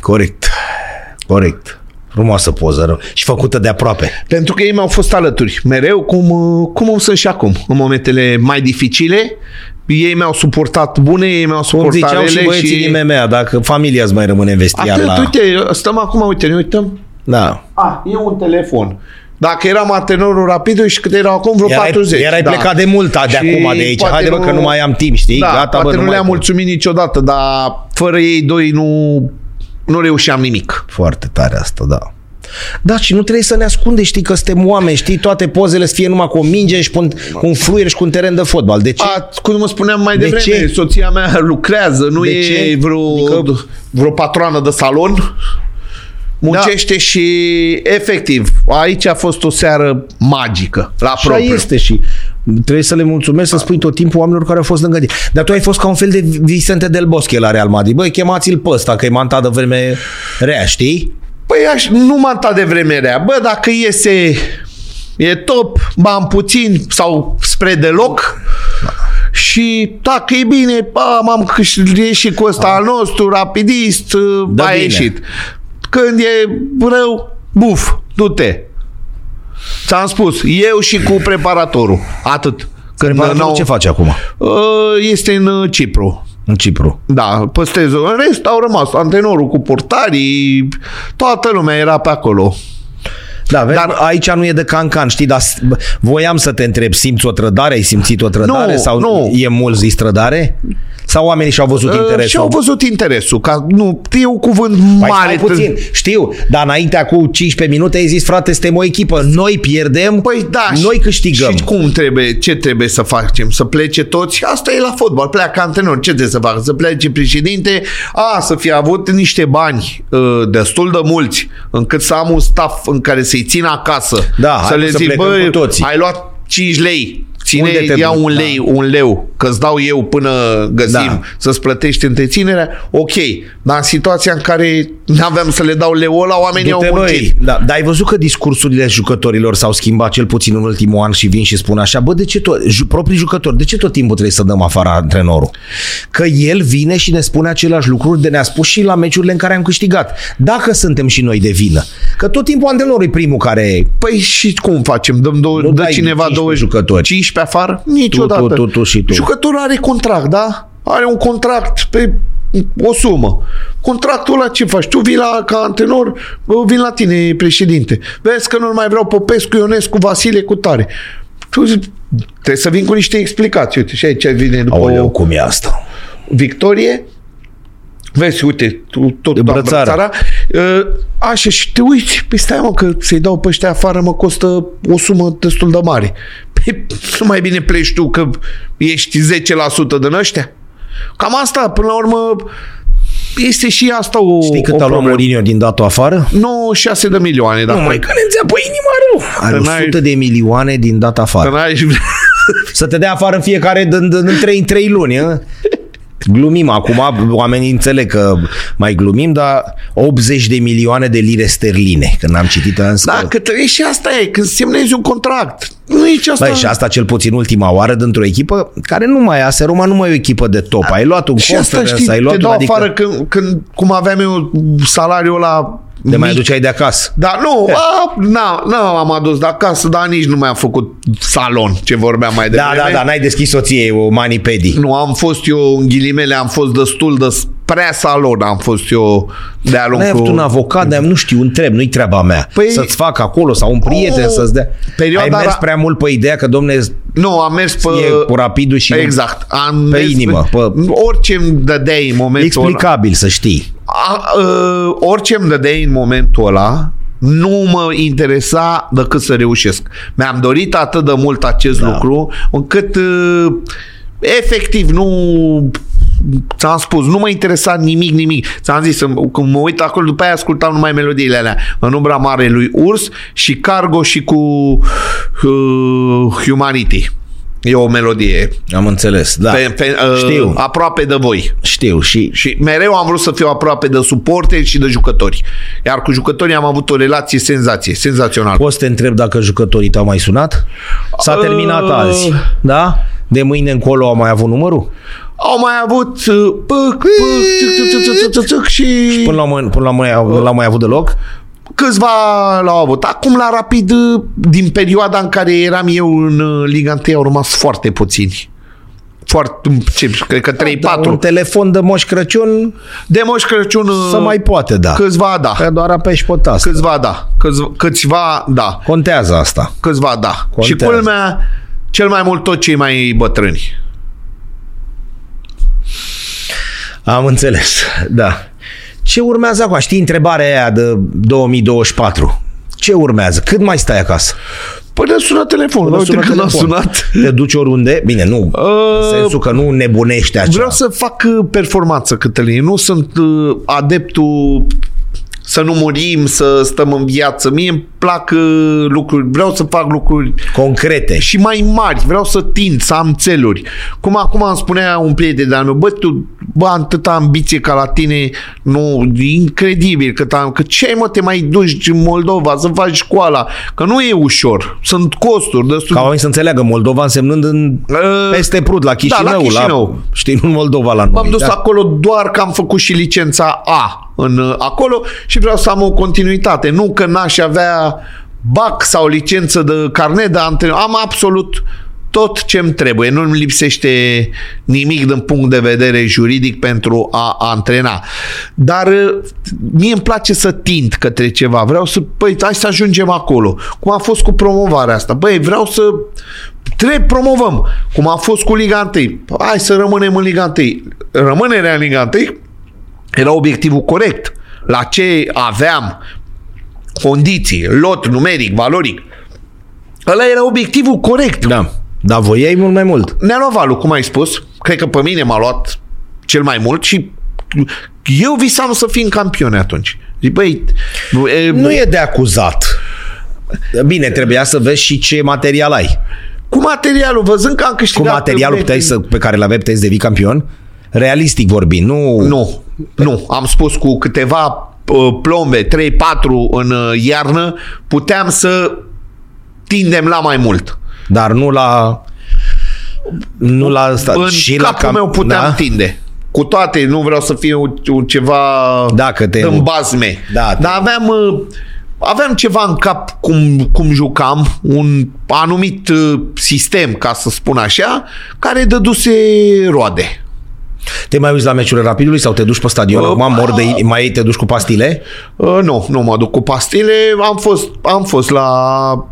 Corect. Corect. Frumoasă poză rău. și făcută de aproape. pentru că ei mi-au fost alături mereu cum, uh, cum sunt și acum în momentele mai dificile ei mi-au suportat bune, ei mi-au Cum suportat ziceau și rele băieții și... din MMA, dacă familia îți mai rămâne în vestiar Atât, la... uite, stăm acum, uite, ne uităm. Da. A, e un telefon. Dacă eram antenorul rapid și cât erau acum, vreo Erai, 40. erai da. plecat de mult de Și acum de aici. poate Haide bă că nu mai am timp, știi? Da, Gata, poate bă, nu, mai le-am pot. mulțumit niciodată, dar fără ei doi nu, nu reușeam nimic. Foarte tare asta, da. Da, și nu trebuie să ne ascundem, știi că suntem oameni, știi, toate pozele să fie numai cu o minge și cu un, cu un fluier și cu un teren de fotbal. De ce? A, cum mă spuneam mai De devreme, ce? soția mea lucrează, nu De e ce? vreo, Adică- vreo patroană de salon. Muncește Da. și efectiv, aici a fost o seară magică, la Așa propriu. este și trebuie să le mulțumesc să spui tot timpul oamenilor care au fost lângă tine. Dar tu ai fost ca un fel de Vicente del Bosque la Real Madrid. Băi, chemați-l pe ăsta, că e mantat de vreme rea, știi? Păi aș, nu m-am dat de vreme rea. Bă, dacă iese e top, bani puțin sau spre deloc și dacă e bine, bă, m-am câștigat și cu ăsta al nostru, rapidist, Da, a bine. ieșit. Când e rău, buf, du-te. Ți-am spus, eu și cu preparatorul. Atât. Când Preparatorul n-au- ce face acum? Uh, Este în uh, Cipru. În Cipru. Da, păstrez. În rest au rămas antenorul cu portarii, toată lumea era pe acolo. Da, vezi, Dar- Dar aici nu e de cancan, știi, dar s- bă, voiam să te întreb, simți o trădare? Ai simțit o trădare? Nu, sau nu. e mult zis trădare? Sau oamenii și-au văzut Uh, interesul? și au văzut interesul, ca nu, e un cuvânt Păi mare. stai puțin, știu, dar înainte cu 15 minute ai zis, frate, suntem o echipă, noi pierdem, Păi da, noi și- câștigăm. Și cum trebuie, ce trebuie să facem? Să plece toți? Asta e la fotbal, pleacă antrenor. Ce trebuie să facă? Să plece președinte? A, să fie avut niște bani uh, destul de mulți, încât să am un staff în care să-i țin acasă. Da, să hai le să zic, plecăm băi, cu toții." ai luat 5 lei, Ține, Unde te ia duci? un Da. lei, un leu, că-ți dau eu până găsim Da. să-ți plătești întreținerea, ok. Dar în situația în care n-aveam să le dau leu ăla, oamenii au Du-te, muncit. băi. Da, dar ai văzut că discursurile jucătorilor s-au schimbat cel puțin în ultimul an și vin și spun așa, bă, de ce tot, ju, proprii jucători, de ce tot timpul trebuie să dăm afară antrenorul? Că el vine și ne spune același lucruri de ne-a spus și la meciurile în care am câștigat. Dacă suntem și noi de vină. Că tot timpul antrenorul e primul care... Păi și cum facem? Dăm două, Nu dă dai cineva 15 două jucători. 15 afară? Niciodată. Tu, tu, tu, tu și tu. Jucătorul are contract, da? Are un contract pe o sumă. Contractul ăla ce faci? Tu vii la, ca antrenor, bă, vin la tine, președinte. Vezi că nu mai vreau Popescu, Ionescu, Vasile, cu tare. Tu zici, trebuie să vin cu niște explicații. Uite, și aici vine după Aoleu, o cum e asta? victorie. Vezi, uite, tu tot De la brățară. brățara. Uh, Așa, și te uiți, păi stai mă, că să-i dau pe ăștia afară mă costă o sumă destul de mare. Păi nu mai bine pleci tu că ești 10% din ăștia? Cam asta, până la urmă, este și asta o Știi cât o a luat problemă. Mourinho din datul afară? 96 de milioane, dacă Nu mai că ne înțeapă inima rău. Are Că n-ai- 100 de milioane din dat afară. n-ai Să te dea afară în fiecare în, în, în 3, 3 luni. A? Glumim acum, oamenii înțeleg că mai glumim, dar 80 de milioane de lire sterline. Când am citit am zis Da, că- că trebuie și asta e, când semnezi un contract. Nu e ce asta. Băi, și asta cel puțin ultima oară dintr-o echipă care nu mai e, Roma nu mai e o echipă de top. Ai luat un Și asta conference, știi, ai luat te un, dau adică afară când, când, cum aveam eu salariul ăla te mai mic. aduceai de acasă. Da, nu, a, na, na, am adus de acasă, dar nici nu mi-am făcut salon, ce vorbeam mai Da, devreme. da, da, n-ai deschis soției o manipedi. Nu, am fost eu, în ghilimele, am fost destul de prea salon, am fost eu de-a N-ai avut un lungul... avocat, dar nu știu, întreb, nu-i treaba mea. Păi- Să-ți facă acolo sau un prieten Oh, să-ți dea. perioada Ai mers ra- prea mult pe ideea că, domne, Nu, am mers pe... E cu rapidul și- Exact. Am pe mers inimă, pe- Orice îmi dădeai în momentul ăla. explicabil să știi. A, a, orice îmi dădeai în momentul ăla, nu mă interesa decât să reușesc. Mi-am dorit atât de mult acest Da. lucru, încât uh, efectiv nu ți-am spus, nu mă interesa nimic, nimic. Ți-am zis, când mă uit acolo, după aia ascultam numai melodiile alea. În umbra mare lui Urs și Cargo și cu uh, Humanity. E o melodie. Am înțeles, da. Pe, pe, uh, Știu. Aproape de voi. Știu și Și mereu am vrut să fiu aproape de suporteri și de jucători. Iar cu jucătorii am avut o relație senzație, senzațională. poți să te întreb dacă jucătorii te-au mai sunat? S-a Uh, terminat azi, da? De mâine încolo au mai avut numărul? Au mai avut uh, păc, păc, țâc, țâc, țâc, țâc, țâc, țâc, și Până la, mâine, până la mâine au- l-au mai avut deloc? câțiva l-au avut. Acum la Rapid, uh, din perioada în care eram eu în uh, Liga 1, au rămas foarte puțini. Foarte, ce, cred că 3-4. Dar un telefon de Moș Crăciun De Moș Crăciun uh, să mai poate, da. câțiva da. Că doar apeși pe tastă. Câțiva da. Câțiva, câțiva da. Contează asta. Câțiva da. Contează. Și culmea, cel mai mult tot cei mai bătrâni. Am înțeles, da. Ce urmează acum? Știi întrebarea aia de 2024? Ce urmează? Cât mai stai acasă? Păi ne sună telefonul. Până Uite sună când a telefon. sunat. Te duci oriunde? Bine, nu. În Uh, sensul că nu nebunește acea. Vreau să fac uh, performanță, Cătălin. Nu sunt uh, adeptul să nu murim, să stăm în viață. Mie îmi plac uh, lucruri, vreau să fac lucruri Concrete. și mai mari, vreau să tind, să am țeluri. Cum acum îmi spunea un prieten de-al meu, bă, tu, bă, atâta ambiție ca la tine, nu, e incredibil că, am, că ce ai, mă, te mai duci în Moldova să faci școala, că nu e ușor, sunt costuri destul Ca oamenii să înțeleagă Moldova însemnând în Uh, peste Prut, la Chișinău. da, la Chișinău. știi, nu în Moldova la M-am noi. dus da? acolo doar că am făcut și licența A în uh, acolo și vreau să am o continuitate. Nu că n-aș avea BAC sau licență de carnet de antrenor. Am absolut tot ce îmi trebuie. Nu îmi lipsește nimic din punct de vedere juridic pentru a antrena. Dar uh, mie îmi place să tind către ceva. Vreau să, păi, hai să ajungem acolo. Cum a fost cu promovarea asta. Băi, vreau să trebuie promovăm. Cum a fost cu Liga 1. Hai să rămânem în Liga 1. Rămânerea în Liga 1 era obiectivul corect. La ce aveam condiții, lot numeric, valoric. Ăla era obiectivul corect. Da. Dar voiai mult mai mult. Ne-a luat valul, cum ai spus. Cred că pe mine m-a luat cel mai mult și eu visam să fim campioni atunci. Zic, băi, e, Nu e de acuzat. Bine, trebuia să vezi și ce material ai. cu materialul, văzând că am Cu câștigat... materialul puteai să, pe care l-aveai puteai să devii campion? Realistic vorbind, nu... Nu, nu. Am spus cu câteva uh, plombe, 3-4 în uh, iarnă, puteam să tindem la mai mult. Dar nu la... Nu la asta. În și capul la cam, meu puteam da? tinde. Cu toate, nu vreau să fie un, un ceva Da, că te- în bazme. Da, te- Dar aveam, uh, aveam ceva în cap cum, cum jucam, un anumit uh, sistem, ca să spun așa, care dăduse roade. Te mai uiți la meciurile rapidului sau te duci pe stadion? Uh, Acum mor de mai te duci cu pastile? Uh, nu, nu mă duc cu pastile. Am fost, am fost la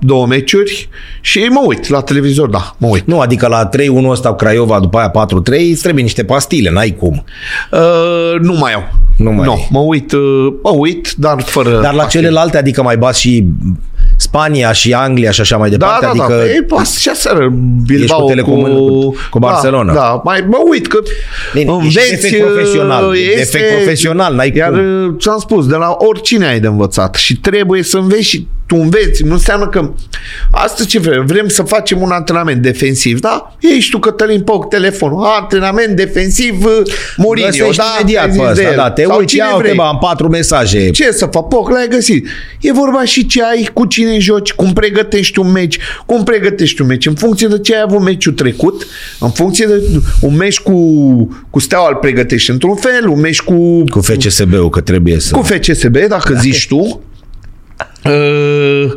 două meciuri și mă uit la televizor, da, mă uit. Nu, adică la 3-1 ăsta cu Craiova, după aia 4-3, îți trebuie niște pastile, n-ai cum. Uh, nu mai au. Nu mai nu, ai. mă uit, uh, mă uit, dar fără Dar la pastile. celelalte, adică mai bați și Spania și Anglia și așa mai Da, departe? da, adică da. E, pas, și aseară Bilbao cu Telecom- cu- cu Barcelona. Da, da, mai mă uit că Bine, e și defect profesional, e defect profesional, n-ai Iar cum. uh, ți-am spus, de la oricine ai de învățat și trebuie să înveți și tu înveți. Nu înseamnă că astăzi ce vrem? Vrem să facem un antrenament defensiv, da? Ești tu Cătălin Poc, telefonul. Antrenament defensiv uh, Mourinho, Găsești da? imediat Ai zis pe de ăsta, el. da, te Sau uiți, cine ia uite, vrei. bă, am patru mesaje. Ce să fac? Poc, l-ai găsit. E vorba și ce ai, cu cine joci, cum pregătești un meci, cum pregătești un meci, în funcție de ce ai avut meciul trecut, în funcție de un meci cu, cu Steaua îl pregătești într-un fel, un meci cu, Cu FCSB-ul, că trebuie să... cu FCSB, dacă zici tu, uh,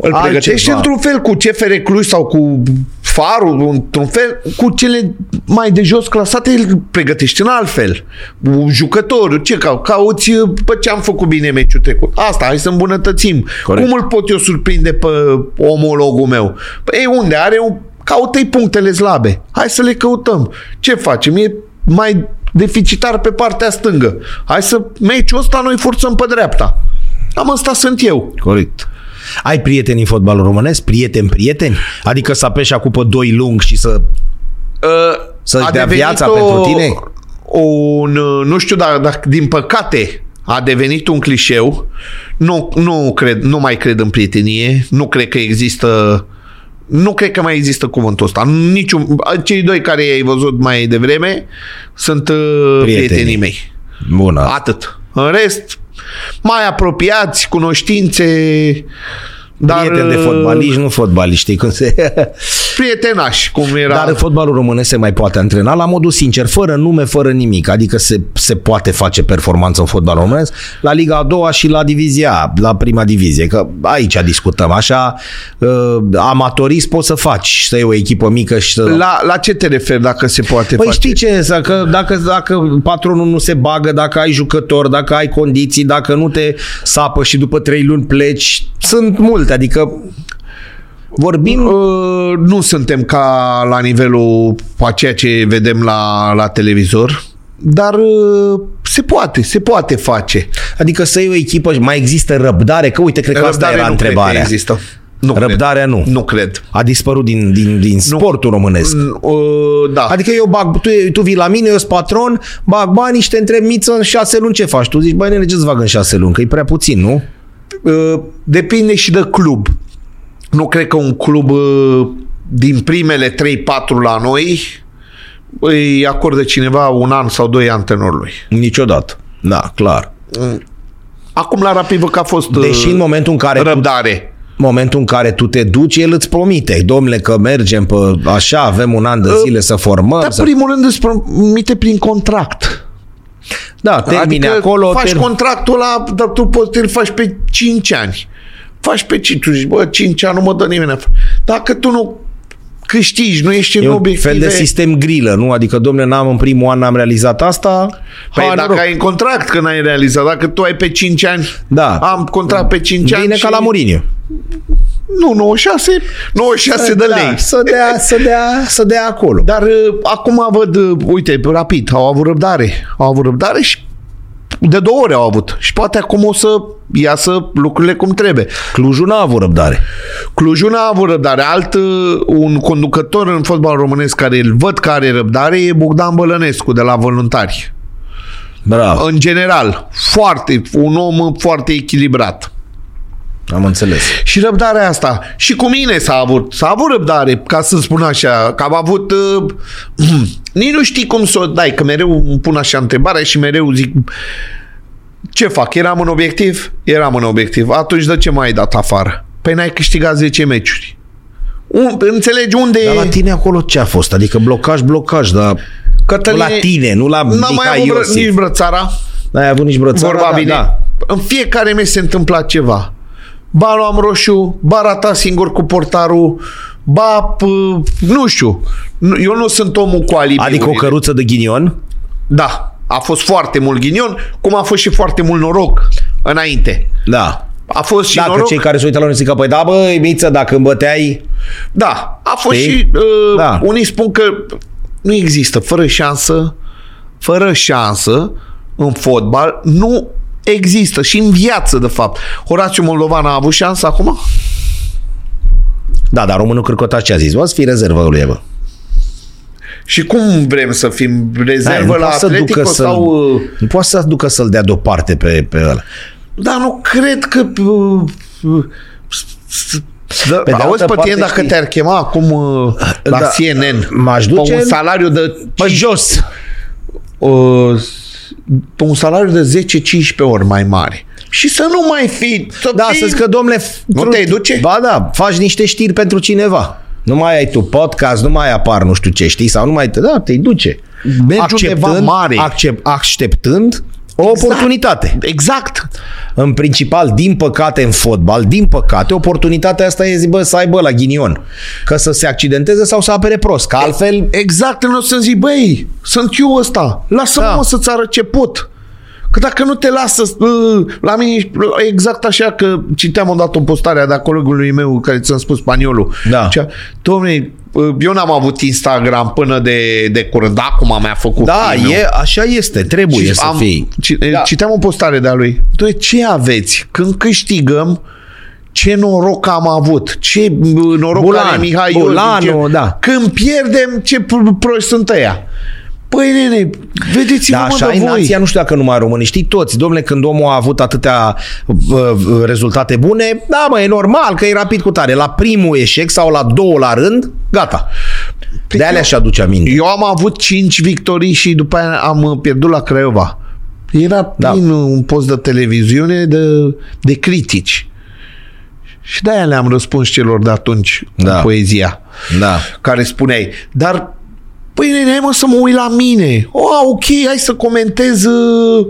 îl Altceva. pregătești într-un fel cu CFR Cluj sau cu Farul, într-un fel, cu cele mai de jos clasate îl pregătești în alt fel. Un jucător, ce cau? Cauți pe ce am făcut bine meciul trecut. Asta, hai să îmbunătățim. Corect. Cum îl pot eu surprinde pe omologul meu? Păi unde are un caută-i punctele slabe. Hai să le căutăm. Ce facem? E mai deficitar pe partea stângă. Hai să meciul ăsta noi forțăm pe dreapta. Am ăsta sunt eu. Corect. Ai prieteni în fotbalul românesc? Prieteni, prieteni? Adică să apeși acum pe doi lung și să... Uh, Să-și a dea devenit viața o, pentru tine? Un, nu știu dacă, dacă, din păcate, a devenit un clișeu. Nu, nu, cred, nu mai cred în prietenie. Nu cred că există nu cred că mai există cuvântul ăsta. Niciun, cei doi care i-ai văzut mai devreme sunt uh, prietenii, prietenii mei. Bună. Atât. În rest, mai apropiați, cunoștințe, dar, Prieten de uh, fotbaliști, nu fotbaliști, cum se... prietenași, cum era. Dar în fotbalul românesc se mai poate antrena la modul sincer, fără nume, fără nimic. Adică se, se poate face performanță în fotbal românesc la Liga a doua și la divizia A, la prima divizie. Că aici discutăm. Așa, uh, amatorist poți să faci, să iei o echipă mică și să... La, la ce te referi dacă se poate păi face? știi ce? Dacă, dacă, dacă patronul nu se bagă, dacă ai jucători, dacă ai condiții, dacă nu te sapă și după trei luni pleci, sunt multe. Adică Vorbim... Uh, nu suntem ca la nivelul a ceea ce vedem la, la televizor, dar uh, se poate, se poate face. Adică să iei o echipă, mai există răbdare? Că uite, cred că asta era nu întrebarea. Cred că există. Nu Răbdarea cred. nu. Nu cred. A dispărut din, din, din sportul românesc. Uh, da. Adică eu bag, tu, tu vii la mine, eu sunt patron, bag bani și te întreb miță în șase luni ce faci? Tu zici, băi nene, ce-ți bag în șase luni? Că e prea puțin, nu? Uh, depinde și de club. Nu cred că un club uh, din primele 3-4 la noi îi acordă cineva un an sau doi antrenorului. Niciodată. Da, clar. Acum la Rapid că a fost uh, Deși în momentul în care tu, răbdare. momentul în care tu te duci, el îți promite, domnule, că mergem pe așa, avem un an de zile să formăm. Dar să... primul rând îți promite prin contract. Da, termine adică acolo. faci ter... contractul ăla, dar tu poți să-l faci pe 5 ani. Faci pe 5, tu zici, bă, 5 ani nu mă dă nimeni. Dacă tu nu câștigi, nu ești în E un obiective... fel de sistem grilă, nu? Adică, domne, n-am în primul an, n-am realizat asta. Păi ha, dacă noroc. ai în contract că n-ai realizat, dacă tu ai pe 5 ani, Da. am contract pe 5 ani Bine și... ca la Mourinho. Nu, 96, 96 de Da, lei. Să dea, să dea, să dea acolo. Dar uh, acum văd, uh, uite, rapid, au avut răbdare. Au avut răbdare și de două ori au avut. Și poate acum o să iasă lucrurile cum trebuie. Clujul n-a avut răbdare. Clujul n-a avut răbdare. Alt, uh, un conducător în fotbal românesc care îl văd că are răbdare e Bogdan Bălănescu de la Voluntari. Bravo, În general, foarte, un om foarte echilibrat. Am înțeles. Și răbdarea asta. Și cu mine s-a avut. S-a avut răbdare, ca să spun așa, că am avut... Uh, nici nu știi cum să o dai, că mereu îmi pun așa întrebarea și mereu zic ce fac? Eram în obiectiv? Eram în obiectiv. Atunci de ce mai ai dat afară? Păi n-ai câștigat 10 meciuri. Un, înțelegi unde Dar e... la tine acolo ce a fost? Adică blocaj, blocaj, dar Cătăline, la tine, nu la N-am mai Mica avut bră, Iosif. nici brățara. N-ai avut nici brățara, Vorba da, bine. da. În fiecare meci se întâmpla ceva. Ba luam roșu, ba rata singur cu portarul, ba, p- nu știu. Nu- Eu nu sunt omul cu alibi. Adică o căruță de ghinion? Da, a fost foarte mult ghinion, cum a fost și foarte mult noroc înainte. Da. A fost și Dacă noroc. cei care se uită la noi zic că, păi da, băi, Miță, dacă îmi băteai... Da, a fost Știi? și... Uh, Da. Unii spun că nu există, fără șansă, fără șansă în fotbal, nu există și în viață, de fapt. Horațiu Moldovan a avut șansă acum? Da, dar românul Cârcotaș ce a zis? Bă, să fii rezervă lui bă. Și cum vrem să fim rezervă Hai, nu la poate să Atletico ducă sau... uh, Nu poate să ducă să-l dea deoparte pe, pe ăla. Dar nu cred că... uh, uh, Da, Pe de auzi altă pe tine parte, dacă știi- te-ar chema acum uh, la Da, CNN m-aș duce pe un în- salariu de Pe jos. uh, pe un salariu de 10-15 ori mai mare. Și să nu mai fi... Să Da, fii... să că, domnule... Nu te duce? Ba da, faci niște știri pentru cineva. Nu mai ai tu podcast, nu mai apar nu știu ce știi sau nu mai... Da, te duce. Mergi undeva mare. Accept, acceptând o oportunitate. Exact. În principal, din păcate, în fotbal, din păcate, oportunitatea asta e zi, bă, să aibă la ghinion. Că să se accidenteze sau să apere prost. Că altfel, Exact, nu o să zic, băi, sunt eu ăsta. Lasă-mă Da. mă să-ți arăt ce pot. Că dacă nu te lasă, uh, la mine exact așa că citeam odată o postare de a colegului meu care ți-am spus spaniolul. Da. Zicea, Domne, uh, eu n-am avut Instagram până de, de curând, acum mi-a făcut da, fiul meu. e, așa este, trebuie Și să am, fii. ci- Da. Citeam o postare de-a lui. Doi, ce aveți? Când câștigăm, ce noroc am avut, ce noroc Bulan, are Mihai Bulanu, Iosif, ce- da. Când pierdem, ce pro- proști sunt ăia. Păi nene, vedeți-vă Da, mă așa de e voi. nația, nu știu dacă numai românii, știi toți. Domnule, când omul a avut atâtea uh, uh, rezultate bune, da, mă, e normal că e rapid cu tare. La primul eșec sau la două la rând, gata. De alea și aduce aminte. Eu am avut cinci victorii și după aia am uh, pierdut la Craiova. Era Da. plin un post de televiziune de, de critici. Și de-aia le-am răspuns celor de atunci Da. cu poezia. Da. Care spuneai, dar păi nene, hai mă să mă uit la mine. Oh, ok, hai să comentez uh,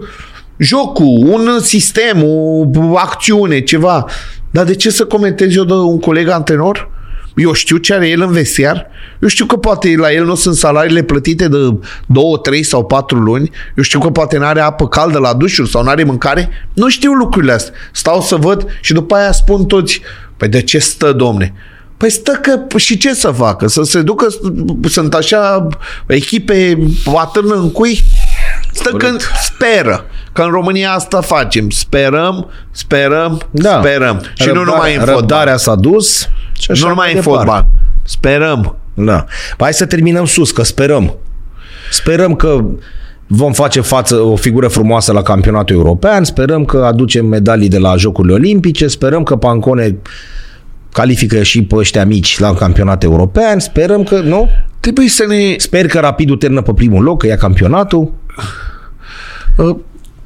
jocul, un sistem, o acțiune, ceva. Dar de ce să comentez eu de un coleg antrenor? Eu știu ce are el în vestiar. Eu știu că poate la el nu sunt salariile plătite de 2, 3 sau 4 luni. Eu știu că poate n-are apă caldă la dușuri sau n-are mâncare. Nu știu lucrurile astea. Stau să văd și după aia spun toți, păi de ce stă, domne? Păi stă că și ce să facă? Să se ducă, sunt așa echipe atârnă în cui? Stă când speră. Că în România asta facem. Sperăm, sperăm, Da. sperăm. Și nu numai în fotbal. Răbdarea s-a dus. Și așa Nu numai mai în departe. fotbal. Sperăm. Da. Păi Hai să terminăm sus, că sperăm. Sperăm că vom face față o figură frumoasă la campionatul european, sperăm că aducem medalii de la Jocurile Olimpice, sperăm că Pancone califică și pe ăștia mici la campionat european, sperăm că, nu? Trebuie să ne... Sper că Rapidul termină pe primul loc, că ia campionatul. uh,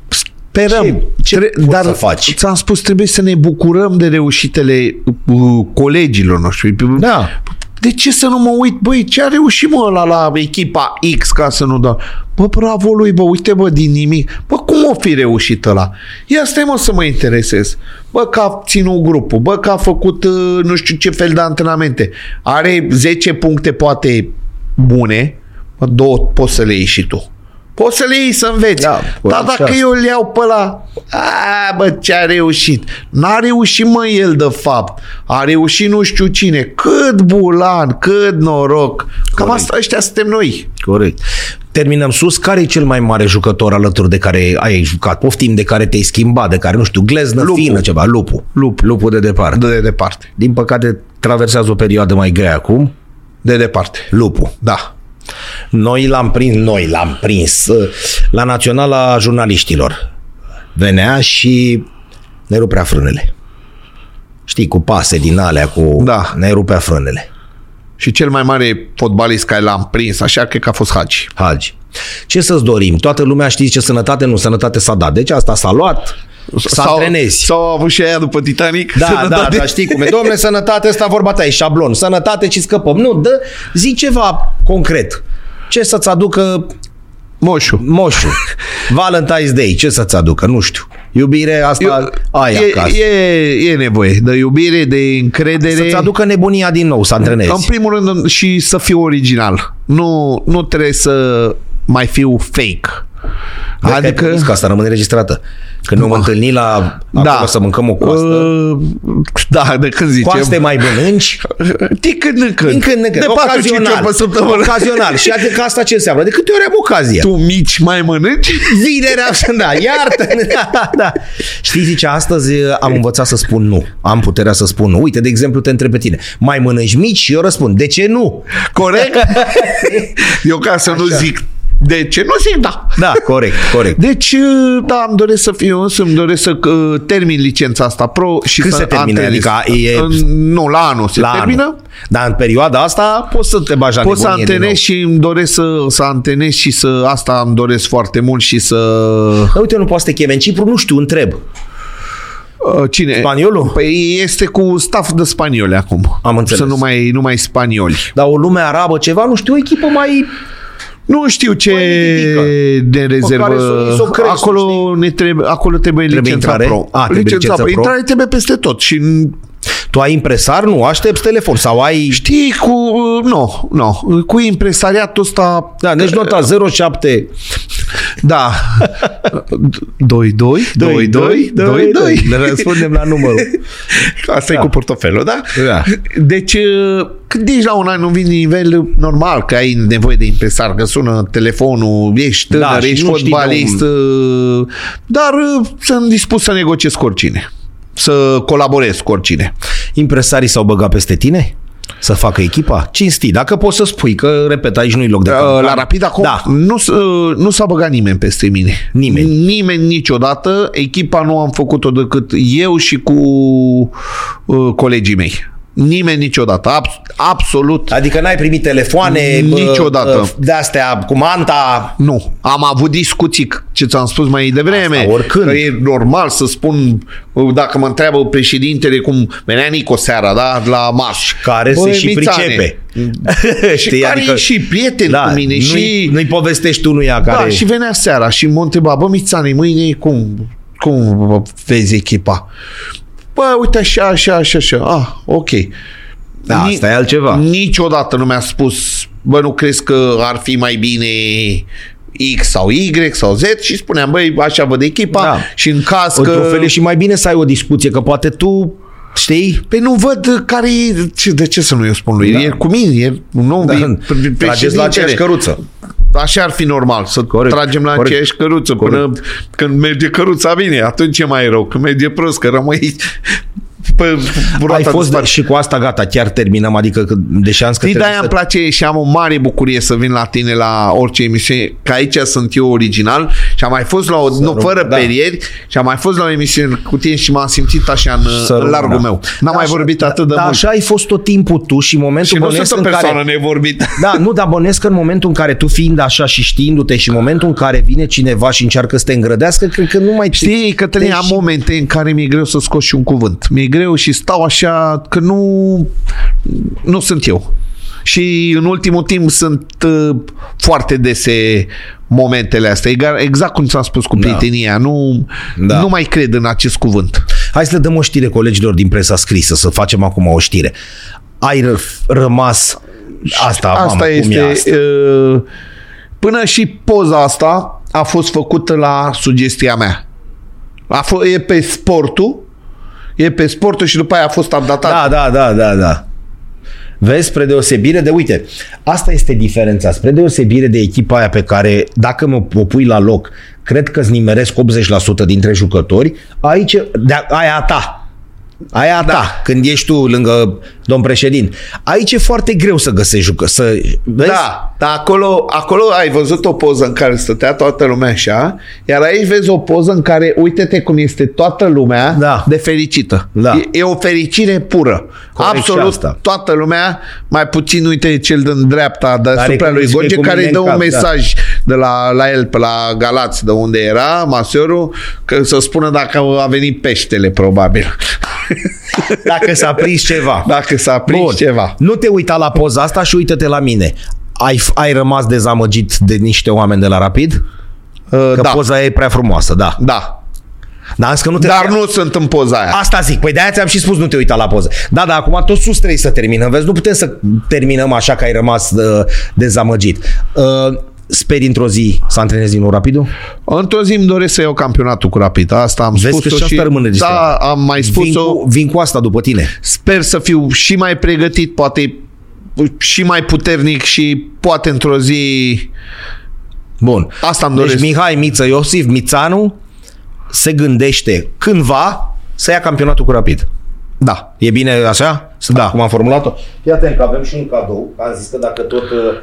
Sperăm. Ce- ce Tre- poți dar să faci? ți-am spus, trebuie să ne bucurăm de reușitele uh, colegilor noștri. Da. De ce să nu mă uit? Băi, ce a reușit mă ăla la echipa X ca să nu dau? Bă, bravo lui, bă, uite bă, din nimic. Bă, cum o fi reușit ăla? Ia stai mă să mă interesez. Bă, că a ținut grupul, bă, că a făcut uh, nu știu ce fel de antrenamente. Are 10 puncte poate bune, bă, două poți să le iei și tu. Poți să le iei să înveți. Da, Dar așa. dacă eu îl iau pe ăla, a, bă, ce a reușit? N-a reușit, mă, el, de fapt. A reușit nu știu cine. Cât bulan, cât noroc. Cam Corect. asta ăștia suntem noi. Corect. Terminăm sus. Care e cel mai mare jucător alături de care ai jucat? Poftim de care te-ai schimbat, de care, nu știu, gleznă Lupu. fină ceva. Lupu. Lup. Lupu de departe. De departe. Din păcate, traversează o perioadă mai grea acum. De departe. Lupu. Da. Noi l-am prins, noi l-am prins uh, la Naționala Jurnaliștilor. Venea și ne rupea frânele. Știi, cu pase din alea, cu... Da. Ne rupea frânele. Și cel mai mare fotbalist care l-am prins, așa, cred că a fost Hagi. Hagi. Ce să-ți dorim? Toată lumea știe ce sănătate, nu sănătate s-a dat. Deci asta s-a luat, să Sau- antrenezi. Sau a avut și aia după Titanic. Da, da, Sănătate. da, știi cum e. Domnule, sănătate, ăsta vorba ta, e șablon. Sănătate și scăpăm. Nu, dă, zi ceva concret. Ce să-ți aducă Moșu. moșul? Valentine's Day, ce să-ți aducă? Nu știu. Iubire, asta Eu- ai e, acasă. e, e nevoie de iubire, de încredere. Să-ți aducă nebunia din nou, să antrenezi. În primul rând și să fiu original. Nu, nu trebuie să mai fiu fake. Vezi că ai adică... promis că asta rămâne registrată. Când ne vom întâlni la acolo să mâncăm o coastă, Uh, da, de când zicem. coaste mai mănânci, Din când în când. din când în când, De 4-5 ocazional, ori pe săptămână. ocazional. Și adică asta ce înseamnă? De câte ori am ocazie? Tu mici mai mănânci? Vinerea, da, iartă da, da, da. Știi, zice, astăzi am învățat să spun nu. Am puterea să spun nu. Uite, de exemplu, te întreb pe tine. Mai mănânci mici? Și eu răspund, de ce nu? Corect? Eu ca să nu zic de ce nu zic da. Da, corect, corect. Deci, da, îmi doresc să fiu, însă îmi doresc să uh, termin licența asta pro și Când să se termină? antrenez. Adică e- În- Nu, la anul se La termină. anul. Dar în perioada asta poți să te bagi la Pot să nebunie din antrenez și îmi doresc să, să antrenez și să asta îmi doresc foarte mult și să... nou. Dar uite, nu poate să te cheme în Cipru, nu știu, întreb. Uh, Cine? Spaniolul? Păi este cu staff de spanioli acum. Am înțeles. Să nu mai, nu mai spanioli. Dar o lume arabă, ceva, nu știu, o echipă mai... Nu știu ce Mai de rezervă. care să- să o crezi, acolo, ne trebuie, acolo trebuie, Trebuie licența intrare? pro. A, trebuie licența pro. pro. Intrare trebuie peste tot. Și Tu ai impresar, nu? Aștepți telefon sau ai... știi, cu... Nu, nu. Cu impresariatul ăsta... Da, deci nota 07... Da. 2 2 2 2 2 2 Ne răspundem la numărul. Asta e cu portofelul, da? Da. Deci, uh, când ești la un anumit nivel, normal că ai nevoie de impresar, că sună telefonul, ești tânăr, Da, și ești nu știi fotbalist, uh, dar uh, sunt dispus să negociez cu oricine. Să colaborez cu oricine. Impresarii s-au băgat peste tine? Să facă echipa? Cinstit, dacă poți să spui că, repet, aici nu-i loc de Uh, cancan. La Rapid acum Da. nu, s- uh, nu s-a băgat nimeni peste mine. Nimeni. Nimeni niciodată. Echipa nu am făcut-o decât eu și cu uh, colegii mei. Nimeni niciodată. Abs- absolut Adică n-ai primit telefoane Niciodată. bă, de astea cu manta Nu. Am avut discuții, ce ți-am spus mai devreme. Asta, oricând. Că e normal să spun, dacă mă întreabă președintele cum venea Nico seara, da, la marș. care se și pricepe. Și care adică, e și prieten da, cu mine. nu-i, și, nu-i povestești unuia care... Da, și venea seara și mă întreba, bă, Mițani, mâine cum, cum vezi echipa? Bă, uite așa, așa, așa, așa. Ah, ok. Da, asta e altceva. Niciodată nu mi-a spus, bă, nu crezi că ar fi mai bine X sau Y sau Z și spuneam, băi, așa văd echipa Da. și în caz Într-un că... fel e și mai bine să ai o discuție, că poate tu știi Păi nu văd care e... Ce, de ce să nu eu spun lui? Da. E cu mine, e un om, Da, e trageți la președintele. aceeași căruță. Așa ar fi normal, să Corect, tragem la corect. aceeași căruță Corect. până când merge căruța bine, atunci e mai rău. Când merge prost, că rămâi pe roata Ai de fost de, spate. și cu asta gata, chiar terminăm, adică că de șans că Știi, trebuie de-aia să... îmi place și am o mare bucurie să vin la tine la orice emisiune, că aici sunt eu original și am mai fost la o, nu, rog, fără da. perieri, și am mai fost la o emisiune cu tine și m-am simțit așa în, Să în rămână. largul meu. N-am mai Așa- vorbit atât de da, mult. Așa ai fost tot timpul tu și în momentul și nu bănuiesc sunt o în persoană care... nevorbită. Da, nu, dar bănesc că în momentul în care tu fiind așa și știindu-te și în momentul în care vine cineva și încearcă să te îngrădească, cred că nu mai... Știi, Cătălin, Deci- am momente în care mi-e greu să scot și un cuvânt. Mi-e greu și stau așa că nu, nu sunt eu. Și în ultimul timp sunt uh, foarte dese momentele astea. Egal- Exact cum ți-am spus cu prietenia. Nu, Da. nu mai cred în acest cuvânt. Hai să le dăm o știre colegilor din presa scrisă, să facem acum o știre. Ai ră- rămas... Asta, Asta mamă, cum este... e asta? Uh, până și poza asta a fost făcută la sugestia mea. A f- e pe sportul, e pe sportul și după aia a fost updatat. Da, da, da, da, da. Vezi, spre deosebire de, uite, asta este diferența, spre deosebire de echipa aia pe care, dacă mă o pui la loc, cred că îți nimeresc 80% dintre jucători, aici, de, aia a ta, aia a ta, Da. când ești tu lângă domn președinte. Aici e foarte greu să găsești jucă, să, vezi? Da, dar acolo, acolo ai văzut o poză în care stătea toată lumea așa, iar aici vezi o poză în care, uite-te cum este toată lumea Da. de fericită. Da. E, e o fericire pură. Corect și Absolut asta. toată lumea, mai puțin, uite, cel din dreapta deasupra cum lui scrie Gorge, cu care mine îi dă în un cap, da. mesaj de la, la el pe la Galați, de unde era, Maseru, că să spună dacă a venit peștele, probabil. Dacă s-a prins ceva. Dacă s-a prins Bun. ceva. Nu te uita la poza asta și uită-te la mine. Ai, ai rămas dezamăgit de niște oameni de la Rapid? Uh, Că da, poza e prea frumoasă, da. da. Dar am zis că nu te Dar nu sunt în poza aia. Asta zic, păi de-aia ți-am și spus nu te uita la poză. Da, dar acum tot sus trebuie să terminăm, vezi? Nu putem să terminăm așa că ai rămas uh, dezamăgit. Uh, speri într-o zi să antrenezi din nou Rapidul? Într-o zi îmi doresc să iau campionatul cu Rapid. Asta am Vezi că spus-o și asta rămâne Da, distrat. am mai Vin spus-o. cu, vin cu asta după tine. Sper să fiu și mai pregătit, poate și mai puternic și poate într-o zi... Bun. Asta îmi Deci doresc. Mihai Miță Iosif Mițanu se gândește cândva să ia campionatul cu Rapid. Da. E bine așa? Da. Cum am formulat-o? Fii atent că avem și un cadou. Am zis că dacă tot uh, uh,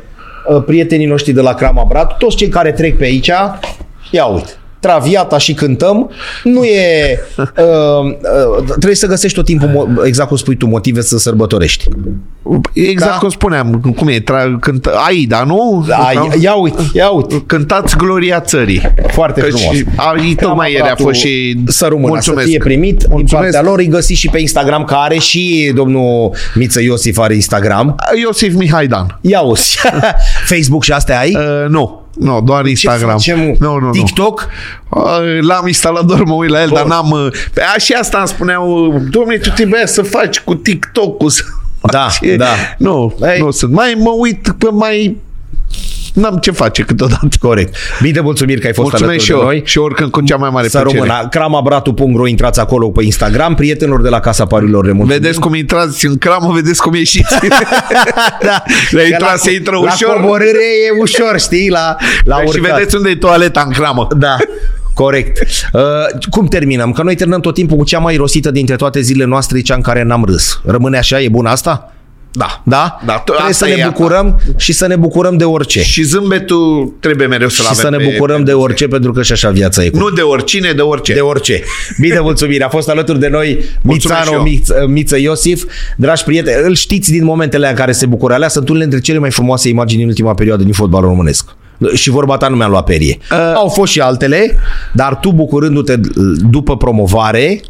prietenii noștri de la Crama Brat, toți cei care trec pe aici, ia uite, Traviata și cântăm, nu e... Uh, uh, trebuie să găsești tot timpul, mo- exact cum spui tu, motive să sărbătorești. Exact Da. cum spuneam. Cum e? Tra- cânt, Aida, nu? A, ia, ia uite, ia uite. Cântați gloria țării. Foarte Că frumos. și- A, tocmai ieri a Bratul fost și... să rămână, Mulțumesc. să fie primit din Mulțumesc. partea lor. Îi găsiți și pe Instagram, care are și domnul Miță Iosif are Instagram. Iosif Mihaidan. Ia uzi. Facebook și astea ai? Uh, nu. Nu, doar Instagram. facem? Nu, nu, nu. TikTok? Uh, L-am instalat doar, mă uit la el, Bun. dar n-am... uh, Pe a, și asta îmi spuneau, domnule, tu trebuia să faci cu TikTok-ul. să Da, faci." da. Nu, Ei. nu sunt. Mai mă uit pe mai... N-am ce face câteodată. Corect. Bine, mulțumiri că ai fost Mulțumesc și alături eu. de noi. Și oricând cu cea mai mare Să plăcere. rămână. Cramabratu.ro, intrați acolo pe Instagram. Prietenilor de la Casa Parilor, le mulțumim. Vedeți cum intrați în cramă, vedeți cum ieșiți. da. Le Că intra la- să intră La ușor. coborâre e ușor, știi? La, la și urcat. vedeți unde e toaleta în cramă. Da. Corect. Uh, cum terminăm? Că noi terminăm tot timpul cu cea mai rosită dintre toate zilele noastre, cea în care n-am râs. Rămâne așa? E bun asta? Da. Da? Da, Trebuie asta să ne e bucurăm și să ne bucurăm de orice. Și zâmbetul trebuie mereu să-l și avem să ne pe- bucurăm pe de buze. orice, pentru că și așa viața e. Cu Nu de oricine, de orice. de orice. Bine, mulțumire. A fost alături de noi Mulțumesc Mițano și eu. Miț, Miță Iosif. Dragi prieteni, îl știți din momentele în care se bucură. Alea sunt unele dintre cele mai frumoase imagini din ultima perioadă din fotbalul românesc. Și vorba ta nu mi-a luat perie. Uh, Au fost și altele, dar tu bucurându-te d- după promovare,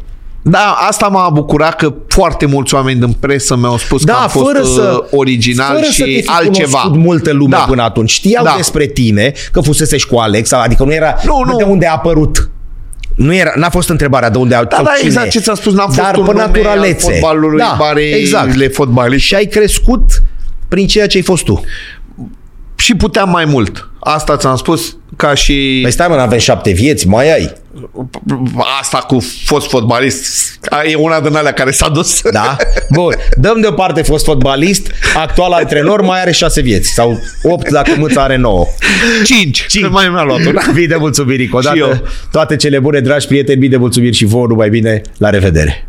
Da, asta m-a bucurat că foarte mulți oameni din presă mi-au spus că da, am fost fără să, uh, original fără să și te fi altceva. cunoscut multă lume Da. până atunci. Știau Da. despre tine, că fusese și cu Alex, adică nu era Nu, nu. de unde a apărut. Nu era, n-a fost întrebarea de unde a Da, sau da, cine. exact ce ți-a spus, n-a fost Dar un pe nume naturalețe. al fotbalului, da, marele exact. fotbaliști. Și ai crescut prin ceea ce ai fost tu. Și puteam mai mult. Asta ți-am spus ca și Păi stai mă, n-avem șapte vieți, mai ai. asta cu fost fotbalist. E una din alea care s-a dus. Da? Bun. Dăm deoparte fost fotbalist, actual antrenor, mai are șase vieți. Sau opt dacă mâța are nouă. Cinci. Cinci. Mai mi-a luat una. Bine de mulțumiri încă o Și dată. eu. Toate cele bune, dragi prieteni, bine de mulțumiri și vouă, numai bine. La revedere.